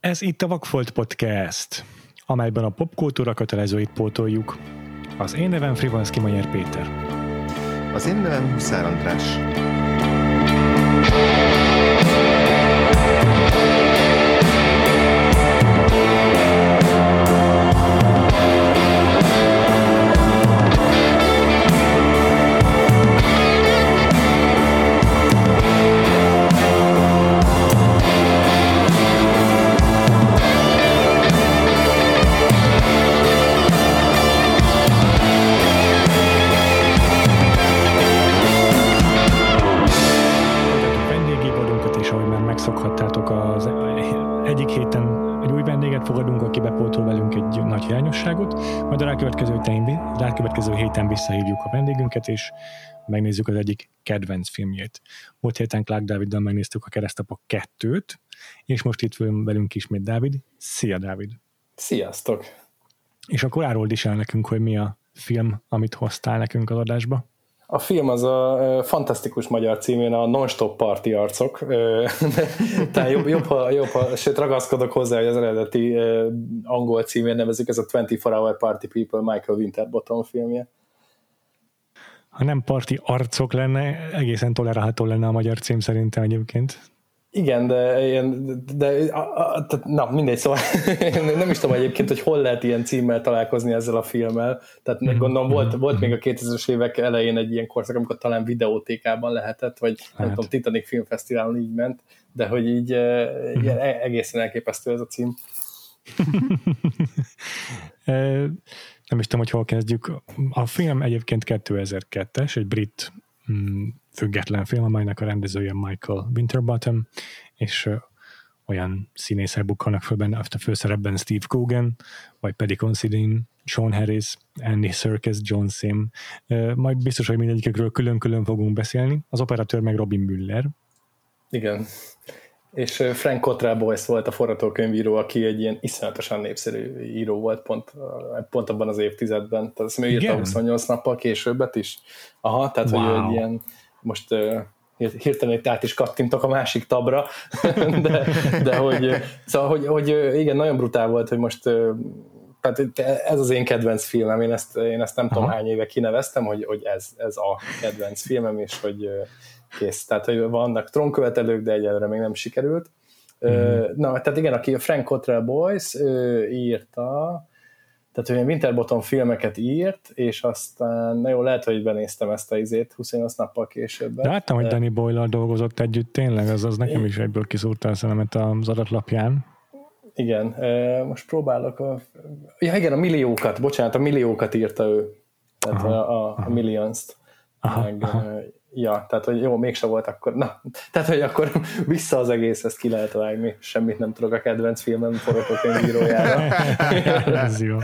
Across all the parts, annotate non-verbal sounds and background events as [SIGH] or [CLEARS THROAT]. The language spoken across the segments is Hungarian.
Ez itt a Vakfolt Podcast, amelyben a popkultúra kötelezőit pótoljuk. Az én nevem Frivanszki Magyar Péter. Az én nevem Huszár András. Visszahívjuk a vendégünket, és megnézzük az egyik kedvenc filmjét. Múlt héten Clark Dáviddal megnéztük a Keresztapa 2-t, és most itt velünk ismét Dávid. Szia, Dávid! Sziasztok! És akkor árold is el nekünk, hogy mi a film, amit hoztál nekünk az adásba. A film az a fantasztikus magyar címén a Non-Stop Party arcok. [LAUGHS] Tehát jobb, jobb, ha, jobb ha, sőt ragaszkodok hozzá, hogy az eredeti angol címén nevezik, ez a 24 Hour Party People Michael Winterbottom filmje. Ha nem parti arcok lenne, egészen tolerálható lenne a magyar cím szerintem egyébként. Igen, de, ilyen, de a, a, tehát, na mindegy, szóval [LAUGHS] nem is tudom egyébként, hogy hol lehet ilyen címmel találkozni ezzel a filmmel. Tehát mm-hmm. gondolom volt, volt még a 2000-es évek elején egy ilyen korszak, amikor talán videótékában lehetett, vagy Lehet. nem tudom, Titanic Filmfesztiválon így ment, de hogy így mm-hmm. ilyen egészen elképesztő ez a cím. [LAUGHS] [LAUGHS] nem is tudom, hogy hol kezdjük. A film egyébként 2002-es, egy brit mm, független film, amelynek a rendezője Michael Winterbottom, és ö, olyan színészek bukkanak föl benne, a főszerepben Steve Coogan, vagy pedig Considine, Sean Harris, Andy Serkis, John Sim. Ö, majd biztos, hogy mindegyikről külön-külön fogunk beszélni. Az operatőr meg Robin Müller. Igen. És Frank Cottrell Boyce volt a forgatókönyvíró, aki egy ilyen iszonyatosan népszerű író volt pont, pont abban az évtizedben. Tehát azt ő írta 28 nappal későbbet is. Aha, tehát wow. hogy egy ilyen, most hirtelen itt át is kattintok a másik tabra, [LAUGHS] de, de hogy, szóval, hogy, hogy igen, nagyon brutál volt, hogy most tehát ez az én kedvenc filmem, én ezt, én ezt nem Aha. tudom hány éve kineveztem, hogy, hogy ez, ez a kedvenc filmem, és hogy kész. Tehát, hogy vannak trónkövetelők, de egyelőre még nem sikerült. Mm. Na, tehát igen, aki a Frank Cottrell Boys ő írta, tehát ő Winterbottom filmeket írt, és aztán, na jó, lehet, hogy benéztem ezt a izét 28 nappal később. Láttam, hogy Danny boyle dolgozott együtt, tényleg, az, az nekem is egyből kiszúrta a szememet az adatlapján. Igen, most próbálok a... Ja, igen, a milliókat, bocsánat, a milliókat írta ő. Tehát aha, a, a, a millions-t. Aha, meg, aha. Ja, tehát, hogy jó, mégse volt akkor, na, [LAUGHS] tehát, hogy akkor [LAUGHS] vissza az egész, ezt ki lehet vágni, semmit nem tudok a kedvenc filmem forgatókönyvírójára. [LAUGHS] Ez jó.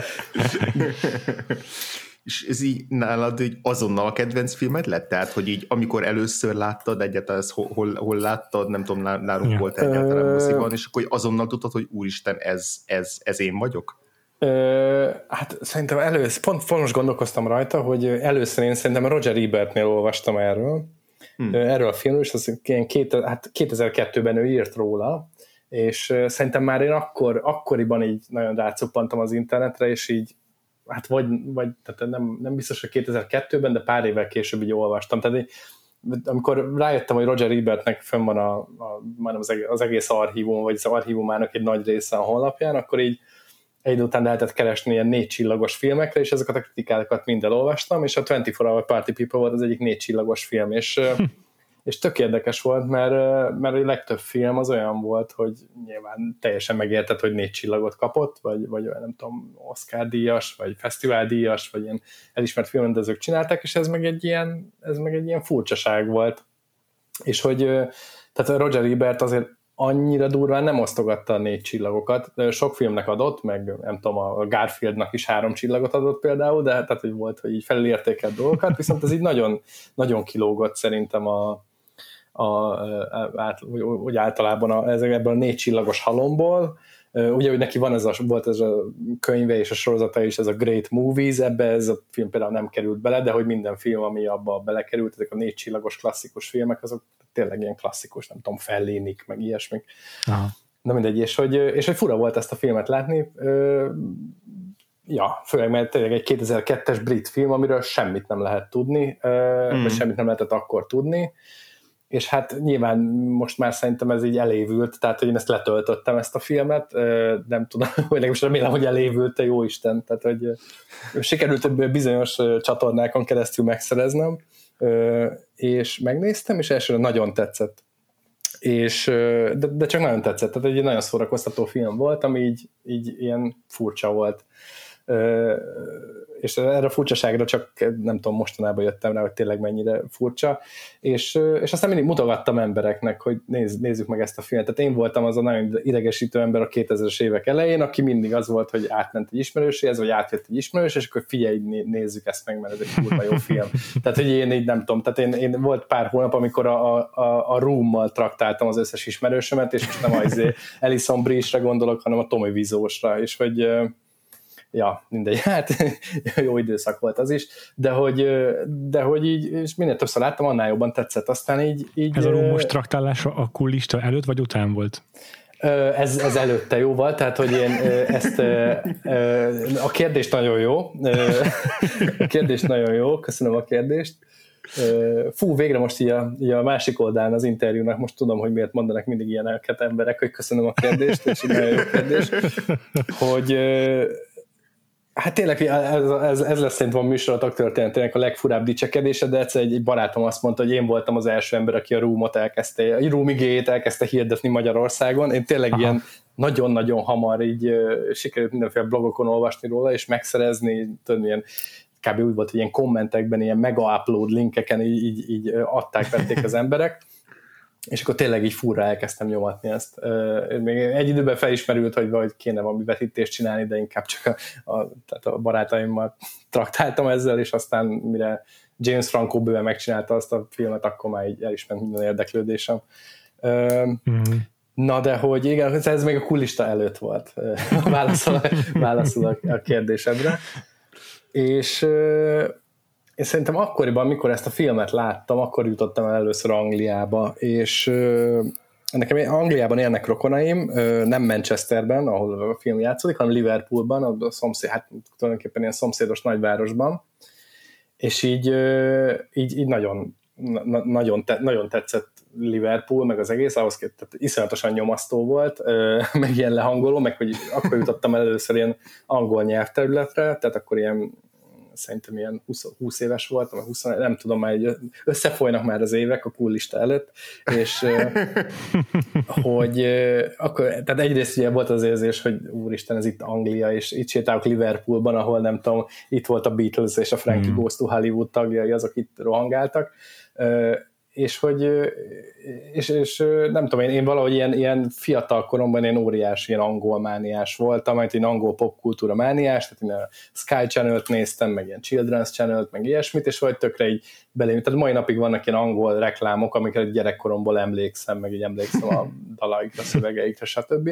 És ez így nálad hogy azonnal a kedvenc filmed lett? Tehát, hogy így amikor először láttad egyáltalán, ezt hol, hol, hol láttad, nem tudom, nálunk ja. volt egyáltalán moziban, és akkor azonnal tudtad, hogy úristen, ez, ez, ez én vagyok? Ö, hát szerintem először, pont, most gondolkoztam rajta, hogy először én szerintem Roger Ebertnél olvastam erről, hmm. erről a filmről, és az ilyen két, hát 2002-ben ő írt róla, és szerintem már én akkor, akkoriban így nagyon rácuppantam az internetre, és így hát vagy, vagy tehát nem, nem biztos, hogy 2002-ben, de pár évvel később így olvastam. Tehát így, amikor rájöttem, hogy Roger Ebertnek fönn van a, a, az, egész, az egész archívum, vagy az archívumának egy nagy része a honlapján, akkor így egy után lehetett keresni ilyen négy csillagos filmekre, és ezeket a kritikákat mind elolvastam, és a 24 Hour Party People volt az egyik négy csillagos film, és, és tök érdekes volt, mert, mert a legtöbb film az olyan volt, hogy nyilván teljesen megértett, hogy négy csillagot kapott, vagy, vagy olyan nem tudom, Oscar díjas, vagy fesztivál díjas, vagy ilyen elismert filmrendezők csinálták, és ez meg egy ilyen, ez meg egy ilyen furcsaság volt. És hogy tehát Roger Ebert azért annyira durván nem osztogatta a négy csillagokat. Sok filmnek adott, meg nem tudom, a Garfieldnak is három csillagot adott például, de tehát, hogy volt, hogy így felértékelt dolgokat, viszont ez így nagyon, nagyon kilógott szerintem a, a, át, úgy általában a, ebben a négy csillagos halomból, ugye, hogy neki van ez a, volt ez a könyve és a sorozata is, ez a Great Movies, ebbe ez a film például nem került bele, de hogy minden film, ami abba belekerült, ezek a négy csillagos klasszikus filmek, azok tényleg ilyen klasszikus, nem tudom, fellénik, meg ilyesmik. Aha. Na mindegy, és hogy, és hogy fura volt ezt a filmet látni, ja, főleg mert tényleg egy 2002-es brit film, amiről semmit nem lehet tudni, mm. vagy semmit nem lehetett akkor tudni, és hát nyilván most már szerintem ez így elévült, tehát hogy én ezt letöltöttem ezt a filmet, nem tudom, [LAUGHS] vagy most remélem, hogy elévült, te jó Isten, tehát hogy sikerült bizonyos csatornákon keresztül megszereznem, és megnéztem, és elsőre nagyon tetszett. És, de, de csak nagyon tetszett, tehát egy nagyon szórakoztató film volt, ami így, így ilyen furcsa volt és erre a furcsaságra csak nem tudom, mostanában jöttem rá, hogy tényleg mennyire furcsa, és, és aztán mindig mutogattam embereknek, hogy nézz, nézzük meg ezt a filmet. Tehát én voltam az a nagyon idegesítő ember a 2000-es évek elején, aki mindig az volt, hogy átment egy ismerőséhez, vagy átjött egy ismerős, és akkor figyelj, nézzük ezt meg, mert ez egy kurva jó film. [LAUGHS] Tehát, hogy én így nem tudom, tehát én, én volt pár hónap, amikor a, a, a Room-mal traktáltam az összes ismerősömet, és most nem az [LAUGHS] Alison Brie-sre gondolok, hanem a Tommy Vizósra, és hogy ja, mindegy, [LAUGHS] hát jó időszak volt az is, de hogy, de hogy így, és minél többször láttam, annál jobban tetszett, aztán így... így Ez a rumos traktálása a kullista előtt vagy után volt? Ez, ez előtte jó volt, tehát hogy én ezt a kérdés nagyon jó, a kérdés nagyon jó, köszönöm a kérdést. Fú, végre most így a, így a másik oldalán az interjúnak most tudom, hogy miért mondanak mindig ilyeneket emberek, hogy köszönöm a kérdést, és nagyon jó kérdés, hogy Hát tényleg ez, ez, ez lesz szerintem a műsorotok történetének a legfurább dicsekedése, de egyszer egy, egy barátom azt mondta, hogy én voltam az első ember, aki a Roomot elkezdte, a Room igéjét elkezdte hirdetni Magyarországon. Én tényleg Aha. ilyen nagyon-nagyon hamar így sikerült mindenféle blogokon olvasni róla, és megszerezni, tudod, ilyen kb. úgy volt, hogy ilyen kommentekben, ilyen mega upload linkeken így, így, így adták, vették az emberek és akkor tényleg így furra elkezdtem nyomatni ezt. Még egy időben felismerült, hogy vagy kéne valami vetítést csinálni, de inkább csak a, a, tehát a barátaimmal traktáltam ezzel, és aztán mire James Franco bőven megcsinálta azt a filmet, akkor már így el is ment minden érdeklődésem. Mm-hmm. Na de hogy igen, ez még a kulista előtt volt, [LAUGHS] válaszol, válaszol a, a kérdésedre. És én szerintem akkoriban, amikor ezt a filmet láttam, akkor jutottam el először Angliába, és nekem Angliában élnek rokonaim, nem Manchesterben, ahol a film játszódik, hanem Liverpoolban, a szomszéd, hát tulajdonképpen ilyen szomszédos nagyvárosban, és így, így, így nagyon, na, nagyon, te, nagyon tetszett Liverpool, meg az egész, ahhoz tehát iszonyatosan nyomasztó volt, meg ilyen lehangoló, meg hogy akkor jutottam először ilyen angol nyelvterületre, tehát akkor ilyen szerintem ilyen 20, 20 éves voltam, 20, nem tudom, már összefolynak már az évek a kullista előtt, és [LAUGHS] hogy akkor, tehát egyrészt ugye volt az érzés, hogy úristen, ez itt Anglia, és itt sétálok Liverpoolban, ahol nem tudom, itt volt a Beatles és a Frankie mm. Goes to Hollywood tagjai, azok itt rohangáltak, és hogy és, és nem tudom, én, én valahogy ilyen, ilyen fiatal koromban én óriási ilyen angol mániás voltam, majd én angol popkultúra mániás, tehát én a Sky Channel-t néztem, meg ilyen Children's Channel-t, meg ilyesmit, és vagy tökre így belém. Tehát mai napig vannak ilyen angol reklámok, amikre gyerekkoromból emlékszem, meg így emlékszem a [LAUGHS] dalaikra, szövegeikre, stb.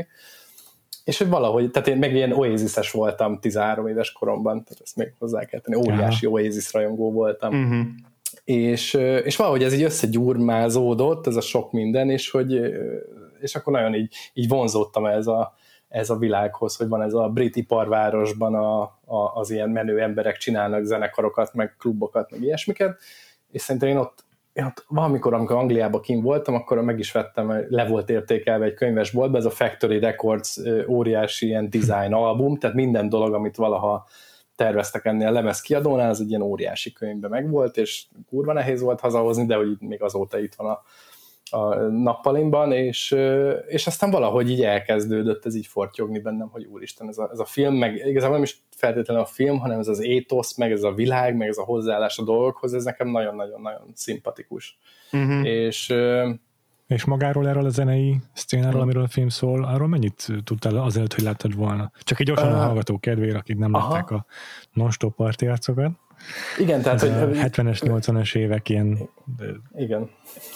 És hogy valahogy, tehát én meg ilyen oasis voltam 13 éves koromban, tehát ezt még hozzá kell tenni, óriási Oasis rajongó voltam. Uh-huh és, és valahogy ez így összegyurmázódott, ez a sok minden, és hogy és akkor nagyon így, így vonzódtam ez a, ez a világhoz, hogy van ez a brit iparvárosban a, a, az ilyen menő emberek csinálnak zenekarokat, meg klubokat, meg ilyesmiket, és szerintem én ott, én ott valamikor, amikor Angliában kim voltam, akkor meg is vettem, le volt értékelve egy könyvesboltba, ez a Factory Records óriási ilyen design album, tehát minden dolog, amit valaha terveztek ennél a lemez kiadónál, ez egy ilyen óriási könyvben megvolt, és kurva nehéz volt hazahozni, de hogy még azóta itt van a, a nappalimban, és, és aztán valahogy így elkezdődött ez így fortyogni bennem, hogy úristen, ez a, ez a film, meg igazából nem is feltétlenül a film, hanem ez az étosz, meg ez a világ, meg ez a hozzáállás a dolgokhoz, ez nekem nagyon-nagyon-nagyon szimpatikus. Uh-huh. És és magáról erről a zenei szcénáról, amiről a film szól, arról mennyit tudtál azelőtt, hogy láttad volna? Csak egy gyorsan uh, a hallgató kedvére, akik nem aha. látták a non-stop partiarcokat. Igen, tehát, hogy... 70-es, 80-es évek ilyen igen.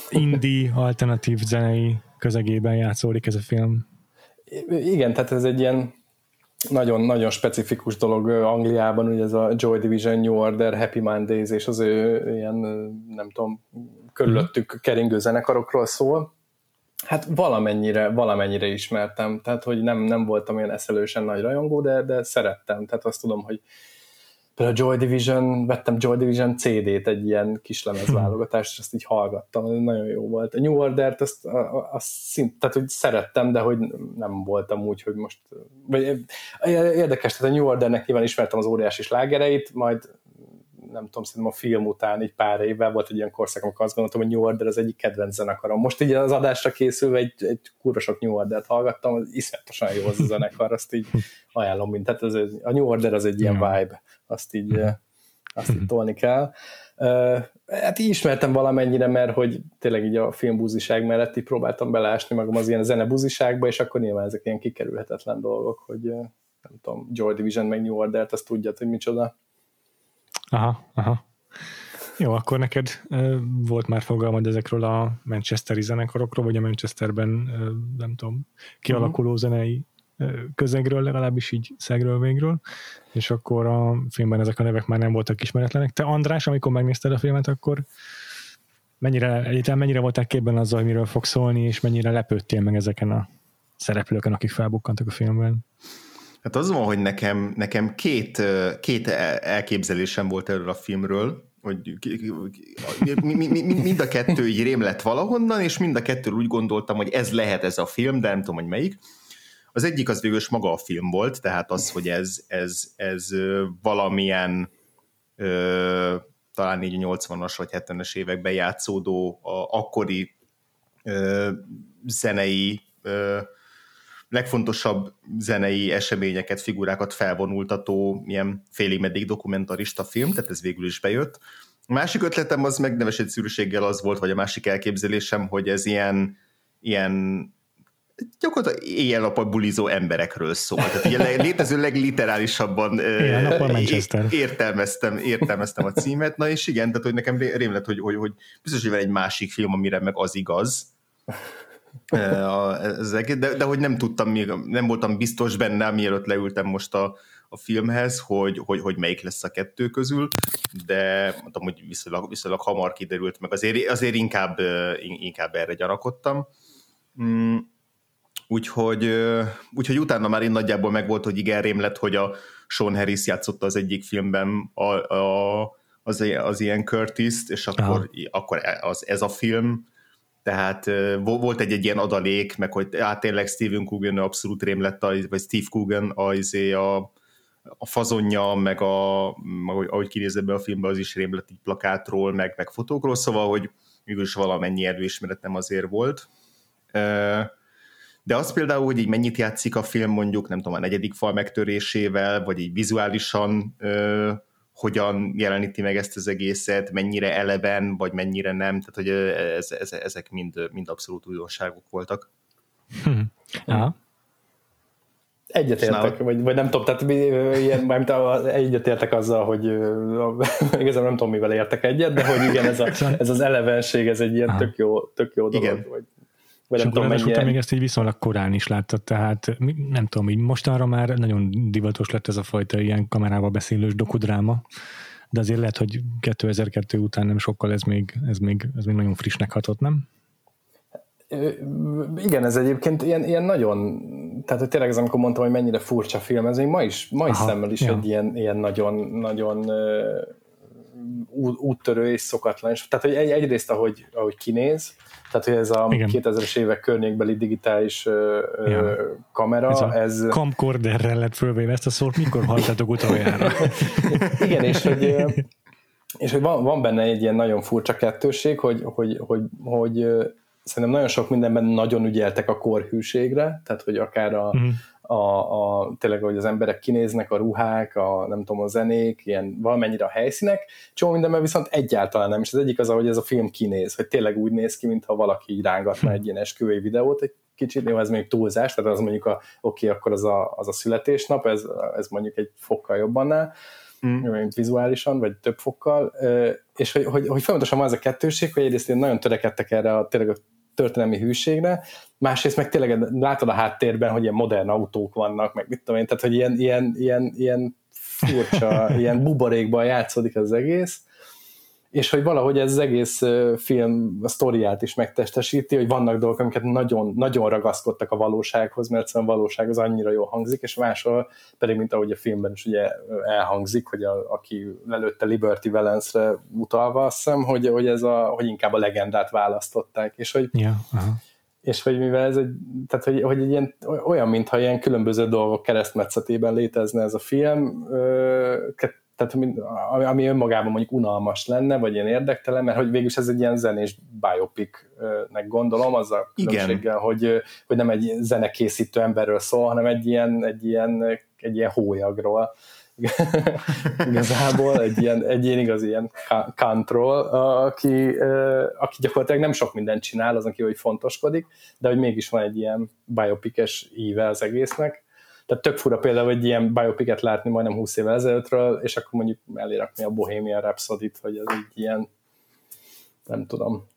indie, alternatív zenei közegében játszódik ez a film. Igen, tehát ez egy ilyen nagyon-nagyon specifikus dolog Angliában, ugye ez a Joy Division, New Order, Happy Mondays, és az ő ilyen, nem tudom, körülöttük keringő zenekarokról szól, Hát valamennyire, valamennyire ismertem, tehát hogy nem, nem voltam olyan eszelősen nagy rajongó, de, de szerettem, tehát azt tudom, hogy például a Joy Division, vettem Joy Division CD-t, egy ilyen kis lemezválogatást, és azt így hallgattam, nagyon jó volt. A New Order-t azt, azt szint, tehát hogy szerettem, de hogy nem voltam úgy, hogy most, vagy érdekes, tehát a New Ordernek nyilván ismertem az óriási slágereit, majd nem tudom, szerintem a film után így pár évvel volt egy ilyen korszak, amikor azt gondoltam, hogy New Order az egyik kedvenc zenekarom. Most így az adásra készülve egy, egy kurva sok New Order-t hallgattam, az iszonyatosan jó az a zenekar, azt így ajánlom, mint tehát ez, a New Order az egy ilyen vibe, azt így, mhm. azt így tolni kell. Uh, hát így ismertem valamennyire, mert hogy tényleg így a filmbúziság mellett így próbáltam beleásni magam az ilyen zenebúziságba, és akkor nyilván ezek ilyen kikerülhetetlen dolgok, hogy nem tudom, Joy Division meg New Order-t, azt tudjad, hogy micsoda. Aha, aha. Jó, akkor neked volt már fogalmad ezekről a Manchesteri zenekarokról, vagy a Manchesterben, nem tudom, kialakuló uh-huh. zenei közegről, legalábbis így szegről végről, és akkor a filmben ezek a nevek már nem voltak ismeretlenek. Te András, amikor megnézted a filmet, akkor mennyire, egyáltalán mennyire voltál képben azzal, miről fog szólni, és mennyire lepődtél meg ezeken a szereplőken, akik felbukkantak a filmben? Hát az van, hogy nekem, nekem két, két elképzelésem volt erről a filmről, hogy mind a kettő így rém lett valahonnan, és mind a kettő úgy gondoltam, hogy ez lehet ez a film, de nem tudom, hogy melyik. Az egyik az végül maga a film volt, tehát az, hogy ez, ez, ez valamilyen talán így 80-as vagy 70-es években játszódó a akkori zenei legfontosabb zenei eseményeket, figurákat felvonultató ilyen félig meddig dokumentarista film, tehát ez végül is bejött. A másik ötletem az meg neves egyszerűséggel az volt, vagy a másik elképzelésem, hogy ez ilyen, ilyen gyakorlatilag éjjel-nappal bulizó emberekről szól. Tehát ugye létező legliterálisabban értelmeztem, értelmeztem a címet. Na és igen, tehát hogy nekem rém lett, hogy, hogy, hogy biztos, hogy van egy másik film, amire meg az igaz, ezek, de, de hogy nem tudtam még, nem voltam biztos benne, mielőtt leültem most a, a filmhez, hogy, hogy, hogy melyik lesz a kettő közül, de mondtam, hogy viszonylag, viszonylag hamar kiderült, meg azért, azért inkább, inkább erre gyanakodtam. Mm, úgyhogy, úgyhogy utána már én nagyjából meg volt, hogy igen, rém lett, hogy a Sean Harris játszotta az egyik filmben a, a, az, az ilyen Curtis-t, és akkor, akkor az, ez a film, tehát volt egy, egy ilyen adalék, meg hogy hát tényleg Steven Coogan abszolút rém lett, vagy Steve Coogan az a, a fazonja, meg a, ahogy, ahogy kinézett a filmbe, az is rém lett így plakátról, meg, meg fotókról, szóval, hogy mégis valamennyi előismeretem azért volt. De az például, hogy így mennyit játszik a film mondjuk, nem tudom, a negyedik fal megtörésével, vagy így vizuálisan hogyan jeleníti meg ezt az egészet, mennyire eleven, vagy mennyire nem, tehát hogy ez, ez, ezek mind, mind abszolút újdonságok voltak. Hm. Aha. Egyetértek, vagy, vagy nem tudom, tehát ilyen, mert egyetértek azzal, hogy [LAUGHS] igazából nem tudom, mivel értek egyet, de hogy igen, ez, a, [LAUGHS] ez az elevenség, ez egy ilyen tök jó, tök jó dolog. Igen. Vagy, vagy és nem tudom, mennyire... még ezt így viszonylag korán is láttad, tehát nem tudom, így mostanra már nagyon divatos lett ez a fajta ilyen kamerával beszélős dokudráma, de azért lehet, hogy 2002 után nem sokkal ez még, ez még, ez még nagyon frissnek hatott, nem? Igen, ez egyébként ilyen, ilyen nagyon, tehát hogy tényleg ez, amikor mondtam, hogy mennyire furcsa film, ez még ma is, ma is Aha, szemmel is ja. egy ilyen, ilyen nagyon, nagyon úttörő és szokatlan. Tehát, hogy egy, egyrészt, ahogy, ahogy kinéz, tehát, hogy ez a Igen. 2000-es évek környékbeli digitális ja. kamera, ez... A ez... camcorderrel lett fölvéve ezt a szót, mikor halltatok utoljára? [LAUGHS] Igen, és hogy, és hogy van, van benne egy ilyen nagyon furcsa kettőség, hogy, hogy, hogy, hogy szerintem nagyon sok mindenben nagyon ügyeltek a korhűségre, tehát hogy akár a, uh-huh a, a, tényleg, hogy az emberek kinéznek, a ruhák, a nem tudom, a zenék, ilyen valamennyire a helyszínek, csomó mindenben viszont egyáltalán nem, és az egyik az, hogy ez a film kinéz, hogy tényleg úgy néz ki, mintha valaki így rángatna egy ilyen esküvői videót, egy kicsit, jó, ez még túlzás, tehát az mondjuk a, oké, okay, akkor az a, az a születésnap, ez, ez mondjuk egy fokkal jobban áll, mm. vizuálisan, vagy több fokkal, és hogy, hogy, hogy folyamatosan van ez a kettőség, hogy egyrészt nagyon törekedtek erre a, tényleg a történelmi hűségre, másrészt meg tényleg látod a háttérben, hogy ilyen modern autók vannak, meg mit tudom én, tehát hogy ilyen, ilyen, ilyen, ilyen furcsa, [LAUGHS] ilyen buborékban játszódik az egész, és hogy valahogy ez az egész film a sztoriát is megtestesíti, hogy vannak dolgok, amiket nagyon, nagyon ragaszkodtak a valósághoz, mert a valóság az annyira jól hangzik, és máshol pedig, mint ahogy a filmben is ugye elhangzik, hogy a, aki lelőtte Liberty Valance-re utalva, azt hiszem, hogy, hogy, ez a, hogy inkább a legendát választották, és hogy ja, aha. és hogy mivel ez egy, tehát hogy, hogy egy ilyen, olyan, mintha ilyen különböző dolgok keresztmetszetében létezne ez a film, tehát ami önmagában mondjuk unalmas lenne, vagy ilyen érdektelen, mert hogy végülis ez egy ilyen zenés biopicnek gondolom, az a különbséggel, hogy, hogy nem egy zenekészítő emberről szól, hanem egy ilyen, egy ilyen, egy ilyen hólyagról. [LAUGHS] igazából egy ilyen, egy ilyen igaz ilyen kantról, aki, aki gyakorlatilag nem sok mindent csinál, azon kívül, hogy fontoskodik, de hogy mégis van egy ilyen biopikes íve az egésznek, tehát tök fura például egy ilyen biopiket látni majdnem 20 évvel ezelőttről, és akkor mondjuk elérakni a Bohemian rhapsody hogy ez egy ilyen, nem tudom.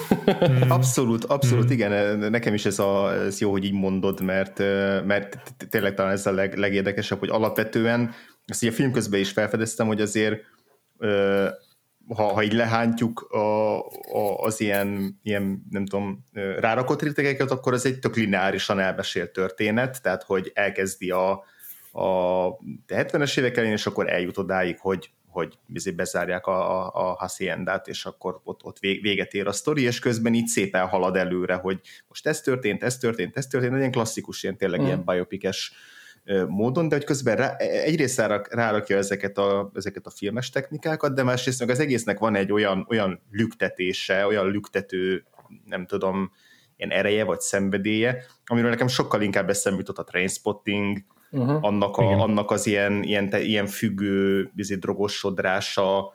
[LAUGHS] abszolút, abszolút, mm. igen, nekem is ez, a, ez jó, hogy így mondod, mert, mert tényleg talán ez a leg, legérdekesebb, hogy alapvetően, ezt így a film közben is felfedeztem, hogy azért ha, ha így lehántjuk a, a, az ilyen, ilyen, nem tudom, rárakott rétegeket, akkor az egy tök lineárisan elmesélt történet, tehát hogy elkezdi a, a 70-es évek elején, és akkor eljut odáig, hogy, hogy bezárják a, a, a haciendát, és akkor ott, ott véget ér a sztori, és közben így szépen halad előre, hogy most ez történt, ez történt, ez történt, ilyen klasszikus, ilyen tényleg mm. ilyen biopikes módon, de hogy közben rá, egyrészt rárakja ezeket a, ezeket a filmes technikákat, de másrészt meg az egésznek van egy olyan, olyan lüktetése, olyan lüktető, nem tudom, ilyen ereje vagy szenvedélye, amiről nekem sokkal inkább eszembe jutott a Trainspotting, uh-huh. annak, a, annak az ilyen, ilyen, ilyen függő izé, drogosodrása,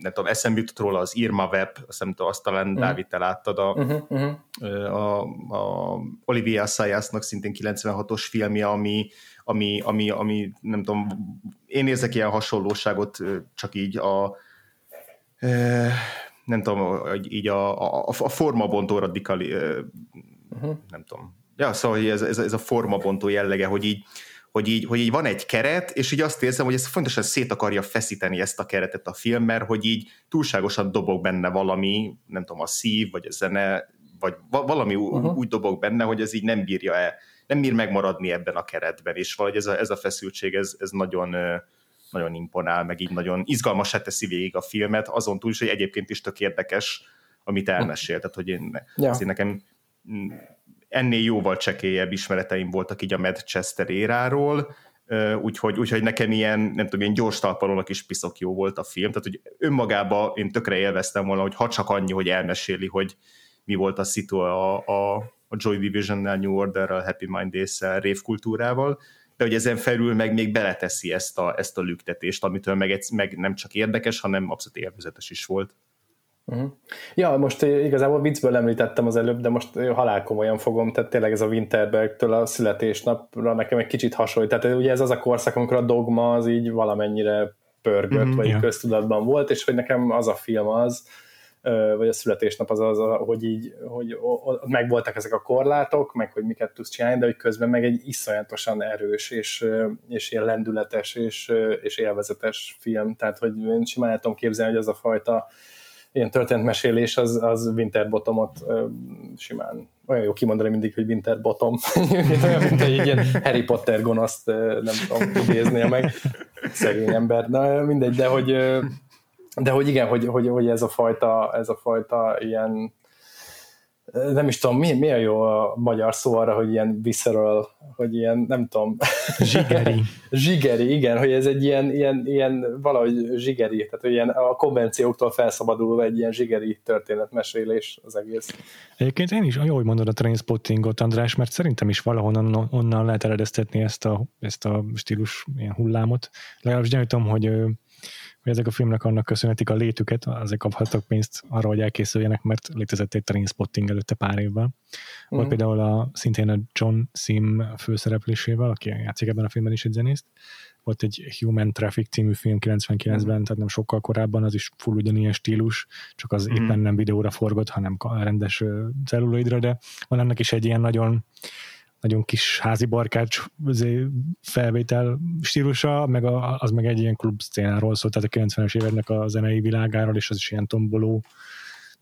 nem tudom, eszembe jutott róla az Irma Web, azt nem tudom, azt talán uh-huh. Dávid, te láttad a, uh-huh, uh-huh. a, a Olivia Sayasnak szintén 96-os filmje, ami, ami, ami, ami, nem tudom, én érzek ilyen hasonlóságot, csak így a nem tudom, így a, a, a formabontó radikali, uh-huh. nem tudom. Ja, szóval ez, ez, ez a formabontó jellege, hogy így hogy így, hogy így van egy keret, és így azt érzem, hogy ez fontosan szét akarja feszíteni ezt a keretet a film, mert hogy így túlságosan dobog benne valami, nem tudom, a szív, vagy a zene, vagy valami uh-huh. úgy dobog benne, hogy ez így nem bírja el, nem bír megmaradni ebben a keretben, és valahogy ez a, ez a feszültség, ez, ez nagyon, nagyon imponál, meg így nagyon izgalmasá teszi végig a filmet, azon túl is, hogy egyébként is tök érdekes, amit elmesélt, tehát hogy én, ja. nekem ennél jóval csekélyebb ismereteim voltak így a Manchester éráról, úgyhogy, úgyhogy nekem ilyen, nem tudom, ilyen gyors talpalónak is piszok jó volt a film, tehát hogy önmagába én tökre élveztem volna, hogy ha csak annyi, hogy elmeséli, hogy mi volt a szitu a, a, a Joy Division-nel, New Order-rel, Happy Mind Days-szel, révkultúrával, de hogy ezen felül meg még beleteszi ezt a, ezt a lüktetést, amitől meg, egy, meg nem csak érdekes, hanem abszolút élvezetes is volt. Uh-huh. Ja, most igazából viccből említettem az előbb, de most halál komolyan fogom, tehát tényleg ez a Winterbergtől a születésnapra nekem egy kicsit hasonlít. Tehát ugye ez az a korszak, amikor a dogma az így valamennyire pörgött, uh-huh, vagy yeah. köztudatban volt, és hogy nekem az a film az, vagy a születésnap az az, hogy így, hogy megvoltak ezek a korlátok, meg hogy miket tudsz csinálni, de hogy közben meg egy iszonyatosan erős, és, és ilyen lendületes, és, és élvezetes film, tehát hogy én simán tudom képzelni, hogy az a fajta ilyen történetmesélés, az, az Winterbottomot simán olyan jó kimondani mindig, hogy Winterbottom. [LAUGHS] olyan, mint egy ilyen Harry Potter gonoszt, nem tudom, idéznie meg. Szegény ember. Na, mindegy, de hogy, de hogy igen, hogy, hogy, hogy ez a fajta, ez a fajta ilyen nem is tudom, mi, mi a jó a magyar szó arra, hogy ilyen visceral, hogy ilyen, nem tudom. Zsigeri. [LAUGHS] zsigeri, igen, hogy ez egy ilyen, ilyen, ilyen valahogy zsigeri, tehát hogy ilyen a konvencióktól felszabadulva egy ilyen zsigeri történetmesélés az egész. Egyébként én is, jó, hogy mondod a trainspottingot, András, mert szerintem is valahonnan onnan lehet eredeztetni ezt a, ezt a stílus ilyen hullámot. Legalábbis gyanítom, hogy hogy ezek a filmnek annak köszönhetik a létüket, azért kaphattak pénzt arra, hogy elkészüljenek, mert létezett egy Trainspotting előtte pár évvel. Mm. Volt például a, szintén a John Sim főszereplésével, aki játszik ebben a filmben is egy zenészt. Volt egy Human Traffic című film 99-ben, mm. tehát nem sokkal korábban, az is full ugyanilyen stílus, csak az mm. éppen nem videóra forgott, hanem rendes celluloidra, de van ennek is egy ilyen nagyon nagyon kis házi barkács felvétel stílusa, meg a, az meg egy ilyen klub szcénáról szólt, tehát a 90-es éveknek a zenei világáról, és az is ilyen tomboló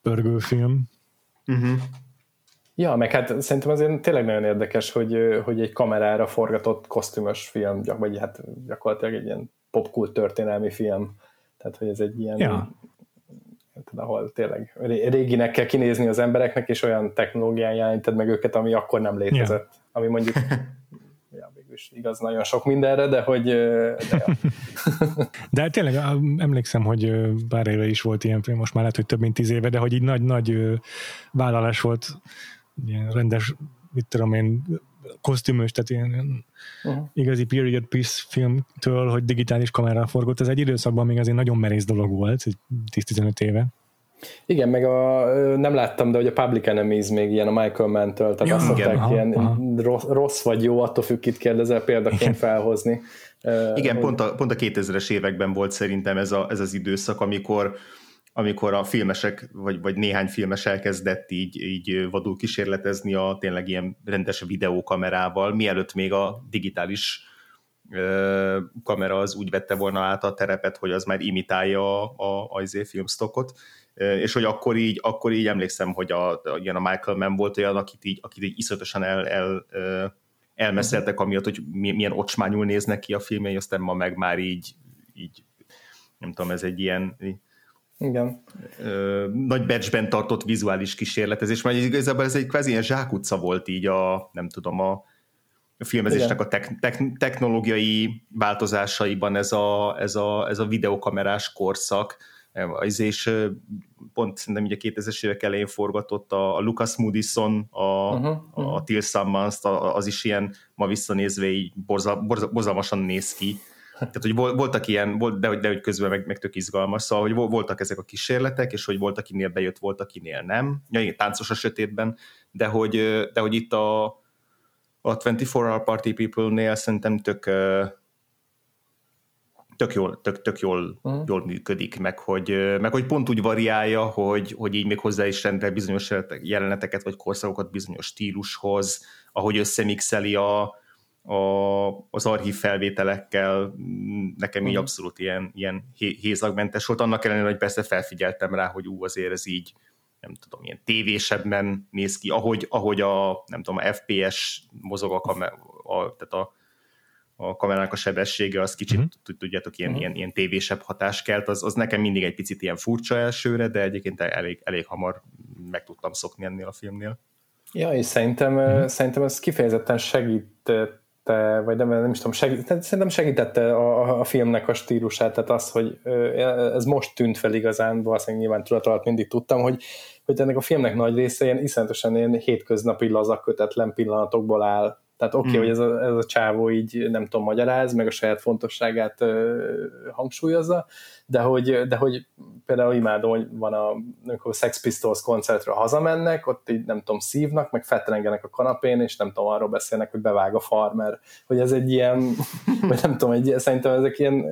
pörgőfilm. Uh-huh. Ja, meg hát szerintem azért tényleg nagyon érdekes, hogy, hogy egy kamerára forgatott kosztümös film, vagy hát gyakorlatilag egy ilyen popkult történelmi film. Tehát, hogy ez egy ilyen ja ahol tényleg réginek kell kinézni az embereknek, és olyan technológián jelented meg őket, ami akkor nem létezett. Yeah. Ami mondjuk [LAUGHS] ja, végülis igaz nagyon sok mindenre, de hogy de, ja. [LAUGHS] de hát tényleg emlékszem, hogy bár éve is volt ilyen film, most már lehet, hogy több mint tíz éve, de hogy így nagy-nagy vállalás volt ilyen rendes, mit tudom én, kosztümös, tehát ilyen uh-huh. igazi period piece filmtől, hogy digitális kamerával forgott, ez egy időszakban még azért nagyon merész dolog volt, 10-15 éve. Igen, meg a, nem láttam, de hogy a Public Enemies még ilyen a Michael Mann-től, tehát ja, azt mondták, aha, ilyen aha. Rossz, vagy jó, attól függ, kit kérdezel példaként igen. felhozni. Igen, uh, pont a, pont a 2000-es években volt szerintem ez, a, ez az időszak, amikor amikor a filmesek, vagy, vagy néhány filmes elkezdett így, így vadul kísérletezni a tényleg ilyen rendes videókamerával, mielőtt még a digitális ö, kamera az úgy vette volna át a terepet, hogy az már imitálja a, a, a izé filmstockot, és hogy akkor így, akkor így emlékszem, hogy a, a, ilyen a Michael Mann volt olyan, akit így, akit így iszonyatosan el, el, elmeszeltek amiatt, hogy milyen ocsmányul néznek ki a filmjei, aztán ma meg már így, így nem tudom, ez egy ilyen igen. Ö, nagy becsben tartott vizuális kísérletezés, mert igazából ez egy kvázi ilyen zsákutca volt így a, nem tudom, a, a filmezésnek Igen. a tek, tek, technológiai változásaiban ez a, ez a, ez a videokamerás korszak, az és pont szerintem ugye 2000-es évek elején forgatott a, a Lucas Moodysson, a, uh-huh, uh-huh. a Till Summons, az is ilyen ma visszanézve így borza, borza, borzalmasan néz ki, tehát, hogy voltak ilyen, volt, de, hogy, de hogy közben meg, meg tök izgalmas, szóval, hogy voltak ezek a kísérletek, és hogy volt, akinél bejött, volt, akinél nem. Ja, igen, táncos a sötétben, de hogy, de hogy itt a, a 24 Hour Party People-nél szerintem tök, tök jól, tök, tök jól, uh-huh. jól működik, meg hogy, meg hogy pont úgy variálja, hogy, hogy így még hozzá is rendel bizonyos jeleneteket, vagy korszakokat bizonyos stílushoz, ahogy összemixeli a, a, az archív felvételekkel nekem így mhm. abszolút ilyen, ilyen hézagmentes volt, annak ellenére, hogy persze felfigyeltem rá, hogy ú, azért ez így nem tudom, ilyen tévésebben néz ki, ahogy, ahogy a, nem tudom, a FPS mozog a, kamer, a, tehát a, a kamerának a sebessége, az kicsit, uh-huh. tudjátok, ilyen, uh-huh. ilyen, ilyen tévésebb hatás kelt, az, az nekem mindig egy picit ilyen furcsa elsőre, de egyébként elég, elég hamar meg tudtam szokni ennél a filmnél. Ja, és szerintem, uh-huh. szerintem ez kifejezetten segített segítette, vagy nem, nem is tudom, segít, szerintem segítette a, a filmnek a stílusát, tehát az, hogy ez most tűnt fel igazán, valószínűleg nyilván tudat alatt mindig tudtam, hogy, hogy ennek a filmnek nagy része ilyen iszonyatosan ilyen hétköznapi lazak kötetlen pillanatokból áll, tehát oké, okay, hmm. hogy ez a, ez a csávó így nem tudom, magyaráz, meg a saját fontosságát ö, hangsúlyozza, de hogy, de hogy például imádom, hogy van a, amikor a Sex Pistols koncertre hazamennek, ott így nem tudom, szívnak, meg fetrengenek a kanapén, és nem tudom, arról beszélnek, hogy bevág a farmer, hogy ez egy ilyen, [LAUGHS] vagy nem tudom, egy, szerintem ezek ilyen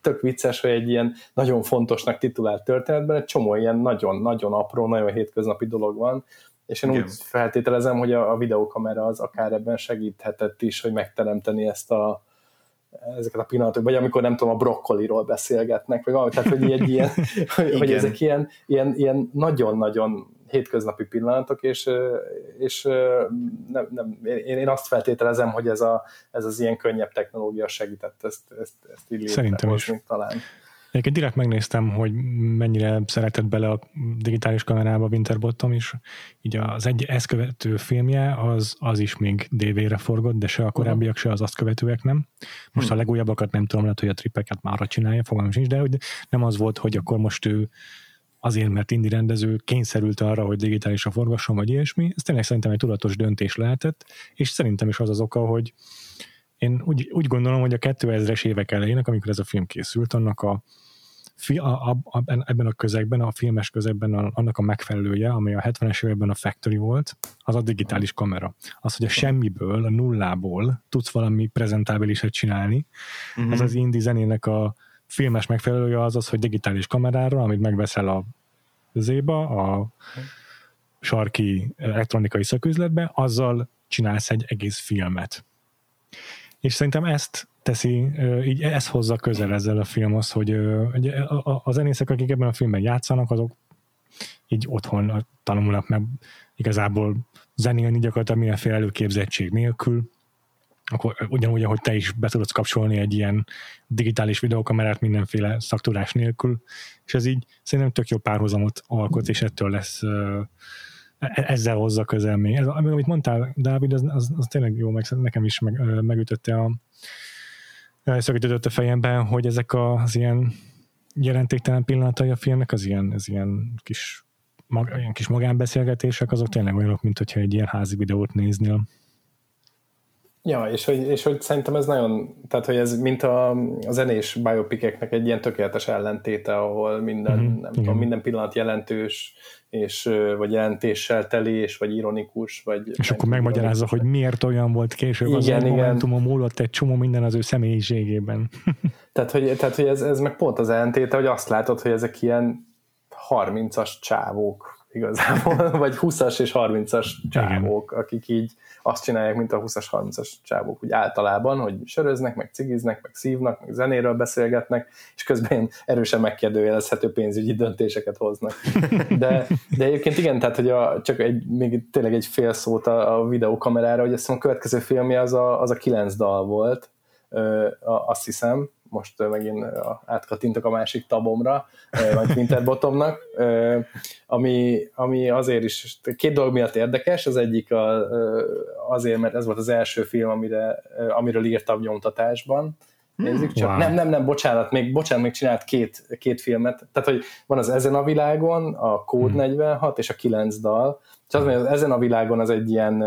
tök vicces, hogy egy ilyen nagyon fontosnak titulált történetben egy csomó ilyen nagyon-nagyon apró, nagyon hétköznapi dolog van, és én Igen. úgy feltételezem, hogy a, a videókamera az akár ebben segíthetett is, hogy megteremteni ezt a, ezeket a pillanatokat, vagy amikor nem tudom, a brokkoliról beszélgetnek, vagy valami, tehát hogy egy ilyen, [LAUGHS] hogy, hogy ezek ilyen, ilyen, ilyen nagyon-nagyon hétköznapi pillanatok, és, és nem, nem, én, én azt feltételezem, hogy ez, a, ez az ilyen könnyebb technológia segített ezt, ezt, ezt így Szerintem is. talán. Egyébként direkt megnéztem, hogy mennyire szeretett bele a digitális kamerába Winterbottom is. Így az egy ezt követő filmje, az, az is még DV-re forgott, de se a korábbiak, se az azt követőek nem. Most hmm. a legújabbakat nem tudom, lehet, hogy a tripeket már arra csinálja, fogalmam sincs, de hogy nem az volt, hogy akkor most ő azért, mert indi rendező kényszerült arra, hogy digitálisra forgasson, vagy ilyesmi. Ez tényleg szerintem egy tudatos döntés lehetett, és szerintem is az az oka, hogy én úgy, úgy gondolom, hogy a 2000-es évek elejének, amikor ez a film készült, annak a, a, a, a, ebben a közegben, a filmes közegben a, annak a megfelelője, ami a 70-es években a Factory volt, az a digitális kamera. Az, hogy a semmiből, a nullából tudsz valami prezentábilisat csinálni, uh-huh. ez az indie zenének a filmes megfelelője az az, hogy digitális kamerára, amit megveszel a zéba, a sarki elektronikai szaküzletbe, azzal csinálsz egy egész filmet. És szerintem ezt teszi, így ezt hozza közel ezzel a filmhoz, hogy a zenészek, akik ebben a filmben játszanak, azok így otthon tanulnak meg igazából zenélni gyakorlatilag mindenféle előképzettség nélkül, akkor ugyanúgy, ahogy te is be tudod kapcsolni egy ilyen digitális videókamerát mindenféle szaktudás nélkül, és ez így szerintem tök jó párhuzamot alkot, és ettől lesz e, ezzel hozza közel még. Ez, amit mondtál, Dávid, az, az, az tényleg jó, meg nekem is meg, megütötte a szögítetett a fejemben, hogy ezek az ilyen jelentéktelen pillanatai a filmnek, az ilyen, az ilyen kis, mag, ilyen kis magánbeszélgetések, azok tényleg olyanok, mint hogyha egy ilyen házi videót néznél. Ja, és hogy, és hogy szerintem ez nagyon, tehát hogy ez mint a, a zenés biopikeknek egy ilyen tökéletes ellentéte, ahol minden, mm-hmm, nem tudom, minden pillanat jelentős, és vagy jelentéssel teli, és vagy ironikus, vagy... És akkor megmagyarázza, hogy miért olyan volt később igen, az igen. momentumon múlott egy csomó minden az ő személyiségében. [LAUGHS] tehát, hogy, tehát, hogy ez, ez meg pont az ellentéte, hogy azt látod, hogy ezek ilyen 30-as csávók igazából, [LAUGHS] vagy 20-as és 30-as csávók, Igen. akik így azt csinálják, mint a 20-as, 30-as csávók, úgy általában, hogy söröznek, meg cigiznek, meg szívnak, meg zenéről beszélgetnek, és közben erősen megkérdőjelezhető pénzügyi döntéseket hoznak. [LAUGHS] De, de egyébként igen, tehát hogy a, csak egy, még tényleg egy fél szót a, a videókamerára, hogy azt a következő filmje az a, az a kilenc dal volt, ö, azt hiszem, most megint átkatintok a másik tabomra, vagy Winterbottomnak, ami, ami azért is két dolog miatt érdekes, az egyik azért, mert ez volt az első film, amire, amiről írtam nyomtatásban, Nézzük csak. Wow. Nem, nem, nem, bocsánat, még, bocsánat, még csinált két, két filmet. Tehát, hogy van az Ezen a világon, a Code hmm. 46 és a 9 dal, és az, hogy ezen a világon az egy ilyen,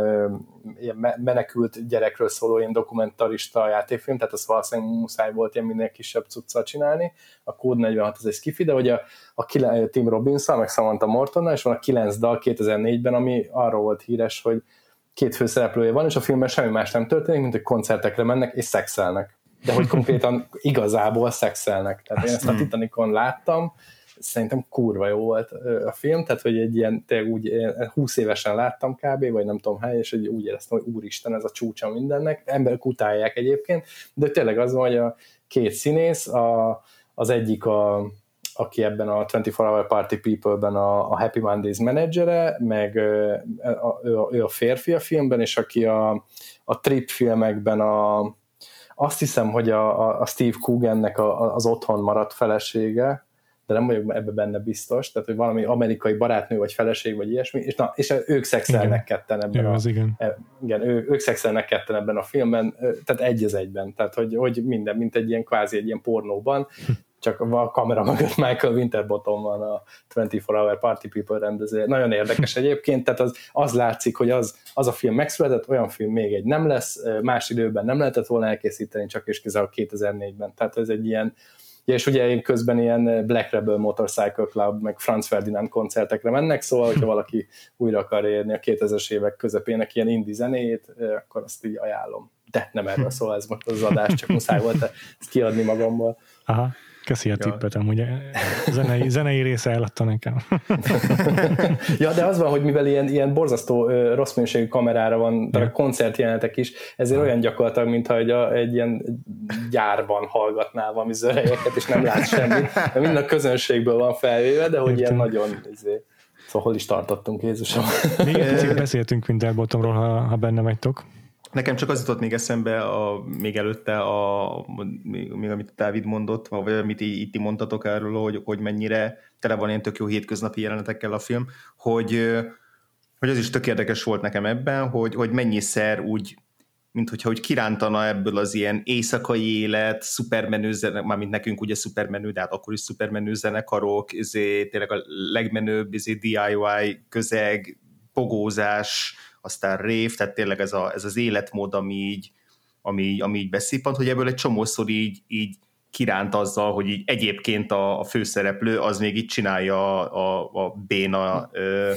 ilyen menekült gyerekről szóló ilyen dokumentarista játékfilm, tehát az valószínűleg muszáj volt ilyen minél kisebb cuccal csinálni. A Code 46 az egy skifi, de hogy a, a Tim Robinson, meg Samantha Mortonnal, és van a 9 dal 2004-ben, ami arról volt híres, hogy két főszereplője van, és a filmben semmi más nem történik, mint hogy koncertekre mennek és szexelnek. De hogy konkrétan igazából szexelnek. Tehát én ezt a Titanicon láttam, szerintem kurva jó volt a film, tehát hogy egy ilyen, tényleg úgy 20 évesen láttam kb, vagy nem tudom hány, és hogy úgy éreztem, hogy úristen, ez a csúcsa mindennek, emberek utálják egyébként, de tényleg az van, hogy a két színész, a, az egyik a, aki ebben a 24 Hour Party People-ben a, a Happy Mondays menedzsere, meg a, ő, a, ő a férfi a filmben, és aki a, a Trip filmekben a, azt hiszem, hogy a, a Steve Coogannek a, az otthon maradt felesége, de nem vagyok ebbe benne biztos, tehát hogy valami amerikai barátnő vagy feleség vagy ilyesmi, és, na, és ők szexelnek igen. ketten ebben Jó, a, az igen. E, igen ő, ők szexelnek ketten ebben a filmben, tehát egy az egyben, tehát hogy, hogy minden, mint egy ilyen kvázi egy ilyen pornóban, csak a kamera mögött Michael Winterbottom van a 24 Hour Party People rendező. Nagyon érdekes egyébként, tehát az, az látszik, hogy az, az a film megszületett, olyan film még egy nem lesz, más időben nem lehetett volna elkészíteni, csak és kizárólag 2004-ben. Tehát ez egy ilyen, és ugye én közben ilyen Black Rebel Motorcycle Club, meg Franz Ferdinand koncertekre mennek, szóval, hogyha valaki újra akar érni a 2000-es évek közepének ilyen indie zenét, akkor azt így ajánlom. De nem erről szól ez most az adás, csak muszáj volt ezt kiadni magamból. Aha. Köszi a ja. tippet, amúgy zenei, zenei része eladta nekem. [LAUGHS] ja, de az van, hogy mivel ilyen, ilyen borzasztó rossz minőségű kamerára van, de ja. koncertjelenetek is, ezért olyan gyakorlatilag, mintha egy, a, egy ilyen gyárban hallgatnál valami zörejeket, és nem lát semmit. De mind a közönségből van felvéve, de hogy Értem. ilyen nagyon izé, Szóval hol is tartottunk, Jézusom? Még egy [LAUGHS] beszéltünk Winterbottomról, ha, ha benne vagytok. Nekem csak az jutott még eszembe, a, még előtte, a, még, még amit Dávid mondott, vagy amit itt mondtatok erről, hogy, hogy mennyire tele van ilyen tök jó hétköznapi jelenetekkel a film, hogy, hogy az is tök érdekes volt nekem ebben, hogy, hogy mennyiszer úgy mint hogyha úgy kirántana ebből az ilyen éjszakai élet, szupermenő zenek, mármint nekünk ugye szupermenő, de hát akkor is szupermenő zenekarok, ezért tényleg a legmenőbb ezért DIY közeg, pogózás, aztán rév, tehát tényleg ez, a, ez az életmód, ami így, ami, ami így beszippant, hogy ebből egy csomószor így, így kiránt azzal, hogy így egyébként a, a főszereplő az még így csinálja a, a béna ö,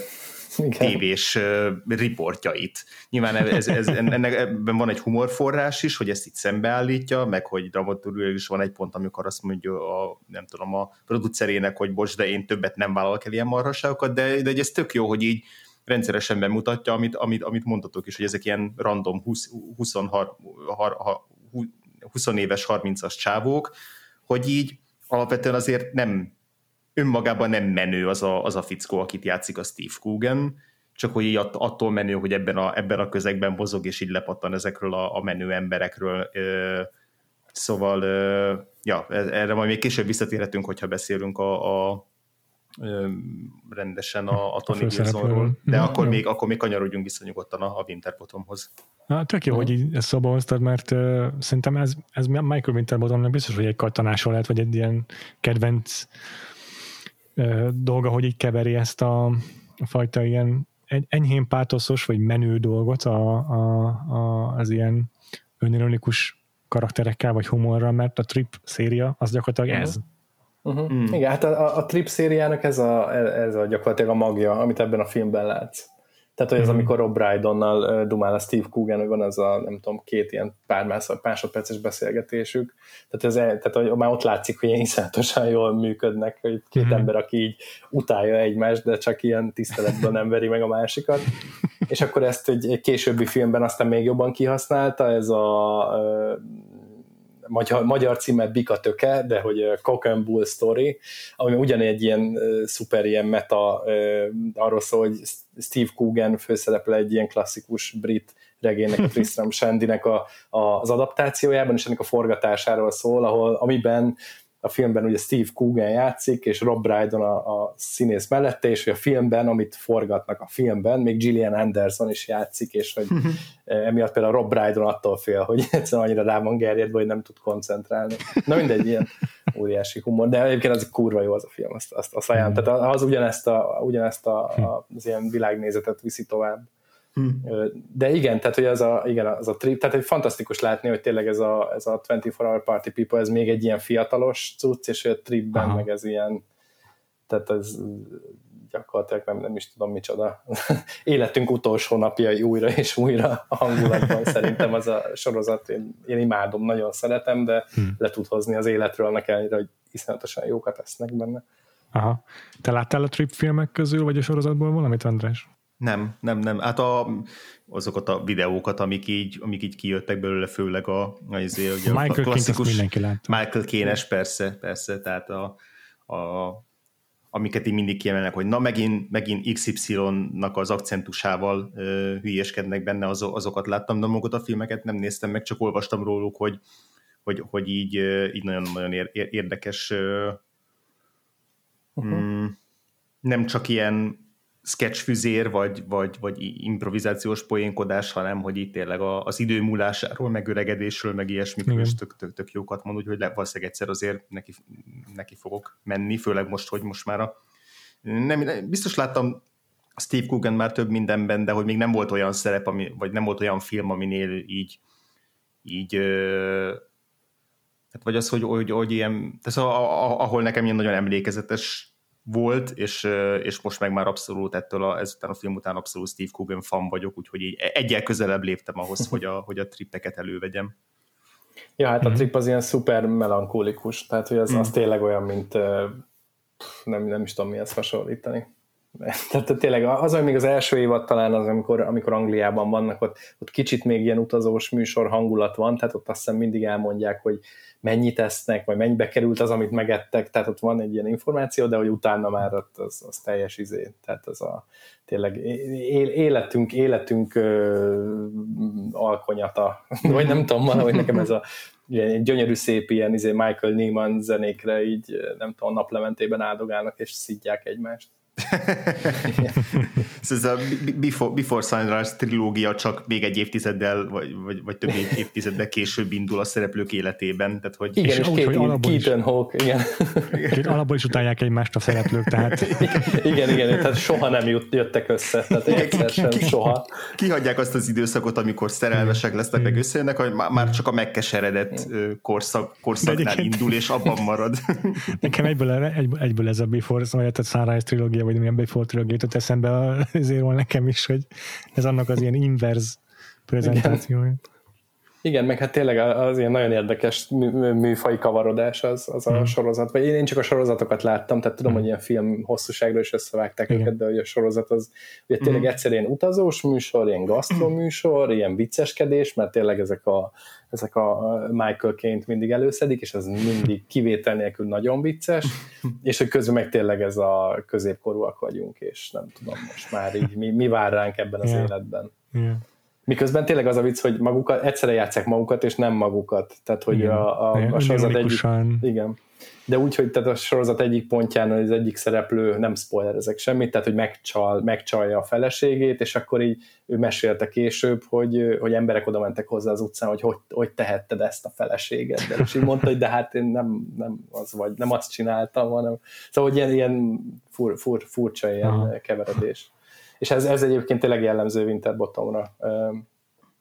tévés ö, riportjait. Nyilván ez, ez, ennek, ebben van egy humorforrás is, hogy ezt itt szembeállítja, meg hogy dramaturgiai is van egy pont, amikor azt mondja a, nem tudom, a producerének, hogy bocs, de én többet nem vállalok el ilyen marhaságokat, de, de ez tök jó, hogy így rendszeresen bemutatja, amit, amit, amit mondtatok is, hogy ezek ilyen random 20, 20, 20 éves 30-as csávók, hogy így alapvetően azért nem önmagában nem menő az a, az a fickó, akit játszik a Steve Coogan, csak hogy így attól menő, hogy ebben a, ebben a közegben mozog, és így lepattan ezekről a, a menő emberekről. Szóval, ja, e, erre majd még később visszatérhetünk, hogyha beszélünk a, a rendesen a, a Tony Gilsonról, de mm, akkor, még, akkor még kanyarodjunk vissza nyugodtan a, a Winterbottomhoz. Na, tök jó, mm. hogy ezt szóba hoztad, mert uh, szerintem ez, ez Michael Winterbottomnak biztos, hogy egy kattanásról lehet, vagy egy ilyen kedvenc uh, dolga, hogy így keveri ezt a, a fajta ilyen enyhén pátoszos, vagy menő dolgot a, a, a, az ilyen önironikus karakterekkel, vagy humorral, mert a Trip széria az gyakorlatilag uh-huh. ez. Uh-huh. Mm. Igen, hát a, a Trip szériának ez a, ez a gyakorlatilag a magja, amit ebben a filmben látsz. Tehát, hogy az, mm. amikor Rob Brydonnal dumál a Steve Coogan, hogy van az a, nem tudom, két ilyen pár másodperces beszélgetésük. Tehát, ez, tehát hogy már ott látszik, hogy ilyen iszonyatosan jól működnek, hogy két mm. ember, aki így utálja egymást, de csak ilyen tiszteletben nem veri meg a másikat. És akkor ezt egy, egy későbbi filmben aztán még jobban kihasználta, ez a magyar, magyar címe Bika Töke, de hogy Cock and Bull Story, ami ugyanegy ilyen szuper ilyen meta, arról szól, hogy Steve Coogan főszereple egy ilyen klasszikus brit regénynek, [LAUGHS] Tristram Shandy-nek a, a, az adaptációjában, és ennek a forgatásáról szól, ahol, amiben a filmben ugye Steve Coogan játszik, és Rob Brydon a, a színész mellette, és hogy a filmben, amit forgatnak a filmben, még Gillian Anderson is játszik, és hogy [LAUGHS] emiatt például Rob Brydon attól fél, hogy [LAUGHS] egyszerűen annyira rá van gerjedve, hogy nem tud koncentrálni. Na mindegy, ilyen óriási humor, de egyébként az kurva jó az a film, azt, azt, azt ajánlom. Tehát az ugyanezt, a, ugyanezt a, a, az ilyen világnézetet viszi tovább. Hmm. De igen, tehát hogy az a, igen, az a trip, tehát egy fantasztikus látni, hogy tényleg ez a, ez a 24 Hour Party People, ez még egy ilyen fiatalos cucc, és a tripben Aha. meg ez ilyen, tehát ez gyakorlatilag nem, nem is tudom micsoda. [LAUGHS] Életünk utolsó napjai újra és újra a hangulatban [LAUGHS] szerintem az a sorozat, én, én imádom, nagyon szeretem, de hmm. le tud hozni az életről, nekem ellenére, hogy iszonyatosan jókat esznek benne. Aha. Te láttál a trip filmek közül, vagy a sorozatból valamit, András? Nem, nem, nem. Hát a, azokat a videókat, amik így, amik így kijöttek belőle, főleg a, a, azért, ugye Michael a klasszikus mindenki látta. Michael Kénes, persze, persze, tehát a, a, amiket így mindig kiemelnek, hogy na megint, megint XY-nak az akcentusával ö, hülyeskednek benne, az, azokat láttam, de magukat a filmeket nem néztem meg, csak olvastam róluk, hogy, hogy, hogy így, így nagyon-nagyon érdekes uh-huh. mm, nem csak ilyen sketchfüzér, vagy, vagy, vagy improvizációs poénkodás, hanem hogy itt tényleg az idő múlásáról, meg öregedésről, meg ilyesmikről is tök, tök, tök jókat mond, úgyhogy valószínűleg egyszer azért neki, neki fogok menni, főleg most, hogy most már a nem, biztos láttam Steve Coogan már több mindenben, de hogy még nem volt olyan szerep, ami, vagy nem volt olyan film, aminél így így hát vagy az, hogy, hogy, hogy ilyen, tehát ahol nekem ilyen nagyon emlékezetes volt, és, és most meg már abszolút ettől a, ezután a film után abszolút Steve Coogan fan vagyok, úgyhogy így egyel közelebb léptem ahhoz, hogy a, hogy a trippeket elővegyem. Ja, hát a mhm. trip az ilyen szuper melankólikus, tehát hogy az, az mhm. tényleg olyan, mint nem, nem is tudom mihez hasonlítani. Tehát tényleg az, hogy még az első évad talán az, amikor, amikor Angliában vannak, ott, ott kicsit még ilyen utazós műsor hangulat van, tehát ott azt hiszem mindig elmondják, hogy mennyit esznek, vagy mennyibe került az, amit megettek, tehát ott van egy ilyen információ, de hogy utána már ott az, az teljes izé, tehát az a tényleg életünk, életünk ö, alkonyata, [LAUGHS] vagy nem tudom, valahogy nekem ez a ilyen gyönyörű szép ilyen izé Michael Nyman zenékre így nem tudom, naplementében áldogálnak és szidják egymást. [LAUGHS] ez a Before, Before Sunrise trilógia csak még egy évtizeddel, vagy, vagy, vagy több évtizeddel később indul a szereplők életében. Tehát, hogy igen, és, és úgy, hogy alapból is, Hawk, igen. igen. alapból is utálják egymást a szereplők, tehát... [LAUGHS] igen, igen, tehát soha nem jöttek össze, tehát egyszer sem, soha. Kihagyják azt az időszakot, amikor szerelmesek lesznek, meg összejönnek, hogy már csak a megkeseredett korszak, korszaknál indul, és abban marad. Nekem egyből, egyből, egyből ez a Before, szóval Sunrise trilógia, vagy milyen Before trilógia jutott eszembe [LAUGHS] azért van nekem is, hogy ez annak az ilyen inverz prezentációja. Igen, meg hát tényleg az ilyen nagyon érdekes műfai kavarodás az, az a mm. sorozat. Vagy én csak a sorozatokat láttam, tehát tudom, mm. hogy ilyen film hosszúságra is összevágták Igen. őket, de hogy a sorozat az ugye tényleg mm. egyszer ilyen utazós műsor, ilyen gasztroműsor, ilyen vicceskedés, mert tényleg ezek a, ezek a Michael Ként mindig előszedik, és az mindig kivétel nélkül nagyon vicces, [LAUGHS] és hogy közben meg tényleg ez a középkorúak vagyunk, és nem tudom, most már így mi, mi vár ránk ebben az yeah. életben. Yeah. Miközben tényleg az a vicc, hogy magukat, egyszerre játszák magukat, és nem magukat. Tehát, hogy igen. a, a, a sorozat egyik... Igen. De úgy, hogy tehát a sorozat egyik pontján az egyik szereplő, nem spoiler ezek semmit, tehát, hogy megcsal, megcsalja a feleségét, és akkor így ő mesélte később, hogy, hogy emberek oda mentek hozzá az utcán, hogy hogy, hogy tehetted ezt a feleséget. De és így mondta, hogy de hát én nem, nem az vagy, nem azt csináltam, hanem szóval, hogy ilyen, ilyen fur, fur, furcsa ilyen Aha. keveredés és ez, ez egyébként tényleg jellemző Winterbottomra,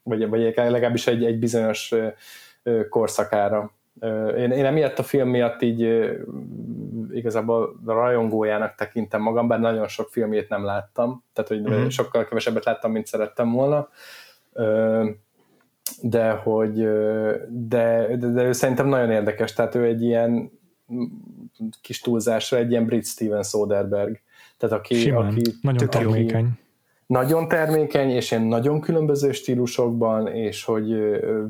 vagy, vagy legalábbis egy, egy bizonyos korszakára. Én, én emiatt a film miatt így igazából rajongójának tekintem magam, bár nagyon sok filmjét nem láttam, tehát hogy uh-huh. sokkal kevesebbet láttam, mint szerettem volna, de hogy de, de, de ő szerintem nagyon érdekes, tehát ő egy ilyen kis túlzásra egy ilyen brit Steven Soderbergh, tehát aki, Simán. aki nagyon termékeny. Aki nagyon termékeny, és ilyen nagyon különböző stílusokban, és hogy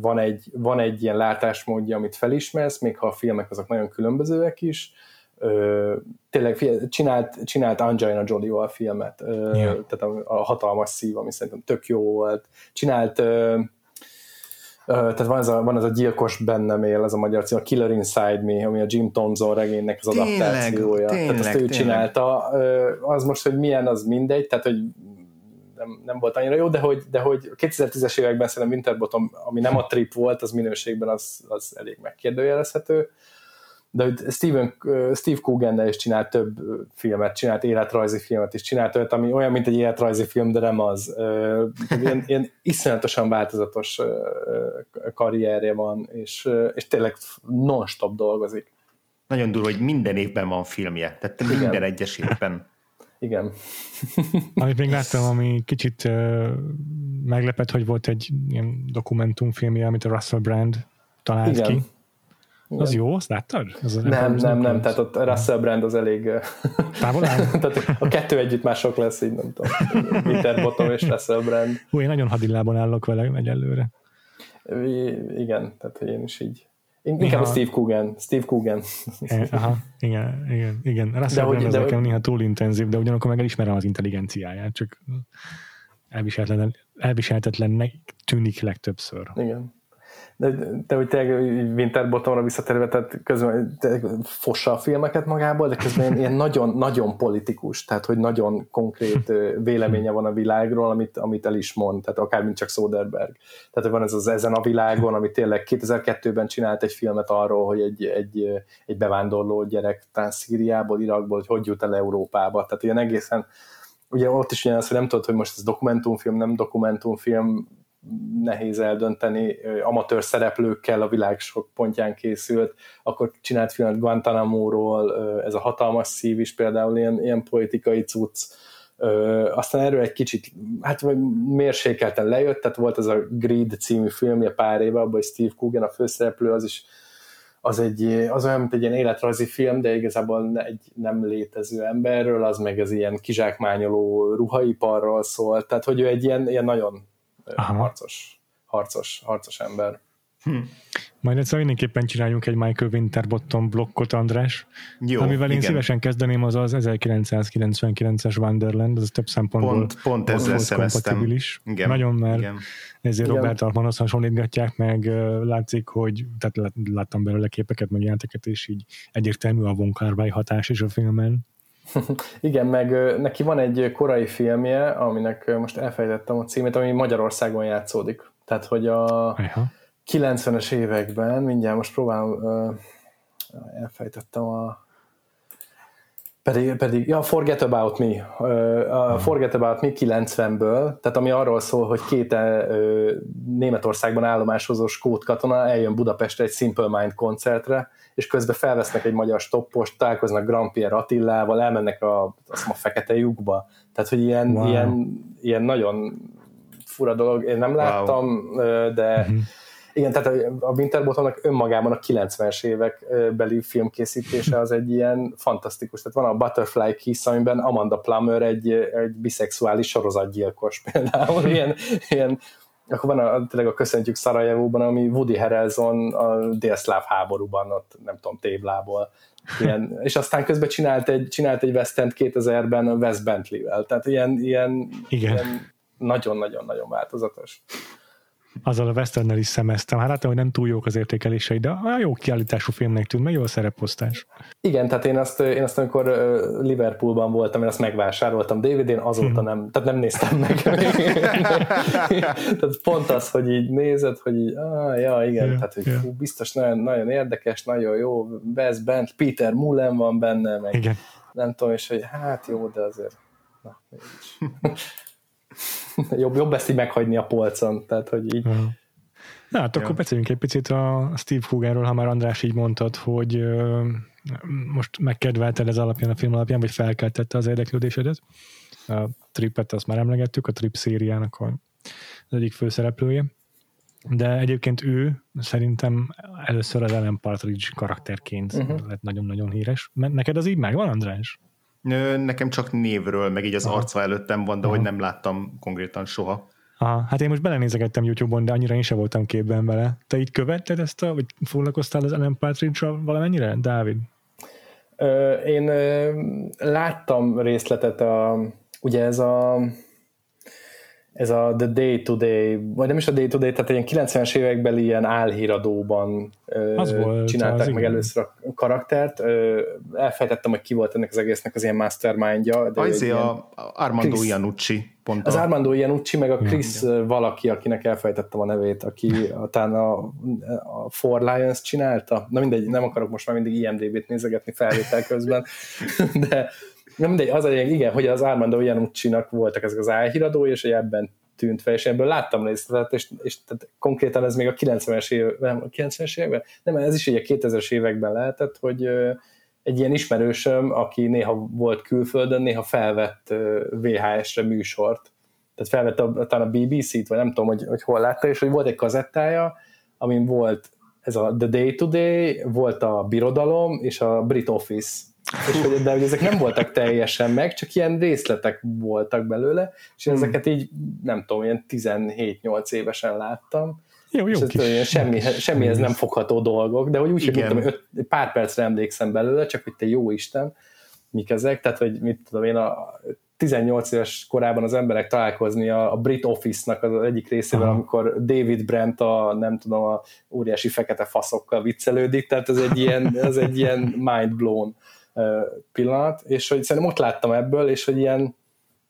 van egy, van egy ilyen látásmódja, amit felismersz, még ha a filmek azok nagyon különbözőek is. Ö, tényleg csinált, csinált Angelina Jolie-val filmet, ö, yeah. tehát a, a hatalmas szív, ami szerintem tök jó volt. Csinált ö, tehát van ez, a, van ez a gyilkos bennem él, ez a magyar cím, a Killer Inside Me, ami a Jim Thompson regénynek az tényleg, adaptációja. Tényleg, tehát ezt ő tényleg. csinálta. Az most, hogy milyen, az mindegy, tehát hogy nem, nem volt annyira jó, de hogy, de hogy 2010-es években szerintem Winterbottom, ami nem a trip volt, az minőségben az, az elég megkérdőjelezhető de Steven, Steve coogan is csinált több filmet, csinált életrajzi filmet is, csinált olyat, ami olyan, mint egy életrajzi film, de nem az. Ilyen, [LAUGHS] ilyen iszonyatosan változatos karrierje van, és, és tényleg non-stop dolgozik. Nagyon durva, hogy minden évben van filmje, tehát Igen. minden egyes évben. Igen. [LAUGHS] Amit még láttam, ami kicsit uh, meglepett, hogy volt egy ilyen dokumentumfilmje, amit a Russell Brand talált Igen. ki igen. Az jó, azt láttad? Az nem, nem, nem, nem, tehát ott Russell Brand az elég... Távol [LAUGHS] tehát a kettő együtt már sok lesz, így nem tudom. Peter Bottom és Russell Brand. Hú, én nagyon hadillában állok vele egyelőre. igen, tehát én is így. Inkább néha... a Steve Coogan. Steve Coogan. E, aha, igen, igen, igen. Russell Brand az nekem néha túl intenzív, de ugyanakkor meg elismerem az intelligenciáját, csak elviselhetetlen, elviselhetetlennek tűnik legtöbbször. Igen de, de hogy tényleg Winterbottomra visszatérve, tehát közben fossa a filmeket magából, de közben ilyen nagyon, nagyon politikus, tehát hogy nagyon konkrét véleménye van a világról, amit, amit el is mond, tehát akár mint csak Soderberg. Tehát van ez az ezen a világon, ami tényleg 2002-ben csinált egy filmet arról, hogy egy, egy, egy bevándorló gyerek talán Szíriából, Irakból, hogy hogy jut el Európába. Tehát ilyen egészen ugye ott is ilyen az, hogy nem tudod, hogy most ez dokumentumfilm, nem dokumentumfilm, nehéz eldönteni, amatőr szereplőkkel a világ sok pontján készült, akkor csinált filmet Guantanamo-ról, ez a hatalmas szív is például ilyen, ilyen politikai cucc, aztán erről egy kicsit, hát mérsékelten lejött, tehát volt ez a Greed című filmje pár éve, abban Steve Coogan a főszereplő, az is az, egy, az olyan, mint egy ilyen életrajzi film, de igazából egy nem létező emberről, az meg az ilyen kizsákmányoló ruhaiparról szól, tehát hogy ő egy ilyen, ilyen nagyon Aha. harcos, harcos, harcos ember. Hm. Majd egyszer mindenképpen csináljunk egy Michael Winterbottom blokkot, András. Jó, Amivel én igen. szívesen kezdeném, az az 1999-es Wonderland, az több szempontból pont, pont ezzel szemeztem. Igen, Nagyon, mert igen. ezért igen. Robert Altmanhoz hasonlítgatják, meg látszik, hogy tehát láttam belőle képeket, meg jelenteket, és így egyértelmű a Von hatás is a filmen. [LAUGHS] Igen, meg neki van egy korai filmje, aminek most elfejtettem a címét, ami Magyarországon játszódik. Tehát, hogy a Aha. 90-es években, mindjárt most próbálom, elfejtettem a pedig, pedig, ja, Forget About Me. A Forget About Me 90-ből, tehát ami arról szól, hogy két Németországban állomásozó skót katona eljön Budapestre egy Simple Mind koncertre, és közben felvesznek egy magyar stoppost, találkoznak Grand Pierre Attillával, elmennek a, azt a fekete lyukba. Tehát, hogy ilyen, wow. ilyen, ilyen nagyon fura dolog. Én nem láttam, wow. de, uh-huh. Igen, tehát a Winterbottomnak önmagában a 90-es évek beli filmkészítése az egy ilyen fantasztikus. Tehát van a Butterfly Kiss, amiben Amanda Plummer egy, egy biszexuális sorozatgyilkos [LAUGHS] például. Ilyen, ilyen akkor van a, tényleg a Köszöntjük Szarajevóban, ami Woody Harrelson a délszláv háborúban, ott nem tudom, téblából. Ilyen, és aztán közben csinált egy, csinált egy West End 2000-ben Wes Bentley-vel. Tehát ilyen, ilyen, Igen. ilyen nagyon-nagyon-nagyon változatos azzal a Westernnel is szemeztem. Hát láttam, hogy nem túl jók az értékelései, de a jó kiállítású filmnek tűnt, meg jó a szereposztás. Igen, tehát én azt, én azt amikor Liverpoolban voltam, én azt megvásároltam DVD-n, azóta hmm. nem, tehát nem néztem meg. [LAUGHS] tehát pont az, hogy így nézed, hogy így, ah, ja, igen, yeah, tehát hogy yeah. fú, biztos nagyon, nagyon érdekes, nagyon jó, Wes Bent, Peter Mullen van benne, meg igen. nem tudom, és hogy hát jó, de azért na, [LAUGHS] [LAUGHS] jobb, jobb ezt így meghagyni a polcon, tehát hogy így. Uh-huh. Na, hát akkor beszéljünk egy picit a Steve Hugáról, ha már András így mondtad, hogy uh, most megkedvelted ez alapján, a film alapján, vagy felkeltette az érdeklődésedet. A Tripet azt már emlegettük, a Trip szériának a, az egyik főszereplője. De egyébként ő szerintem először az Ellen Partridge karakterként uh-huh. lett nagyon-nagyon híres. Neked az így megvan, András? Nekem csak névről, meg így az Aha. arca előttem van, de Aha. hogy nem láttam konkrétan soha. Aha, hát én most belenézegettem YouTube-on, de annyira én sem voltam képben vele. Te így követted ezt a, vagy foglalkoztál az Ellen partridge valamennyire, Dávid? Ö, én ö, láttam részletet a, ugye ez a ez a The Day to Day, vagy nem is a Day to Day, tehát ilyen 90-es évekbeli ilyen álhíradóban az volt, csinálták az meg igen. először a karaktert. Elfejtettem, hogy ki volt ennek az egésznek az ilyen mastermindja. De az a Armando Chris, Iannucci. Pont az a... Armando Iannucci, meg a Chris igen. valaki, akinek elfejtettem a nevét, aki talán a, a Four Lions csinálta. Na mindegy, nem akarok most már mindig IMDB-t nézegetni felvétel közben, [LAUGHS] de nem mindegy, az a lényeg, igen, hogy az Armando Iannucci-nak voltak ezek az álhíradói, és ebben tűnt fel, és ebből láttam részletet, és, és tehát konkrétan ez még a 90-es években, a 90-es években? Nem, ez is ugye a 2000-es években lehetett, hogy egy ilyen ismerősöm, aki néha volt külföldön, néha felvett VHS-re műsort, tehát felvett a, talán a BBC-t, vagy nem tudom, hogy, hogy hol látta, és hogy volt egy kazettája, amin volt ez a The Day to Day, volt a Birodalom, és a Brit Office, és hogy, de hogy ezek nem voltak teljesen meg, csak ilyen részletek voltak belőle, és hmm. ezeket így, nem tudom, ilyen 17-8 évesen láttam, jó, jó és ez semmi, semmihez nem fogható dolgok, de hogy úgy, hogy tudom, öt, pár percre emlékszem belőle, csak hogy te jó Isten, mik ezek, tehát hogy mit tudom én, a 18 éves korában az emberek találkozni a, a Brit Office-nak az egyik részével, Aha. amikor David Brent a, nem tudom, a óriási fekete faszokkal viccelődik, tehát ez egy ilyen, ez egy ilyen mind blown pillanat, és hogy szerintem ott láttam ebből, és hogy ilyen,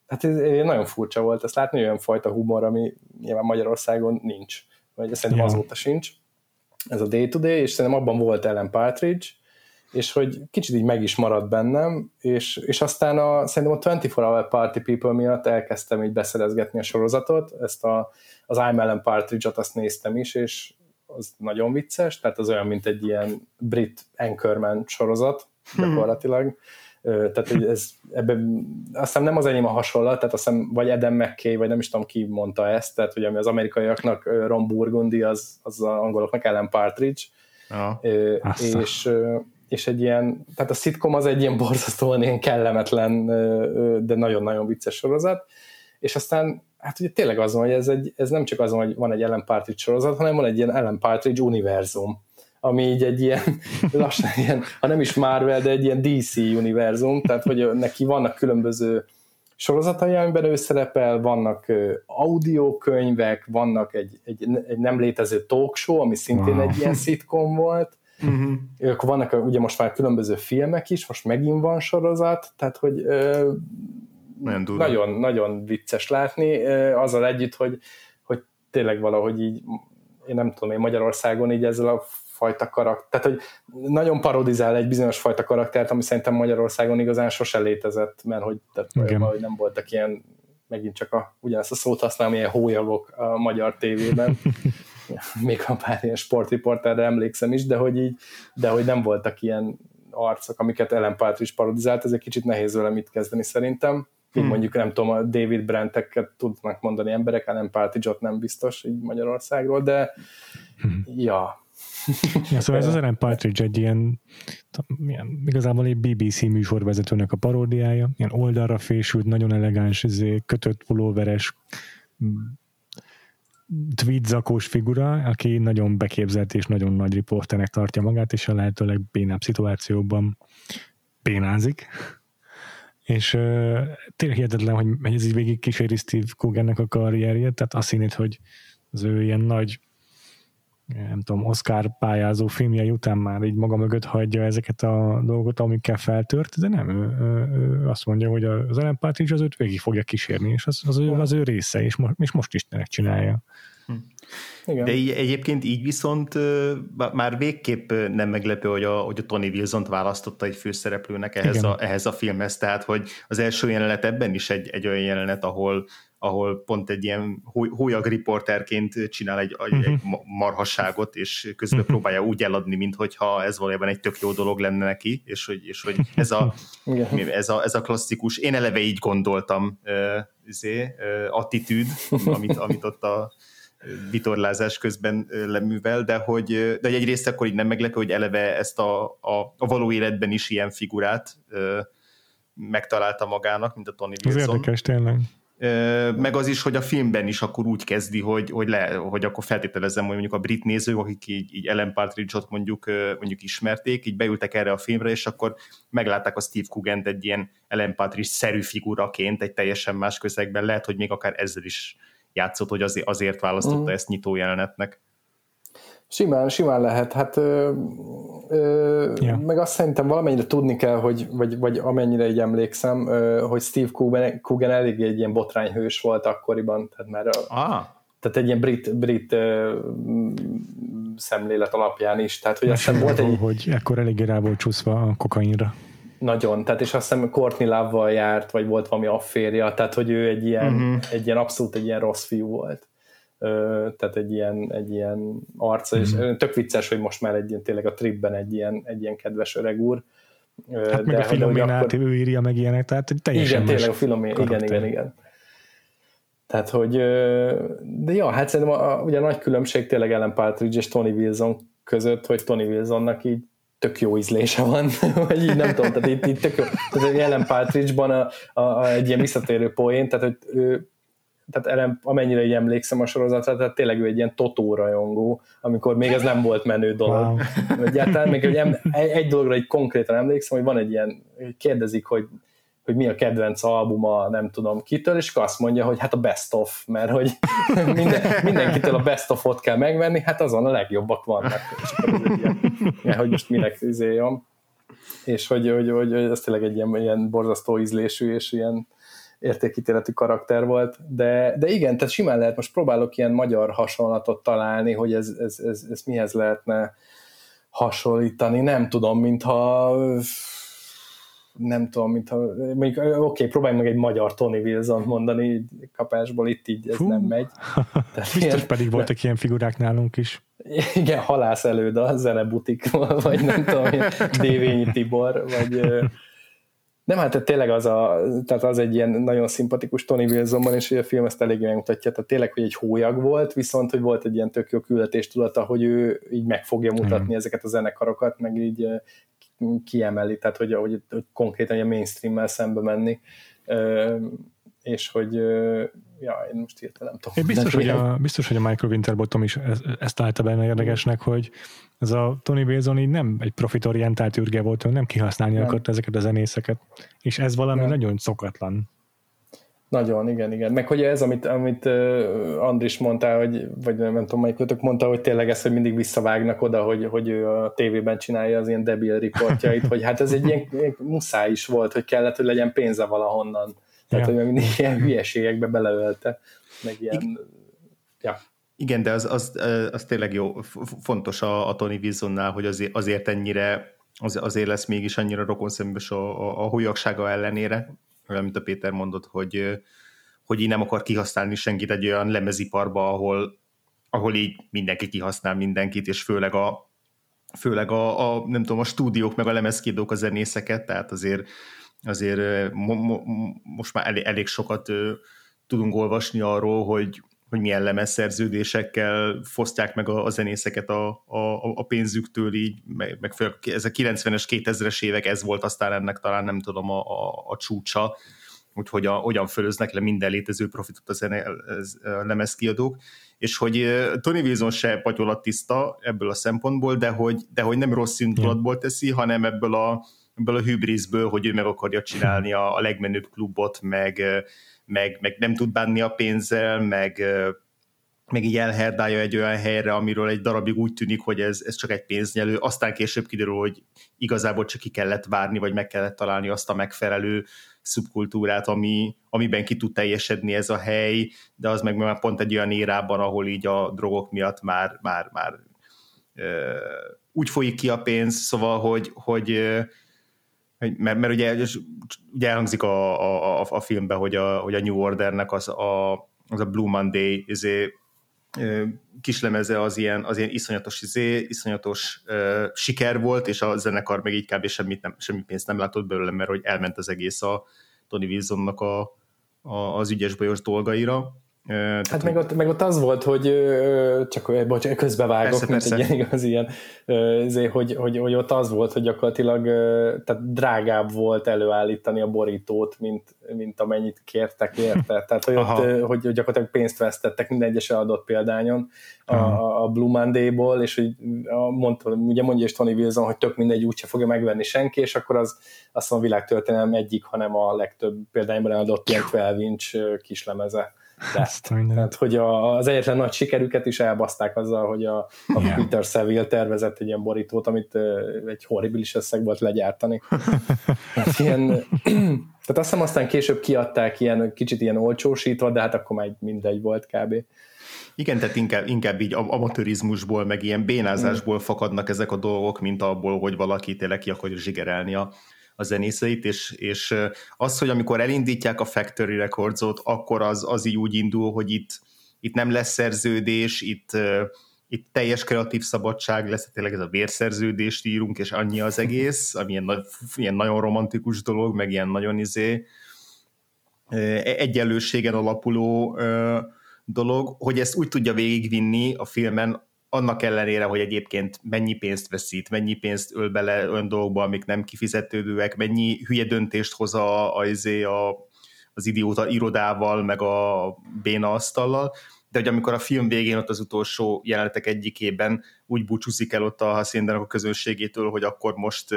hát ez, ez nagyon furcsa volt ezt látni, olyan fajta humor, ami nyilván Magyarországon nincs, vagy szerintem yeah. azóta sincs. Ez a day-to-day, és szerintem abban volt Ellen Partridge, és hogy kicsit így meg is maradt bennem, és, és aztán a, szerintem a 24 Hour Party People miatt elkezdtem így beszerezgetni a sorozatot, ezt a, az I'm Ellen Partridge-ot azt néztem is, és az nagyon vicces, tehát az olyan, mint egy ilyen brit Anchorman sorozat, gyakorlatilag. Tehát hogy ez, ebben, aztán nem az enyém a hasonlat, tehát azt hiszem, vagy Adam McKay, vagy nem is tudom ki mondta ezt, tehát hogy ami az amerikaiaknak Ron Burgundy, az, az az angoloknak Ellen Partridge, ja. és, és egy ilyen, tehát a sitcom az egy ilyen borzasztóan ilyen kellemetlen, de nagyon-nagyon vicces sorozat, és aztán hát ugye tényleg az van, hogy ez, egy, ez nem csak az van, hogy van egy Ellen Partridge sorozat, hanem van egy ilyen Ellen Partridge univerzum ami így egy ilyen, [LAUGHS] lassan ilyen, ha nem is Marvel, de egy ilyen DC univerzum, tehát hogy neki vannak különböző sorozatai, amiben ő szerepel, vannak audiokönyvek, vannak egy, egy, egy nem létező talk show, ami szintén wow. egy ilyen sitcom volt, uh-huh. Akkor vannak ugye most már különböző filmek is, most megint van sorozat, tehát hogy ö, nagyon, nagyon vicces látni, ö, azzal együtt, hogy, hogy tényleg valahogy így, én nem tudom, én Magyarországon így ezzel a fajta karakter, tehát hogy nagyon parodizál egy bizonyos fajta karaktert, ami szerintem Magyarországon igazán sose létezett, mert hogy, tehát hogy nem voltak ilyen, megint csak a, ugyanazt a szót használom, ilyen hólyagok a magyar tévében, [LAUGHS] még a pár ilyen sportriporterre emlékszem is, de hogy így, de hogy nem voltak ilyen arcok, amiket Ellen Partridge parodizált, ez egy kicsit nehéz vele mit kezdeni szerintem. Mint hmm. mondjuk nem tudom, a David Brenteket tudnak mondani emberek, Ellen Partridge-ot nem biztos így Magyarországról, de hmm. ja, Ja, szóval ez az Ellen Partridge egy ilyen, ilyen igazából egy BBC műsorvezetőnek a paródiája, ilyen oldalra fésült, nagyon elegáns, izé, kötött pulóveres, tweedzakós figura, aki nagyon beképzelt és nagyon nagy riporternek tartja magát, és a lehető legbénább szituációban bénázik. És uh, tényleg hihetetlen, hogy ez így végig kíséri Steve Coogannek a karrierjét, tehát azt hinnéd, hogy az ő ilyen nagy nem tudom, Oscar pályázó filmjei után már így maga mögött hagyja ezeket a dolgokat, amikkel feltört, de nem, ő, ő, ő azt mondja, hogy az Ellen Partridge az őt végig fogja kísérni, és az, az, ő, az ő része, és, most, és most is csinálja. Hm. Igen. De így, egyébként így viszont már végképp nem meglepő, hogy a, hogy a Tony Wilson-t választotta egy főszereplőnek ehhez a, ehhez a filmhez, tehát hogy az első jelenet ebben is egy, egy olyan jelenet, ahol ahol pont egy ilyen hólyag riporterként csinál egy, uh-huh. egy marhasságot, és közben uh-huh. próbálja úgy eladni, mintha ez valójában egy tök jó dolog lenne neki, és hogy, és hogy ez, a, [LAUGHS] ez, a, ez a klasszikus, én eleve így gondoltam uh, izé, uh, attitűd, amit, amit ott a vitorlázás közben leművel, de hogy, de egyrészt akkor így nem meglepő, hogy eleve ezt a, a, a való életben is ilyen figurát uh, megtalálta magának, mint a Tony Wilson. Ez érdekes tényleg meg az is, hogy a filmben is akkor úgy kezdi, hogy, hogy, le, hogy akkor feltételezem, hogy mondjuk a brit nézők, akik így, így Ellen Partridge-ot mondjuk, mondjuk ismerték, így beültek erre a filmre, és akkor meglátták a Steve Coogan-t egy ilyen Ellen Partridge-szerű figuraként, egy teljesen más közegben, lehet, hogy még akár ezzel is játszott, hogy azért, azért választotta mm. ezt nyitó jelenetnek. Simán, simán lehet. Hát ö, ö, yeah. meg azt szerintem valamennyire tudni kell, hogy, vagy, vagy amennyire így emlékszem, ö, hogy Steve Coogan, Coogan elég egy ilyen botrányhős volt akkoriban, tehát már a, ah. tehát egy ilyen brit, brit ö, szemlélet alapján is. Tehát, hogy azt hiszem volt egy... hogy ekkor eléggé rá volt csúszva a kokainra. Nagyon, tehát és azt hiszem Courtney love járt, vagy volt valami afférja, tehát hogy ő egy ilyen, uh-huh. egy ilyen abszolút egy ilyen rossz fiú volt tehát egy ilyen, egy ilyen arca, mm. és tök vicces, hogy most már egy ilyen, tényleg a tripben egy ilyen, egy ilyen kedves öreg úr. Hát de meg a Filoménát akkor... ő írja meg ilyenek, tehát teljesen Igen, tényleg a Filomén, igen, igen, igen. Tehát, hogy, de ja, hát szerintem a, a, ugye a nagy különbség tényleg Ellen Partridge és Tony Wilson között, hogy Tony Wilsonnak így tök jó ízlése van, [LAUGHS] vagy így nem tudom, tehát itt, itt tök jó, tehát Ellen Partridge-ban a, a, a, egy ilyen visszatérő poén, tehát hogy ő tehát erre, amennyire így emlékszem a sorozatra, tehát tényleg ő egy ilyen totó rajongó, amikor még ez nem volt menő dolog. Wow. Egyáltalán még hogy em, egy dologra egy konkrétan emlékszem, hogy van egy ilyen, kérdezik, hogy hogy mi a kedvenc albuma, nem tudom kitől, és azt mondja, hogy hát a best of, mert hogy [LAUGHS] minden, mindenkitől a best of-ot kell megvenni, hát azon a legjobbak vannak. És ilyen, ilyen, hogy most minek izéljam. És hogy, hogy, hogy, hogy ez tényleg egy ilyen, ilyen borzasztó ízlésű, és ilyen, értékítéletű karakter volt, de, de igen, tehát simán lehet, most próbálok ilyen magyar hasonlatot találni, hogy ez, ez, ez, ez mihez lehetne hasonlítani, nem tudom, mintha nem tudom, mintha, még oké, okay, próbálj meg egy magyar Tony Wilson mondani kapásból, itt így ez Fú. nem megy. [LAUGHS] Tehát Biztos ilyen, pedig voltak de, ilyen figurák nálunk is. Igen, halász előd a zenebutik, vagy nem tudom, Dévényi Tibor, vagy nem, hát tényleg az, a, tehát az egy ilyen nagyon szimpatikus Tony Wilsonban, és a film ezt eléggé megmutatja, tehát tényleg, hogy egy hólyag volt, viszont, hogy volt egy ilyen tök jó tudata, hogy ő így meg fogja mutatni mm. ezeket a zenekarokat, meg így kiemeli, tehát hogy, hogy, hogy konkrétan a mainstream-mel szembe menni, és hogy ja, én most hirtelen nem tudom. Én biztos, hogy a, biztos, hogy a Michael Winterbottom is ezt, találta benne érdekesnek, hogy ez a Tony Wilson így nem egy profitorientált űrge volt, nem kihasználni nem. akarta ezeket a zenészeket, és ez valami nem. nagyon szokatlan. Nagyon, igen, igen. Meg hogy ez, amit, amit uh, Andris mondta, hogy, vagy nem, nem tudom, melyik mondta, hogy tényleg ez, hogy mindig visszavágnak oda, hogy, hogy ő a tévében csinálja az ilyen debil riportjait, hogy hát ez egy ilyen muszáj is volt, hogy kellett, hogy legyen pénze valahonnan. Tehát, ja. hogy mindig ilyen [LAUGHS] hülyeségekbe beleölte, meg ilyen... Ja. Igen, de az, az, az tényleg jó, fontos a, a Tony Wilsonnál, hogy azért, azért ennyire, az, azért lesz mégis annyira rokonszembes a, a, a hólyagsága ellenére, olyan, mint a Péter mondott, hogy, hogy így nem akar kihasználni senkit egy olyan lemeziparba, ahol, ahol így mindenki kihasznál mindenkit, és főleg a, főleg a, a nem tudom, a stúdiók meg a lemezkidók a zenészeket, tehát azért azért mo, mo, most már elég, elég sokat tudunk olvasni arról, hogy hogy milyen lemezszerződésekkel fosztják meg a, a zenészeket a, a, a pénzüktől így, meg, meg ez a 90-es, 2000-es évek, ez volt aztán ennek talán nem tudom a, a, a csúcsa, úgyhogy a, hogyan fölöznek le minden létező profitot a, zene, a lemezkiadók, és hogy Tony Wilson se patyolat tiszta ebből a szempontból, de hogy, de hogy nem rossz indulatból teszi, hanem ebből a, ebből a hybrisből, hogy ő meg akarja csinálni a, a legmenőbb klubot, meg, meg, meg nem tud bánni a pénzzel, meg, meg így elherdálja egy olyan helyre, amiről egy darabig úgy tűnik, hogy ez, ez csak egy pénznyelő, aztán később kiderül, hogy igazából csak ki kellett várni, vagy meg kellett találni azt a megfelelő szubkultúrát, ami, amiben ki tud teljesedni ez a hely, de az meg már pont egy olyan érában, ahol így a drogok miatt már, már, már ö, úgy folyik ki a pénz, szóval, hogy, hogy mert, mert ugye, ugye elhangzik a, a, a, a filmben, hogy a, hogy a New Ordernek az a, az a Blue Monday izé, kislemeze az ilyen, az ilyen iszonyatos, izé, iszonyatos uh, siker volt, és a zenekar meg így kb. Semmit nem, semmi pénzt nem látott belőle, mert hogy elment az egész a Tony Wilsonnak a, a, az ügyes bajos dolgaira. Tehát, hát meg ott, meg ott az volt, hogy csak bocs, közbevágok, persze, mint persze. egy ilyen igaz ilyen, hogy, hogy, hogy ott az volt, hogy gyakorlatilag tehát drágább volt előállítani a borítót, mint, mint amennyit kértek érte. Tehát, hogy, ott, hogy gyakorlatilag pénzt vesztettek minden egyes adott példányon a, a Blue Monday-ból, és hogy mondta, ugye mondja is Tony Wilson, hogy tök mindegy úgyse fogja megvenni senki, és akkor az azt mondom, a világtörténelem egyik, hanem a legtöbb példányban eladott ilyen 12 inch kislemeze lett. Tehát, hogy a, az egyetlen nagy sikerüket is elbaszták azzal, hogy a, a yeah. Peter Seville tervezett egy ilyen borítót, amit egy horribilis összeg volt legyártani. hát ilyen, tehát azt hiszem aztán később kiadták ilyen, kicsit ilyen olcsósítva, de hát akkor már mindegy volt kb. Igen, tehát inkább, inkább így amatőrizmusból, meg ilyen bénázásból fakadnak ezek a dolgok, mint abból, hogy valaki tényleg ki akarja zsigerelni a, a zenészeit, és, és az, hogy amikor elindítják a Factory Recordsot, akkor az, az így úgy indul, hogy itt, itt nem lesz szerződés, itt, itt teljes kreatív szabadság lesz, tényleg ez a vérszerződést írunk, és annyi az egész, [LAUGHS] ami ilyen, ilyen nagyon romantikus dolog, meg ilyen nagyon izé egyenlőségen alapuló dolog, hogy ezt úgy tudja végigvinni a filmen, annak ellenére, hogy egyébként mennyi pénzt veszít, mennyi pénzt öl bele olyan dolgokba, amik nem kifizetődőek, mennyi hülye döntést hoz a, a, izé, a, az idióta irodával, meg a béna asztallal, de hogy amikor a film végén ott az utolsó jelenetek egyikében úgy búcsúzik el ott a Haciendának a közönségétől, hogy akkor most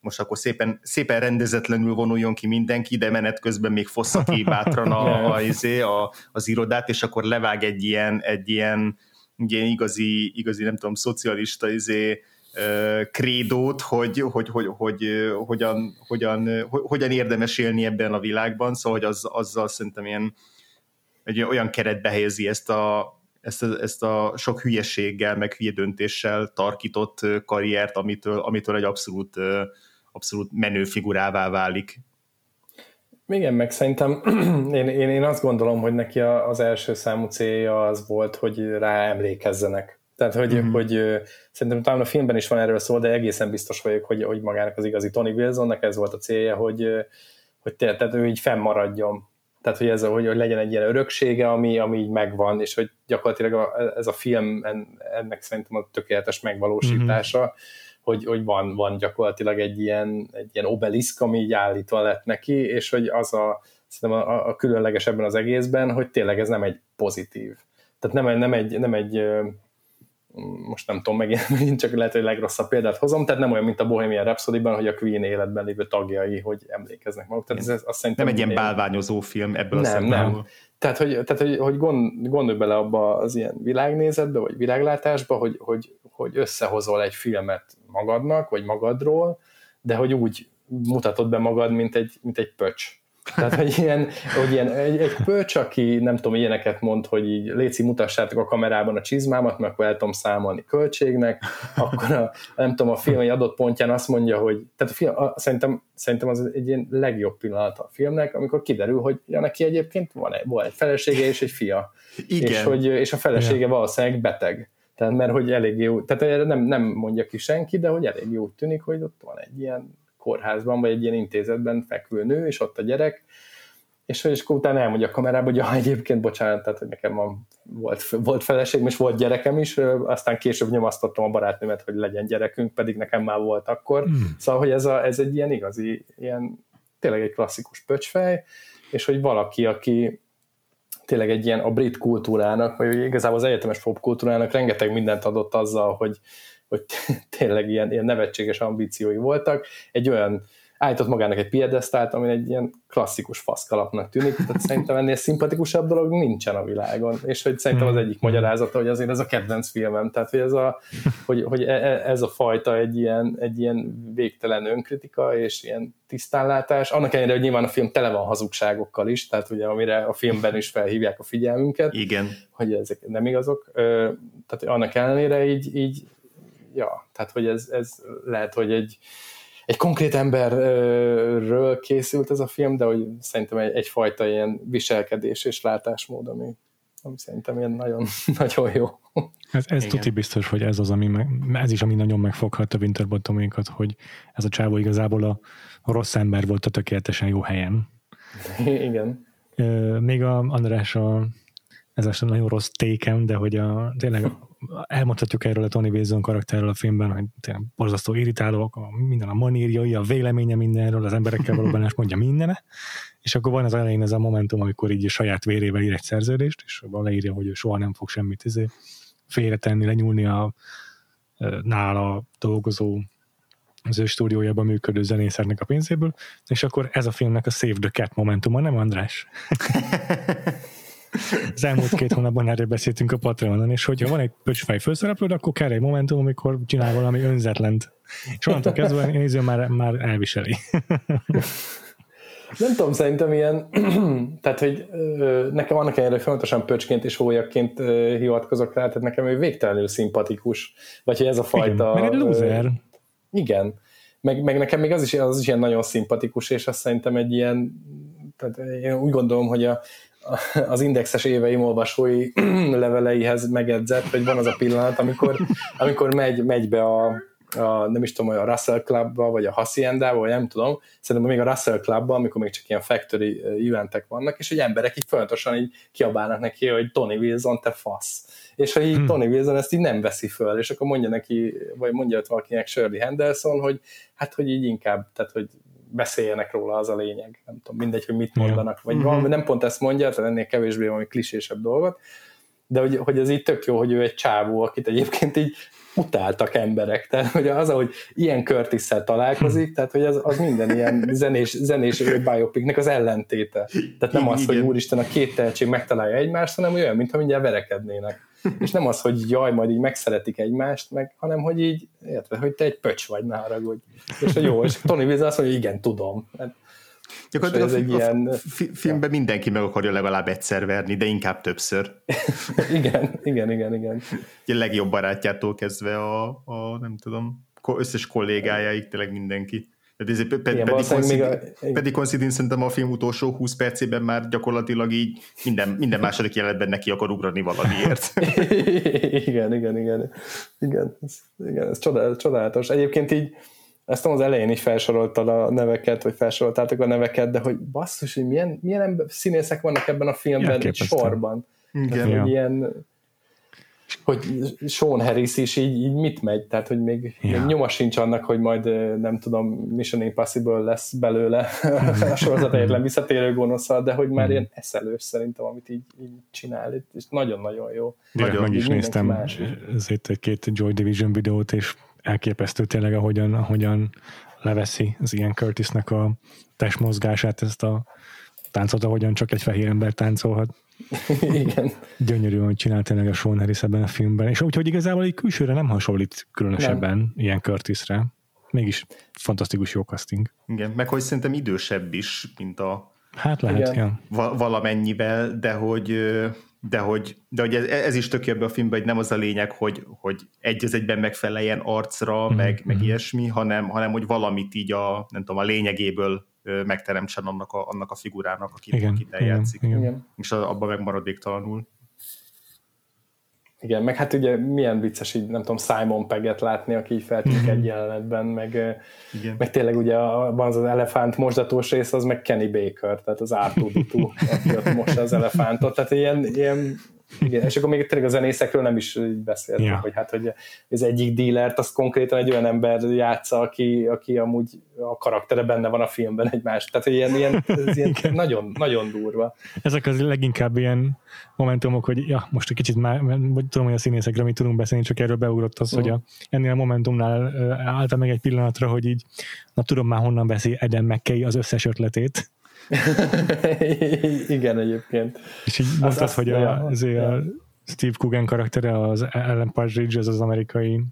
most akkor szépen, szépen rendezetlenül vonuljon ki mindenki, de menet közben még fossza ki bátran a, [LAUGHS] a, izé, a, az irodát, és akkor levág egy ilyen, egy ilyen ilyen igazi, igazi, nem tudom, szocialista izé, krédót, hogy, hogy, hogy, hogy, hogyan, hogyan, hogyan érdemes élni ebben a világban, szóval hogy az, azzal szerintem ilyen egy olyan keretbe helyezi ezt a, ezt a, ezt a sok hülyeséggel, meg hülye döntéssel tarkított karriert, amitől, amitől egy abszolút, abszolút menő figurává válik. Igen, meg szerintem [CLEARS THROAT] én, én, én azt gondolom, hogy neki az első számú célja az volt, hogy rá emlékezzenek. Tehát, hogy, mm-hmm. hogy szerintem talán a filmben is van erről szó, de egészen biztos vagyok, hogy, hogy magának az igazi Tony Wilsonnak ez volt a célja, hogy, hogy tehát ő így fennmaradjon. Tehát, hogy ez hogy, hogy legyen egy ilyen öröksége, ami, ami így megvan, és hogy gyakorlatilag a, ez a film ennek szerintem a tökéletes megvalósítása. Mm-hmm hogy, hogy van, van gyakorlatilag egy ilyen, egy ilyen obeliszk, ami így állítva lett neki, és hogy az a, szerintem a, a különleges ebben az egészben, hogy tényleg ez nem egy pozitív. Tehát nem, nem egy, nem egy most nem tudom, [LAUGHS] megint, csak lehet, hogy legrosszabb példát hozom, tehát nem olyan, mint a Bohemian Rhapsody-ban, hogy a Queen életben lévő tagjai, hogy emlékeznek maguk. Tehát ez, ez azt nem egy ilyen bálványozó film ebből nem, a Nem, Tehát, hogy, tehát, hogy, hogy gond, gondolj bele abba az ilyen világnézetbe, vagy világlátásba, hogy, hogy, hogy összehozol egy filmet magadnak, vagy magadról, de hogy úgy mutatod be magad, mint egy, mint egy pöcs. Tehát, hogy ilyen, hogy ilyen egy, egy pöcs, aki nem tudom, ilyeneket mond, hogy így léci mutassátok a kamerában a csizmámat, mert akkor el tudom számolni költségnek, akkor a, nem tudom, a film egy adott pontján azt mondja, hogy tehát a film, a, szerintem, szerintem az egy ilyen legjobb pillanat a filmnek, amikor kiderül, hogy ja, neki egyébként van egy, van egy felesége és egy fia. Igen. És, hogy, és a felesége Igen. valószínűleg beteg. Tehát mert hogy elég jó, tehát nem, nem mondja ki senki, de hogy elég jó tűnik, hogy ott van egy ilyen kórházban, vagy egy ilyen intézetben fekvő nő, és ott a gyerek, és és akkor utána elmondja a kamerába, hogy [LAUGHS] ja, egyébként bocsánat, tehát hogy nekem van, volt, volt feleségem, és volt gyerekem is, aztán később nyomasztottam a barátnőmet, hogy legyen gyerekünk, pedig nekem már volt akkor. Mm. Szóval, hogy ez, a, ez egy ilyen igazi, ilyen tényleg egy klasszikus pöcsfej, és hogy valaki, aki tényleg egy ilyen a brit kultúrának, vagy igazából az egyetemes kultúrának rengeteg mindent adott azzal, hogy, hogy [LAUGHS] tényleg ilyen, ilyen nevetséges ambíciói voltak, egy olyan állított magának egy piedesztált, ami egy ilyen klasszikus faszkalapnak tűnik, tehát szerintem ennél szimpatikusabb dolog nincsen a világon, és hogy szerintem az egyik magyarázata, hogy azért ez a kedvenc filmem, tehát hogy ez a, hogy, hogy e, e, ez a fajta egy ilyen, egy ilyen végtelen önkritika, és ilyen tisztánlátás, annak ellenére, hogy nyilván a film tele van hazugságokkal is, tehát ugye amire a filmben is felhívják a figyelmünket, Igen. hogy ezek nem igazok, tehát annak ellenére így, így ja, tehát hogy ez, ez lehet, hogy egy egy konkrét emberről készült ez a film, de hogy szerintem egy, egyfajta ilyen viselkedés és látásmód, ami, ami szerintem ilyen nagyon, [LAUGHS] nagyon jó. Ez, ez tuti biztos, hogy ez az, ami meg, ez is, ami nagyon megfoghatta Winterbottomékat, hogy ez a csávó igazából a, a rossz ember volt a tökéletesen jó helyen. [LAUGHS] Igen. Még a András a, ez a nagyon rossz tékem, de hogy a, tényleg elmondhatjuk erről a Tony Wilson karakterről a filmben, hogy tényleg borzasztó irritálók, a, minden a manírjai, a véleménye mindenről, az emberekkel való mondja mindene, és akkor van az elején ez a momentum, amikor így a saját vérével ír egy szerződést, és abban leírja, hogy ő soha nem fog semmit izé, félretenni, lenyúlni a nála dolgozó az ő stúdiójában működő zenészernek a pénzéből, és akkor ez a filmnek a Save the Cat momentuma, nem András? [LAUGHS] Az elmúlt két hónapban erről beszéltünk a Patreonon, és hogyha van egy pöcsfej főszereplőd, akkor kell egy momentum, amikor csinál valami önzetlent. És onnantól kezdve a néző már, már elviseli. Nem tudom, szerintem ilyen, [CLEARS THROAT] tehát, hogy nekem annak ellenére folyamatosan pöcsként és hólyakként hivatkozok rá, tehát nekem ő végtelenül szimpatikus. Vagy hogy ez a fajta... Igen, mert egy loser. Igen. Meg, meg nekem még az is, az is ilyen nagyon szimpatikus, és azt szerintem egy ilyen, tehát én úgy gondolom, hogy a, [LAUGHS] az indexes éveim olvasói [CLEARS THROAT] leveleihez megedzett, hogy van az a pillanat, amikor, amikor megy, megy be a, a, nem is tudom, a Russell Clubba, vagy a Hacienda, vagy nem tudom, szerintem még a Russell Clubba, amikor még csak ilyen factory eventek vannak, és hogy emberek így folyamatosan így kiabálnak neki, hogy Tony Wilson, te fasz. És hogy így hmm. Tony Wilson ezt így nem veszi föl, és akkor mondja neki, vagy mondja ott valakinek Shirley Henderson, hogy hát, hogy így inkább, tehát, hogy beszéljenek róla, az a lényeg. Nem tudom, mindegy, hogy mit mondanak, vagy uh-huh. valami, nem pont ezt mondja, tehát ennél kevésbé valami klisésebb dolgot, de hogy, hogy ez így tök jó, hogy ő egy csávó, akit egyébként így utáltak emberek. Tehát hogy az, ahogy ilyen curtis találkozik, tehát hogy az, az minden ilyen zenés, zenés biopiknek az ellentéte. Tehát nem az, hogy úristen a két tehetség megtalálja egymást, hanem olyan, mintha mindjárt verekednének. És nem az, hogy jaj, majd így megszeretik egymást, meg, hanem hogy így, érted, hogy te egy pöcs vagy, ne haragudj. És hogy jó, és Tony Wiz azt mondja, hogy igen, tudom. Hát, Gyakorlatilag a, egy a ilyen... filmben mindenki meg akarja legalább egyszer verni, de inkább többször. [LAUGHS] igen, igen, igen, igen. A legjobb barátjától kezdve a, a nem tudom, összes kollégájáig, tényleg mindenki. Tehát ez, pe, Igen, pedig, Considine, a... pedig Considine szerintem a film utolsó 20 percében már gyakorlatilag így minden, minden második jelenetben neki akar ugrani valamiért. [LAUGHS] igen, igen, igen. Igen, ez, igen, ez csodálatos. Egyébként így ezt az elején is felsoroltad a neveket, vagy felsoroltátok a neveket, de hogy basszus, hogy milyen, milyen ember, színészek vannak ebben a filmben egy sorban. Igen. Tehát, hogy ilyen hogy Sean Harris is így, így mit megy, tehát hogy még, ja. még nyoma sincs annak, hogy majd nem tudom, Mission Impossible lesz belőle [LAUGHS] a sorozat egyetlen visszatérő gonoszal, de hogy már mm. ilyen eszelős szerintem, amit így, így csinál, és nagyon-nagyon jó. Direkt meg is néztem más. ezért egy-két Joy Division videót, és elképesztő tényleg, ahogyan, ahogyan leveszi az ilyen Curtisnek a testmozgását, ezt a táncot, ahogyan csak egy fehér ember táncolhat. [LAUGHS] Igen. Gyönyörű, hogy csinált tényleg a Sean Harris ebben a filmben, és úgyhogy igazából egy külsőre nem hasonlít különösebben nem. ilyen Curtisre. Mégis fantasztikus jó casting. Igen, meg hogy szerintem idősebb is, mint a Hát lehet, igen. Ja. valamennyivel, de hogy de hogy, de hogy ez, ez is tök ebben a filmben, hogy nem az a lényeg, hogy, hogy egy az egyben megfeleljen arcra, mm-hmm. meg, meg mhm. ilyesmi, hanem, hanem hogy valamit így a, nem tudom, a lényegéből megteremtsen annak a, annak a figurának, akit, igen, akit eljátszik. Igen, igen. És abban meg maradéktalanul. Igen, meg hát ugye milyen vicces így, nem tudom, Simon Pegget látni, aki így feltűnik mm-hmm. egy jelenetben, meg, Igen. meg tényleg ugye van az, az elefánt mosdatós rész, az meg Kenny Baker, tehát az ártúdító, aki ott mossa az elefántot, tehát ilyen, ilyen igen, és akkor még tényleg a zenészekről nem is beszéltünk, yeah. hogy hát, hogy az egyik dílert, azt konkrétan egy olyan ember játsza, aki, aki amúgy a karaktere benne van a filmben egy más. Tehát ilyen, ilyen, ez ilyen nagyon, nagyon durva. Ezek az leginkább ilyen momentumok, hogy ja, most egy kicsit már, tudom, hogy a színészekről mi tudunk beszélni, csak erről beugrott az, uh. hogy a, ennél a momentumnál álltam meg egy pillanatra, hogy így, na tudom már honnan veszi Eden McKay az összes ötletét, [LAUGHS] Igen, egyébként. És így mondtad, az hogy a, azért ja. a Steve Coogan karaktere, az Ellen Partridge, az az amerikai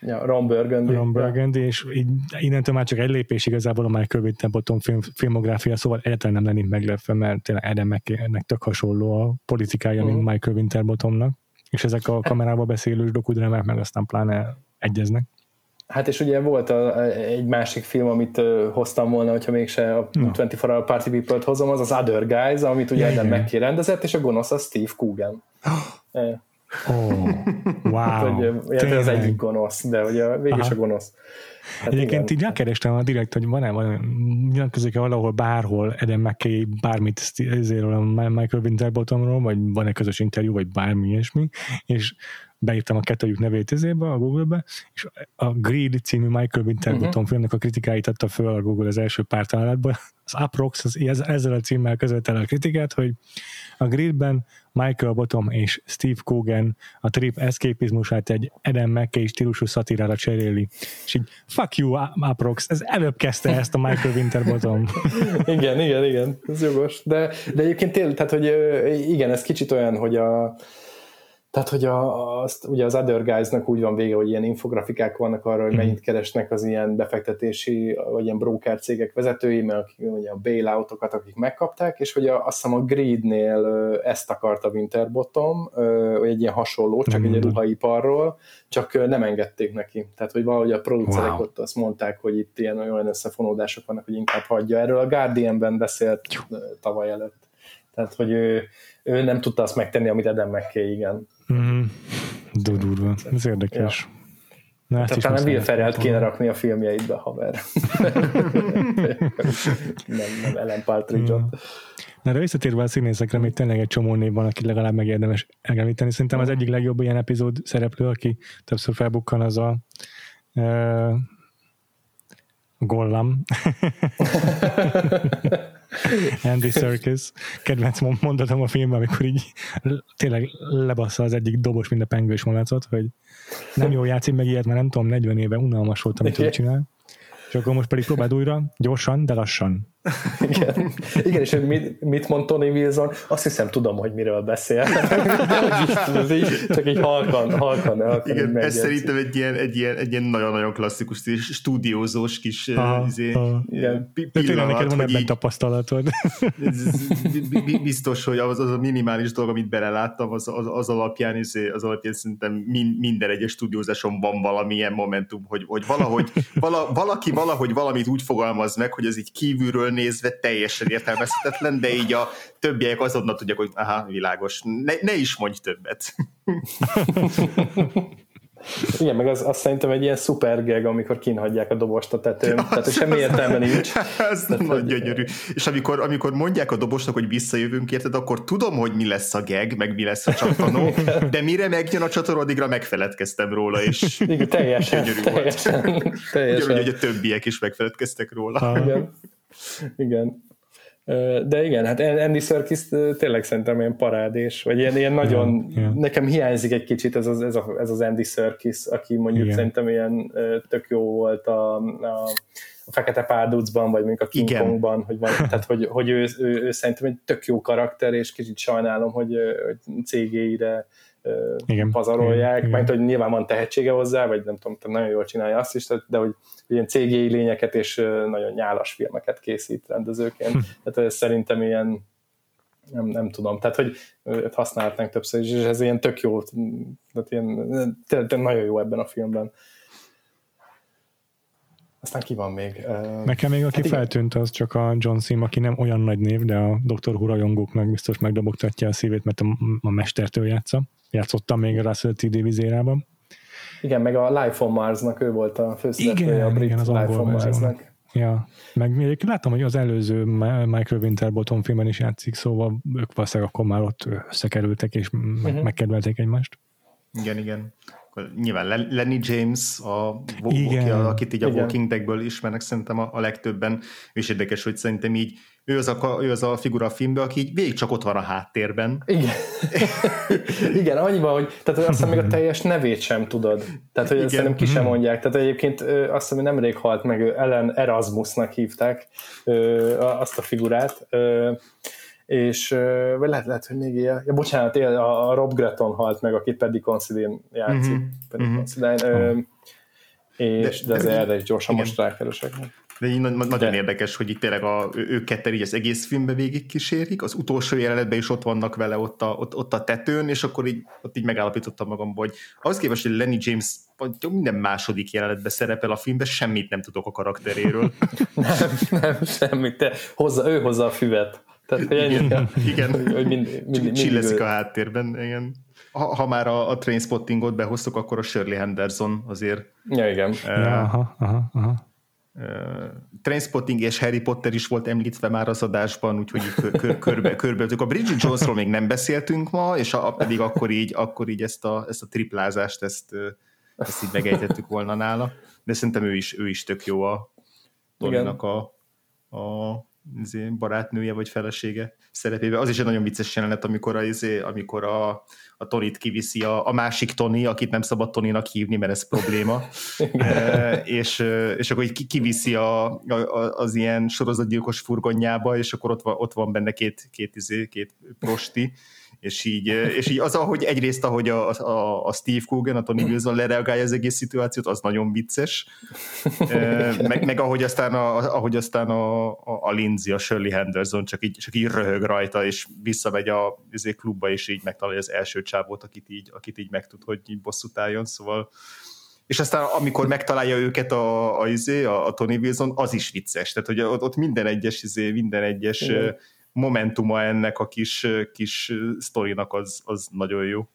ja, Ron Burgundy. Ron Burgundy, ja. és így innentől már csak egy lépés igazából a Michael Winterbottom film, filmográfia, szóval egyáltalán nem lennénk meglepve, mert tényleg Adam McKay-nek tök hasonló a politikája, uh-huh. mint Michael Winterbottomnak, és ezek a kamerába beszélős dokudrámák meg aztán pláne egyeznek. Hát és ugye volt a, egy másik film, amit hoztam volna, hogyha mégse a no. 24 Hour Party People-t hozom, az az Other Guys, amit ugye Eden yeah. rendezett, és a gonosz a Steve Coogan. [GASPS] Oh, [LAUGHS] wow. hát, hogy, az egyik gonosz, de ugye végig is a gonosz. Hát Egyébként igen. így rákerestem a direkt, hogy van-e van közük valahol bárhol Eden McKay bármit Michael Winterbottomról, vagy van-e közös interjú, vagy bármi ilyesmi, és beírtam a kettőjük nevét ezébe a Google-be, és a Greed című Michael Winterbottom uh-huh. filmnek a kritikáit adta föl a Google az első pár találatban. Az Aprox az, ezzel a címmel között el a kritikát, hogy a Greedben Michael Bottom és Steve Coogan a trip eszképizmusát egy Adam McKay stílusú szatirára cseréli. És így, fuck you, Aprox, ez előbb kezdte ezt a Michael Winterbottom. [LAUGHS] igen, igen, igen, ez jogos. De, de egyébként tényleg, tehát, hogy igen, ez kicsit olyan, hogy a, tehát, hogy a, azt, ugye az Other Guys-nak úgy van vége, hogy ilyen infografikák vannak arra, hogy mhm. mennyit keresnek az ilyen befektetési, vagy ilyen broker cégek vezetői, mert akik, ugye a bailoutokat, akik megkapták, és hogy a, azt hiszem a Greednél ezt akarta Winterbottom, vagy egy ilyen hasonló, csak egy ruhaiparról, csak nem engedték neki. Tehát, hogy valahogy a producerek wow. ott azt mondták, hogy itt ilyen olyan összefonódások vannak, hogy inkább hagyja. Erről a Guardian-ben beszélt tavaly előtt. Tehát, hogy ő, ő nem tudta azt megtenni, amit Eden McKay, igen. Mm, durva. Ez érdekes. Ja. Na, Tehát talán Will Ferrell-t kéne rakni a filmjeidbe, haver. [LAUGHS] nem, nem Ellen Partridge-ot. Mm. Na, de visszatérve a színészekre, még tényleg egy csomó név van, aki legalább megérdemes megemlíteni. Szerintem az egyik legjobb ilyen epizód szereplő, aki többször felbukkan, az a uh, Gollam. [LAUGHS] [LAUGHS] [LAUGHS] Andy Serkis. Kedvenc mondatom a filmben, amikor így tényleg lebassza az egyik dobos, mint a pengős malacot, hogy nem jó játszik meg ilyet, mert nem tudom, 40 éve unalmas volt, amit ő [LAUGHS] csinál. És akkor most pedig próbáld újra, gyorsan, de lassan. Igen, Igen és mit, mit mond Tony Wilson? Azt hiszem, tudom, hogy miről beszél. [LAUGHS] De így, csak így halkan, halkan, halkan Igen, ez szerintem egy ilyen, egy ilyen, egy ilyen nagyon-nagyon klasszikus, stúdiózós kis aha, izé, aha. Igen. pillanat. neked van ebben így, tapasztalatod. [LAUGHS] biztos, hogy az, az a minimális dolog, amit beleláttam, az, az, az alapján, izé, az alapján szerintem minden egyes stúdiózáson van valamilyen momentum, hogy, hogy valahogy, vala, valaki valahogy valamit úgy fogalmaz meg, hogy ez így kívülről nézve teljesen értelmezhetetlen, de így a többiek azonnal tudják, hogy aha, világos, ne, ne is mondj többet. Igen, meg az, az szerintem egy ilyen szuper gag, amikor kinhagyják a dobost a tetőn. Ja, [LAUGHS] Tehát semmi értelme nincs. [LAUGHS] Ez Tehát, nagy gyönyörű. És amikor, amikor mondják a dobosnak, hogy visszajövünk, érted, akkor tudom, hogy mi lesz a gag, meg mi lesz a csattanó, [LAUGHS] de mire megjön a csatorna, addigra megfeledkeztem róla, és Igen, teljesen, gyönyörű teljesen, volt. Teljesen. Ugyanúgy, hogy a többiek is megfeledkeztek róla. Igen. Igen. De igen, hát Andy Serkis tényleg szerintem ilyen parádés, vagy ilyen, ilyen nagyon, yeah, yeah. nekem hiányzik egy kicsit ez az, ez, a, ez az Andy Serkis, aki mondjuk igen. szerintem ilyen tök jó volt a, a, a Fekete Párducban, vagy mondjuk a King igen. Kongban, hogy, van, [LAUGHS] tehát, hogy, hogy ő, ő, ő, szerintem egy tök jó karakter, és kicsit sajnálom, hogy, hogy CG-ire igen, pazarolják, igen, mert hogy nyilván van tehetsége hozzá, vagy nem tudom, nagyon jól csinálja azt is, de hogy ilyen CGI lényeket és nagyon nyálas filmeket készít rendezőként. Hm. Tehát ez szerintem ilyen nem, nem tudom, tehát hogy használhatnánk többször is, és ez ilyen tök jó, tehát ilyen, tényleg nagyon jó ebben a filmben. Aztán ki van még? Nekem még aki hát feltűnt, az csak a John Sim, aki nem olyan nagy név, de a Dr. Who rajongóknak biztos megdobogtatja a szívét, mert a, a mestertől játsza. Játszottam még a Russell T. Davies érában. Igen, meg a Life on Mars-nak ő volt a főszereplője, a brit igen, az Life on Mars-nak. Ja, meg még láttam, hogy az előző Michael Winterbottom filmben is játszik, szóval ők valószínűleg akkor már ott összekerültek és uh-huh. megkedvelték egymást. Igen, igen nyilván Lenny James, a, Igen. akit így a Igen. Walking Deadből ismernek szerintem a, a legtöbben, és érdekes, hogy szerintem így ő az a, ő az a figura a filmben, aki így végig csak ott van a háttérben. Igen, [LAUGHS] Igen annyiban, hogy tehát azt hiszem még a [LAUGHS] teljes nevét sem tudod. Tehát, hogy Igen. szerintem ki sem mhm. mondják. Tehát egyébként azt hiszem, hogy nemrég halt meg, Ellen Erasmusnak hívták azt a figurát és vagy lehet, lehet, hogy még él. Ja, bocsánat, él, a Rob Gretton halt meg, akit Paddy Considine játszik. Mm-hmm. Paddy mm-hmm. Considine, oh. és, de, de, de erre is gyorsan igen. most rákeresek. De így nagyon de. érdekes, hogy itt tényleg a, ők ketten így az egész filmbe végig kísérik, az utolsó jelenetben is ott vannak vele ott a, ott, ott a tetőn, és akkor így, ott így megállapítottam magam, hogy ahhoz képest, hogy Lenny James minden második jelenetben szerepel a filmben, semmit nem tudok a karakteréről. [LAUGHS] nem, nem, semmit. Te hozza, ő hozza a füvet. Tehát, hogy igen, igen. Hogy, mind, mind, mind a háttérben, igen. Ha, ha már a, a Trainspottingot behoztuk, akkor a Shirley Henderson azért. Ja, igen. Uh, ja, aha, aha, aha. Trainspotting és Harry Potter is volt említve már az adásban, úgyhogy kör, körbe, körbe A Bridget Jonesról még nem beszéltünk ma, és a, pedig akkor így, akkor így ezt, a, ezt a triplázást, ezt, ezt így megejtettük volna nála. De szerintem ő is, ő is tök jó a Toninak a, a barátnője vagy felesége szerepébe. Az is egy nagyon vicces jelenet, amikor a, izé, amikor a, a Tonit kiviszi a, a másik Toni, akit nem szabad Toninak hívni, mert ez probléma. [LAUGHS] e, és, és akkor így kiviszi a, a, az ilyen sorozatgyilkos furgonjába, és akkor ott van, ott van benne két, két, izé, két prosti, és így, és így az, ahogy egyrészt, ahogy a, a, a Steve Coogan, a Tony Wilson lereagálja az egész szituációt, az nagyon vicces. meg, meg ahogy aztán, a, ahogy aztán a, a, a Lindsay, a Shirley Henderson csak így, csak így röhög rajta, és visszamegy a izé, klubba, és így megtalálja az első csávót, akit így, akit így megtud, hogy így bosszút álljon, szóval. És aztán amikor megtalálja őket a, a, izé, a, a Tony Wilson, az is vicces, tehát hogy ott, ott minden egyes, izé, minden egyes Igen momentuma ennek a kis, kis sztorinak az, az nagyon jó.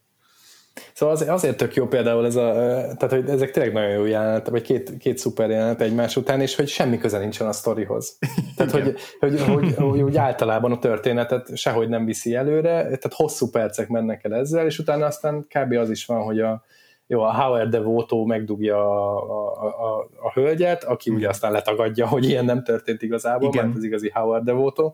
Szóval azért, azért tök jó például ez a, tehát hogy ezek tényleg nagyon jó jelenet, vagy két, két szuper jelenet egymás után, és hogy semmi köze nincsen a sztorihoz. Tehát, hogy, hogy, hogy, hogy, hogy, általában a történetet sehogy nem viszi előre, tehát hosszú percek mennek el ezzel, és utána aztán kb. az is van, hogy a, jó, a Howard Devoto megdugja a, a, a, a hölgyet, aki ugye aztán letagadja, hogy ilyen nem történt igazából, Igen. mert az igazi Howard Devoto,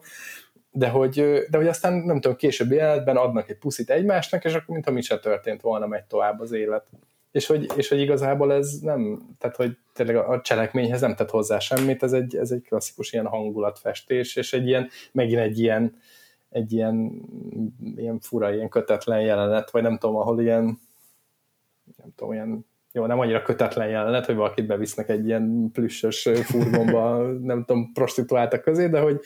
de hogy, de hogy aztán nem tudom, később életben adnak egy puszit egymásnak, és akkor mintha mi se történt volna, megy tovább az élet. És hogy, és hogy igazából ez nem, tehát hogy tényleg a cselekményhez nem tett hozzá semmit, ez egy, ez egy klasszikus ilyen hangulatfestés, és egy ilyen, megint egy ilyen, egy ilyen, ilyen fura, ilyen kötetlen jelenet, vagy nem tudom, ahol ilyen, nem tudom, ilyen jó, nem annyira kötetlen jelenet, hogy valakit bevisznek egy ilyen plüssös furgonba, [LAUGHS] nem tudom, prostituáltak közé, de hogy,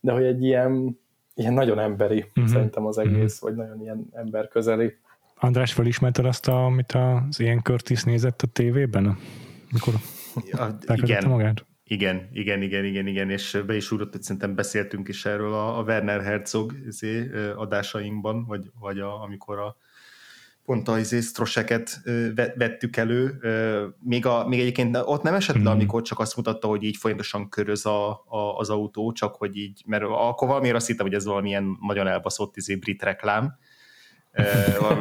de hogy egy ilyen, ilyen nagyon emberi uh-huh. szerintem az egész, uh-huh. vagy nagyon ilyen ember közeli. András, felismerted azt, a, amit az ilyen Curtis nézett a tévében, mikor ja, igen. magát? Igen, igen, igen, igen, igen, és be is úrott, hogy szerintem beszéltünk is erről a, a Werner Herzog izé, adásainkban, vagy, vagy a, amikor a pont a izé, stroseket vettük elő. Még, a, még egyébként ott nem esett le, mhm. amikor csak azt mutatta, hogy így folyamatosan köröz a, a, az autó, csak hogy így, mert akkor valamiért azt hittem, hogy ez valamilyen nagyon elbaszott izé, brit reklám,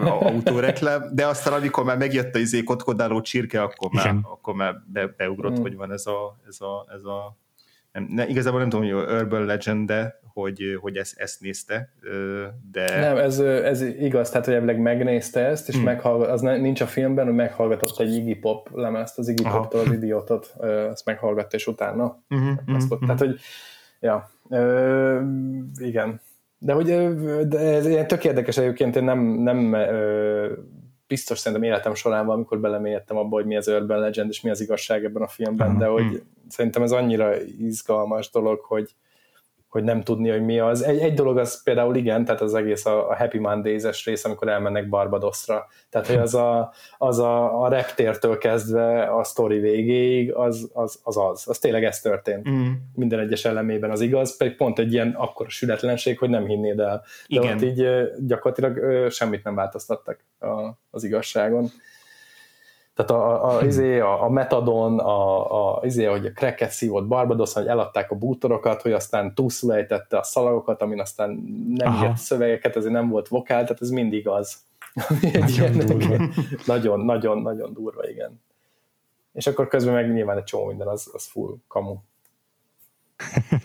autóreklám, de aztán amikor már megjött a izé kotkodáló csirke, akkor már, akkor már be, beugrott, mm. hogy van ez a, ez a, ez a nem, ne, igazából nem tudom, hogy Urban Legend, de hogy, hogy ezt, ezt nézte, de... Nem, ez, ez igaz, tehát hogy ebből megnézte ezt, és hmm. meghallgat, az nincs a filmben, hogy meghallgatott egy Iggy Pop lemezt, az Iggy Poptól az Idiotot, ezt meghallgatta, és utána uh-huh, uh-huh. Tehát, hogy ja, ö, igen. De hogy de ez ilyen tök érdekes egyébként, én nem, nem ö, biztos szerintem életem során amikor belemélyedtem abba, hogy mi az Urban Legend, és mi az igazság ebben a filmben, uh-huh. de hogy uh-huh. szerintem ez annyira izgalmas dolog, hogy, hogy nem tudni, hogy mi az. Egy, egy dolog az például igen, tehát az egész a, a Happy Mondays-es rész, amikor elmennek Barbadosra. Tehát, hogy az a, az a, a reptértől kezdve a sztori végéig, az az, az, az. Az tényleg ez történt. Mm. Minden egyes elemében az igaz, pedig pont egy ilyen akkora sületlenség, hogy nem hinnéd el. De igen. ott így gyakorlatilag semmit nem változtattak a, az igazságon. Tehát a, a, a, izé, a, a metadon, a, a, izé, hogy a cracket szívott Barbados, hogy eladták a bútorokat, hogy aztán túlszulejtette a szalagokat, amin aztán nem Aha. írt szövegeket, ezért nem volt vokál, tehát ez mindig az. [LAUGHS] nagyon, durva. nagyon, nagyon, nagyon durva, igen. És akkor közben meg nyilván egy csomó minden, az, az full kamu.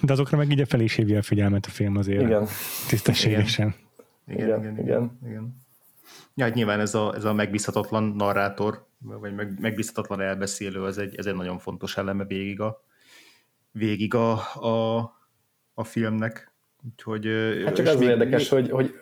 De azokra meg így fel is hívja a figyelmet a film azért. Igen. Tisztességesen. Igen, igen, igen. igen. igen. Ja, hát nyilván ez a, ez a megbízhatatlan narrátor, vagy meg, megbízhatatlan elbeszélő, ez egy, ez egy nagyon fontos eleme végig a, végig a, a, a filmnek. Úgyhogy, hát csak az még, érdekes, még... hogy, hogy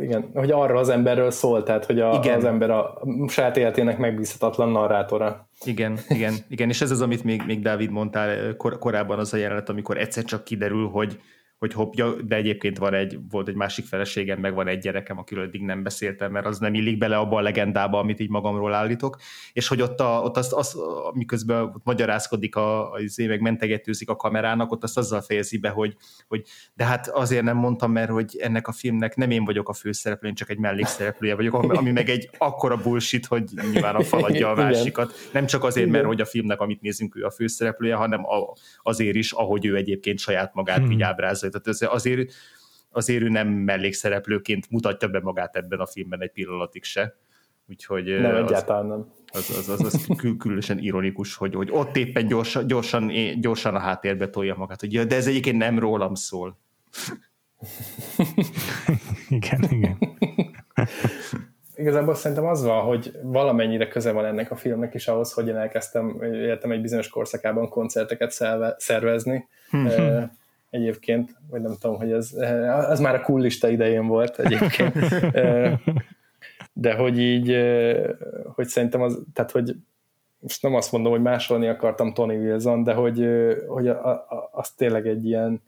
igen, hogy arra az emberről szól, tehát hogy a, igen. az ember a saját életének megbízhatatlan narrátora. Igen, igen, igen, és ez az, amit még, még Dávid mondtál kor, korábban az a jelenet, amikor egyszer csak kiderül, hogy, hogy hoppja, de egyébként van egy, volt egy másik feleségem, meg van egy gyerekem, akiről eddig nem beszéltem, mert az nem illik bele abba a legendába, amit így magamról állítok, és hogy ott, a, ott azt, az, miközben ott magyarázkodik, a, a, izé, meg mentegetőzik a kamerának, ott azt azzal fejezi be, hogy, hogy de hát azért nem mondtam, mert hogy ennek a filmnek nem én vagyok a főszereplő, én csak egy mellékszereplője vagyok, ami meg egy akkora bullshit, hogy nyilván a faladja a [LAUGHS] másikat. Nem csak azért, mert hogy a filmnek, amit nézünk, ő a főszereplője, hanem azért is, ahogy ő egyébként saját magát hmm. így ábrázol tehát ez azért, azért ő nem mellékszereplőként mutatja be magát ebben a filmben egy pillanatig se. Úgyhogy nem, az, egyáltalán nem. Az, az, az, az különösen ironikus, hogy, hogy ott éppen gyorsan, gyorsan, gyorsan a háttérbe tolja magát, hogy ja, de ez egyébként nem rólam szól. [LAUGHS] igen, igen. Igazából szerintem az van, hogy valamennyire köze van ennek a filmnek is ahhoz, hogy én elkezdtem, értem egy bizonyos korszakában koncerteket szervezni. Egyébként, vagy nem tudom, hogy ez, az már a cool lista idején volt egyébként, [LAUGHS] de hogy így, hogy szerintem az, tehát hogy most nem azt mondom, hogy másolni akartam Tony Wilson, de hogy, hogy a, a, az tényleg egy ilyen,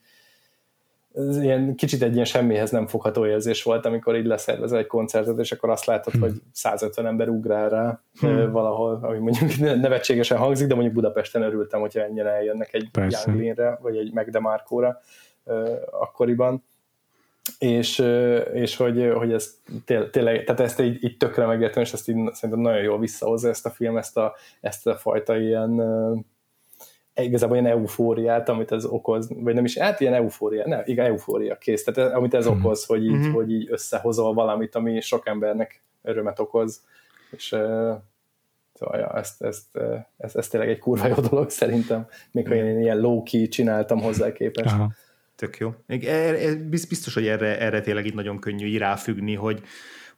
ez ilyen kicsit egy ilyen semmihez nem fogható érzés volt, amikor így leszervezel egy koncertet, és akkor azt látod, hmm. hogy 150 ember ugrál rá hmm. valahol, ami mondjuk nevetségesen hangzik, de mondjuk Budapesten örültem, hogyha ennyire eljönnek egy Young vagy egy Megdemarkóra akkoriban. És, és hogy, hogy ez tényleg, tehát ezt így, így tökre megértem, és ezt így szerintem nagyon jól visszahozza ezt a film, ezt a, ezt a fajta ilyen igazából ilyen eufóriát, amit ez okoz, vagy nem is, hát ilyen eufória, nem, igen, eufória kész, tehát amit ez mm-hmm. okoz, hogy így, mm-hmm. hogy így összehozol valamit, ami sok embernek örömet okoz, és uh, szóval ja, ezt, ezt, ezt, ezt, tényleg egy kurva jó dolog szerintem, még ha én ilyen low-key csináltam hozzá képest. Aha. Tök jó. Biztos, hogy erre, erre tényleg így nagyon könnyű ráfüggni, hogy,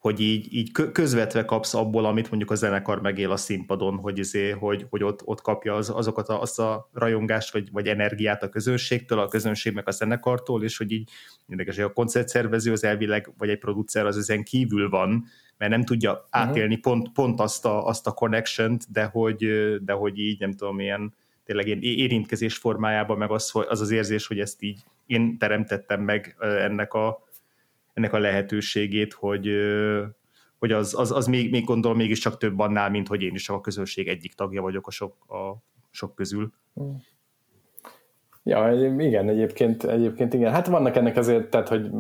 hogy így, így közvetve kapsz abból, amit mondjuk a zenekar megél a színpadon, hogy, izé, hogy, hogy ott, ott kapja az, azokat a, azt a rajongást, vagy, vagy energiát a közönségtől, a közönség meg a zenekartól, és hogy így érdekes, hogy a koncertszervező az elvileg, vagy egy producer az ezen kívül van, mert nem tudja uh-huh. átélni pont, pont azt a, azt a connection de hogy, de hogy így nem tudom, ilyen tényleg ilyen érintkezés formájában, meg az, az az érzés, hogy ezt így én teremtettem meg ennek a, ennek a lehetőségét, hogy, hogy az, az, az még, még gondolom mégiscsak több annál, mint hogy én is a közönség egyik tagja vagyok a sok, a sok közül. Ja, igen, egyébként, egyébként igen. Hát vannak ennek azért, tehát, hogy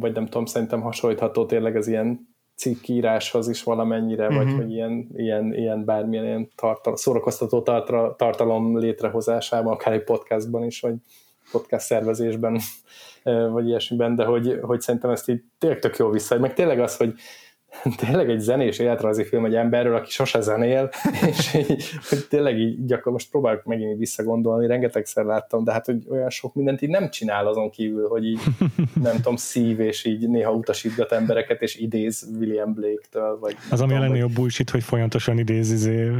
vagy nem tudom, szerintem hasonlítható tényleg az ilyen cikkíráshoz is valamennyire, uh-huh. vagy mhm. hogy ilyen, ilyen, ilyen bármilyen ilyen tartalom, szórakoztató tartalom létrehozásában, akár egy podcastban is, vagy podcast szervezésben, vagy ilyesmiben, de hogy, hogy szerintem ezt így tényleg tök jó vissza. Meg tényleg az, hogy [LAUGHS] tényleg egy zenés életrajzi film egy emberről, aki sose zenél, [LAUGHS] és így, hogy tényleg így gyakor, most próbálok megint visszagondolni, rengetegszer láttam, de hát, hogy olyan sok mindent így nem csinál azon kívül, hogy így nem tudom, szív, és így néha utasítgat embereket, és idéz William Blake-től, vagy Az, ami a legnagyobb bullshit, hogy folyamatosan idéz izé,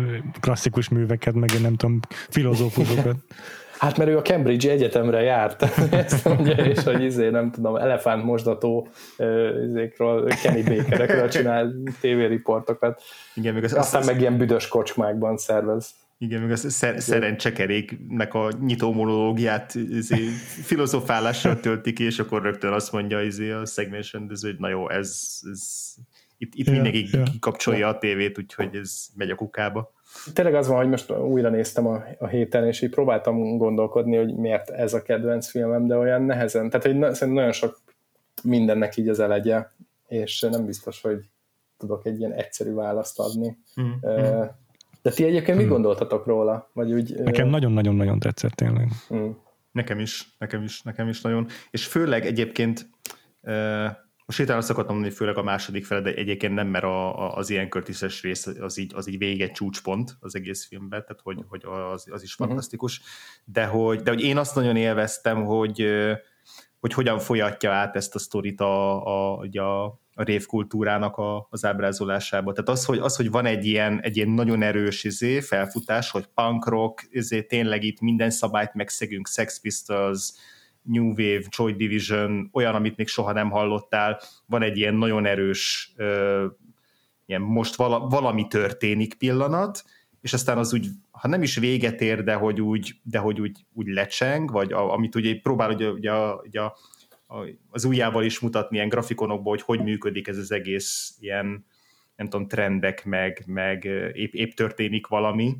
klasszikus műveket, meg nem tudom, filozófusokat. [LAUGHS] Hát mert ő a Cambridge Egyetemre járt, [LAUGHS] ezt mondja, és hogy izé, nem tudom, elefánt mosdató izékről, Kenny Bakerekről csinál tévériportokat. Igen, még az Aztán az meg ilyen büdös kocsmákban szervez Igen, meg a szer- szerencsekeréknek a nyitó monológiát izé, filozofálással töltik és akkor rögtön azt mondja izé, a szegmens rendező, hogy na jó, ez, ez itt, itt ja, mindenki ja. kikapcsolja a tévét, úgyhogy ez megy a kukába. Tényleg az van, hogy most újra néztem a, a héten, és így próbáltam gondolkodni, hogy miért ez a kedvenc filmem, de olyan nehezen. Tehát hogy szerintem nagyon sok mindennek így az elegye, és nem biztos, hogy tudok egy ilyen egyszerű választ adni. Mm-hmm. De ti egyébként mit mm. gondoltatok róla? Vagy úgy, Nekem nagyon-nagyon-nagyon tetszett tényleg. Mm. Nekem is, nekem is, nekem is nagyon. És főleg egyébként most hirtelen azt akartam mondani, főleg a második fele, de egyébként nem, mert a, a, az ilyen körtiszes rész az így, az így végig egy csúcspont az egész filmben, tehát hogy, hogy az, az is mhm. fantasztikus. De hogy, de hogy én azt nagyon élveztem, hogy, hogy hogyan folyatja át ezt a sztorit a, a, a, a révkultúrának a, az ábrázolásába. Tehát az, hogy, az, hogy van egy ilyen, egy ilyen nagyon erős izé, felfutás, hogy punk rock, izé, tényleg itt minden szabályt megszegünk, Sex Pistols, New Wave, Joy Division, olyan, amit még soha nem hallottál, van egy ilyen nagyon erős ö, ilyen most vala, valami történik pillanat, és aztán az úgy, ha nem is véget ér, de hogy úgy, de hogy úgy, úgy lecseng, vagy a, amit ugye próbál ugye, ugye, ugye a, a, az ujjával is mutatni ilyen grafikonokból, hogy hogy működik ez az egész ilyen, nem tudom, trendek, meg, meg épp, épp történik valami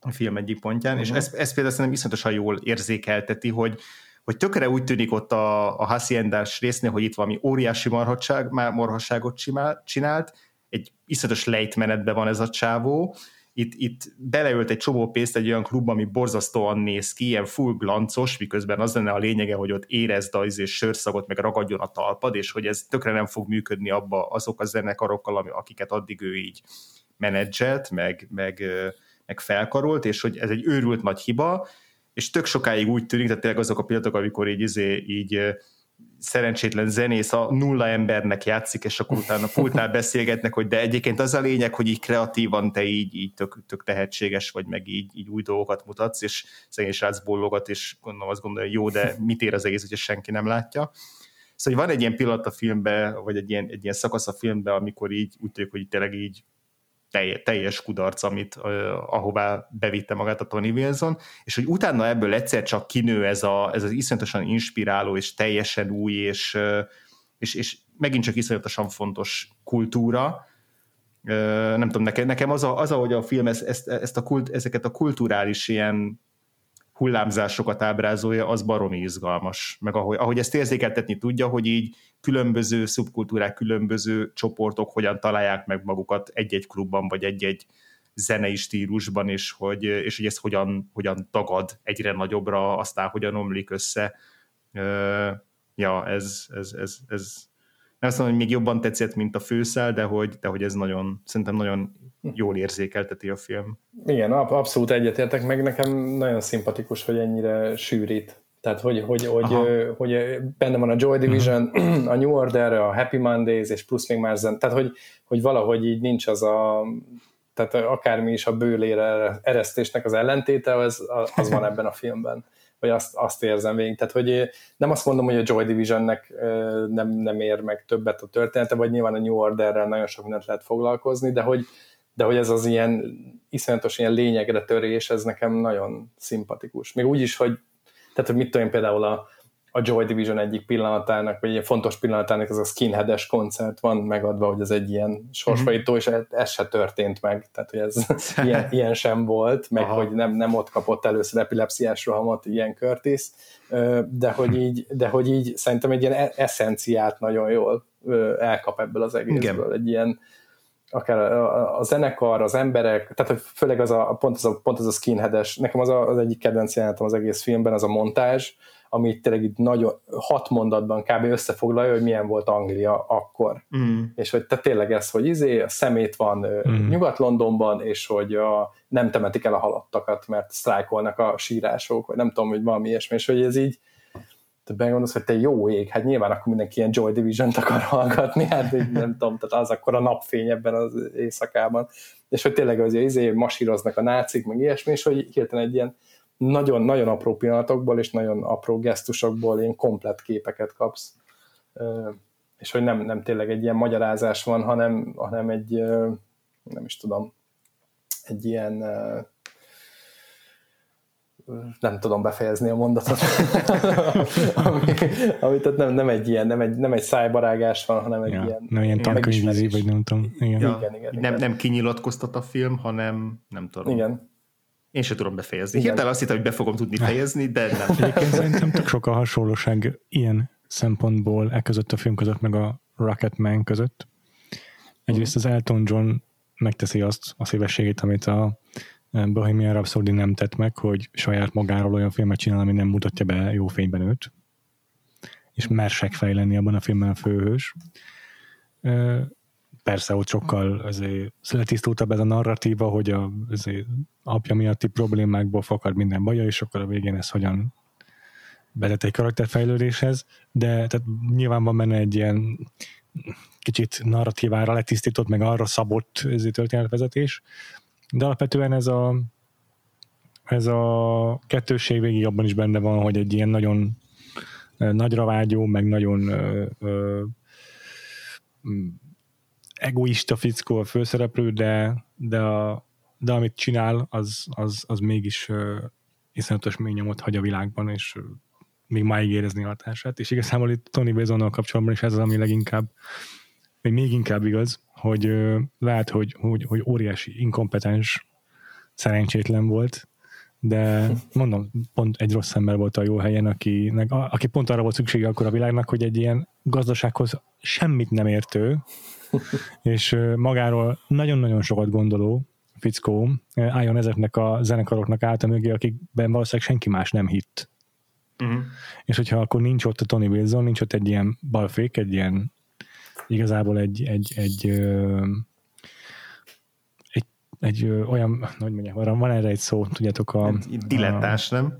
a film egyik pontján, uh-huh. és ez, ez például szerintem iszonyatosan jól érzékelteti, hogy, hogy tökre úgy tűnik ott a, a Haciendás résznél, hogy itt valami óriási marhasság, marhasságot csinált, egy iszonyatos lejtmenetben van ez a csávó, itt, itt beleölt egy csomó pénzt egy olyan klub, ami borzasztóan néz ki, ilyen full glancos, miközben az lenne a lényege, hogy ott érezd az és sörszagot, meg ragadjon a talpad, és hogy ez tökre nem fog működni abba azok a zenekarokkal, akiket addig ő így menedzselt, meg, meg, meg felkarolt, és hogy ez egy őrült nagy hiba, és tök sokáig úgy tűnik, tehát tényleg azok a pillanatok, amikor így, izé, így szerencsétlen zenész a nulla embernek játszik, és akkor utána pultnál [LAUGHS] beszélgetnek, hogy de egyébként az a lényeg, hogy így kreatívan te így, így tök, tök tehetséges vagy, meg így, így új dolgokat mutatsz, és szegény srác bollogat, és gondolom azt gondolja, jó, de mit ér az egész, hogyha senki nem látja. Szóval van egy ilyen pillanat a filmben, vagy egy ilyen, egy ilyen szakasz a filmben, amikor így úgy tudjuk, hogy tényleg így teljes kudarc, amit ahová bevitte magát a Tony Wilson, és hogy utána ebből egyszer csak kinő ez, a, ez az iszonyatosan inspiráló és teljesen új, és, és, és megint csak iszonyatosan fontos kultúra, nem tudom, nekem, nekem az, a, az, ahogy a film ezt, ezt, ezt a kult, ezeket a kulturális ilyen hullámzásokat ábrázolja, az baromi izgalmas. Meg ahogy, ahogy ezt érzékeltetni tudja, hogy így különböző szubkultúrák, különböző csoportok hogyan találják meg magukat egy-egy klubban, vagy egy-egy zenei stílusban, és hogy, és hogy ez hogyan, hogyan tagad egyre nagyobbra, aztán hogyan omlik össze. Ja, ez, ez, ez, ez nem azt mondom, hogy még jobban tetszett, mint a főszál, de hogy, de hogy ez nagyon, szerintem nagyon jól érzékelteti a film. Igen, abszolút egyetértek, meg nekem nagyon szimpatikus, hogy ennyire sűrít. Tehát, hogy, hogy, hogy, hogy benne van a Joy Division, uh-huh. [CLEARS THROAT] a New Order, a Happy Mondays, és plusz még más zen. Tehát, hogy, hogy valahogy így nincs az a tehát akármi is a bőlére eresztésnek az ellentéte, az, az van ebben a filmben vagy azt, azt érzem végig. Tehát, hogy nem azt mondom, hogy a Joy Divisionnek nem, nem ér meg többet a története, vagy nyilván a New Orderrel nagyon sok mindent lehet foglalkozni, de hogy, de hogy ez az ilyen iszonyatos ilyen lényegre törés, ez nekem nagyon szimpatikus. Még úgy is, hogy tehát, hogy mit tudom én például a, a Joy Division egyik pillanatának, vagy egy fontos pillanatának ez a skinheades koncert van megadva, hogy ez egy ilyen sorsfajtó, és ez se történt meg, tehát hogy ez [LAUGHS] ilyen, ilyen sem volt, meg Aha. hogy nem, nem ott kapott először epilepsziás rohamot ilyen Curtis, de hogy így, de hogy így szerintem egy ilyen e-, eszenciát nagyon jól elkap ebből az egészből, Igen. egy ilyen akár a, a zenekar, az emberek, tehát hogy főleg az a, pont az a, pont az a skinheades, nekem az, a, az egyik kedvenc jelenetem az egész filmben, az a montázs, ami tényleg itt nagyon hat mondatban kb. összefoglalja, hogy milyen volt Anglia akkor. Mm. És hogy te tényleg ez, hogy izé, a szemét van mm. Nyugat-Londonban, és hogy a, nem temetik el a halottakat, mert sztrájkolnak a sírások, vagy nem tudom, hogy valami ilyesmi, és hogy ez így te begondolsz, hogy te jó ég, hát nyilván akkor mindenki ilyen Joy Division-t akar hallgatni, hát nem tudom, tehát az akkor a napfény ebben az éjszakában, és hogy tényleg az izé masíroznak a nácik, meg ilyesmi, és hogy hirtelen egy ilyen nagyon-nagyon apró pillanatokból és nagyon apró gesztusokból ilyen komplet képeket kapsz. És hogy nem, nem tényleg egy ilyen magyarázás van, hanem, hanem egy, nem is tudom, egy ilyen nem tudom befejezni a mondatot, [LAUGHS] ami, ami tehát nem, nem, egy ilyen, nem egy, nem egy szájbarágás van, hanem egy ja, ilyen nem ilyen tankönyvízi, vagy nem tudom. Igen. Ja, igen, igen, nem, igen. nem kinyilatkoztat a film, hanem nem tudom. Igen. Én sem tudom befejezni. Hirtelen azt hittem, hogy be fogom tudni fejezni, de nem. [LAUGHS] Egyébként szerintem tök sok a hasonlóság ilyen szempontból e között a film között, meg a Rocketman között. Egyrészt az Elton John megteszi azt a szívességét, amit a Bohemian Rhapsody nem tett meg, hogy saját magáról olyan filmet csinál, ami nem mutatja be jó fényben őt, és mersek fejleni abban a filmben a főhős. Persze ott sokkal azért letisztultabb ez a narratíva, hogy a azért apja miatti problémákból fakad minden baja, és akkor a végén ez hogyan vezet egy karakterfejlődéshez, de tehát nyilván van benne egy ilyen kicsit narratívára letisztított, meg arra szabott történetvezetés, de alapvetően ez a ez a kettősség végig abban is benne van, hogy egy ilyen nagyon nagyra vágyó, meg nagyon ö, ö, egoista fickó a főszereplő, de, de, a, de amit csinál, az, az, az mégis ö, iszonyatos mély nyomot hagy a világban, és még máig érezni a hatását, és igazából itt Tony Bezonnal kapcsolatban is ez az, ami leginkább, még még inkább igaz, hogy ö, lehet, hogy, hogy, hogy óriási inkompetens, szerencsétlen volt, de mondom, pont egy rossz ember volt a jó helyen, aki, aki pont arra volt szüksége akkor a világnak, hogy egy ilyen gazdasághoz semmit nem értő, és magáról nagyon-nagyon sokat gondoló fickó álljon ezeknek a zenekaroknak át a mögé, akikben valószínűleg senki más nem hitt. Uh-huh. És hogyha akkor nincs ott a Tony Wilson, nincs ott egy ilyen balfék, egy ilyen igazából egy, egy, egy, egy, egy olyan, hogy mondjam, van, van erre egy szó, tudjátok a... Egy dilettás, a, nem?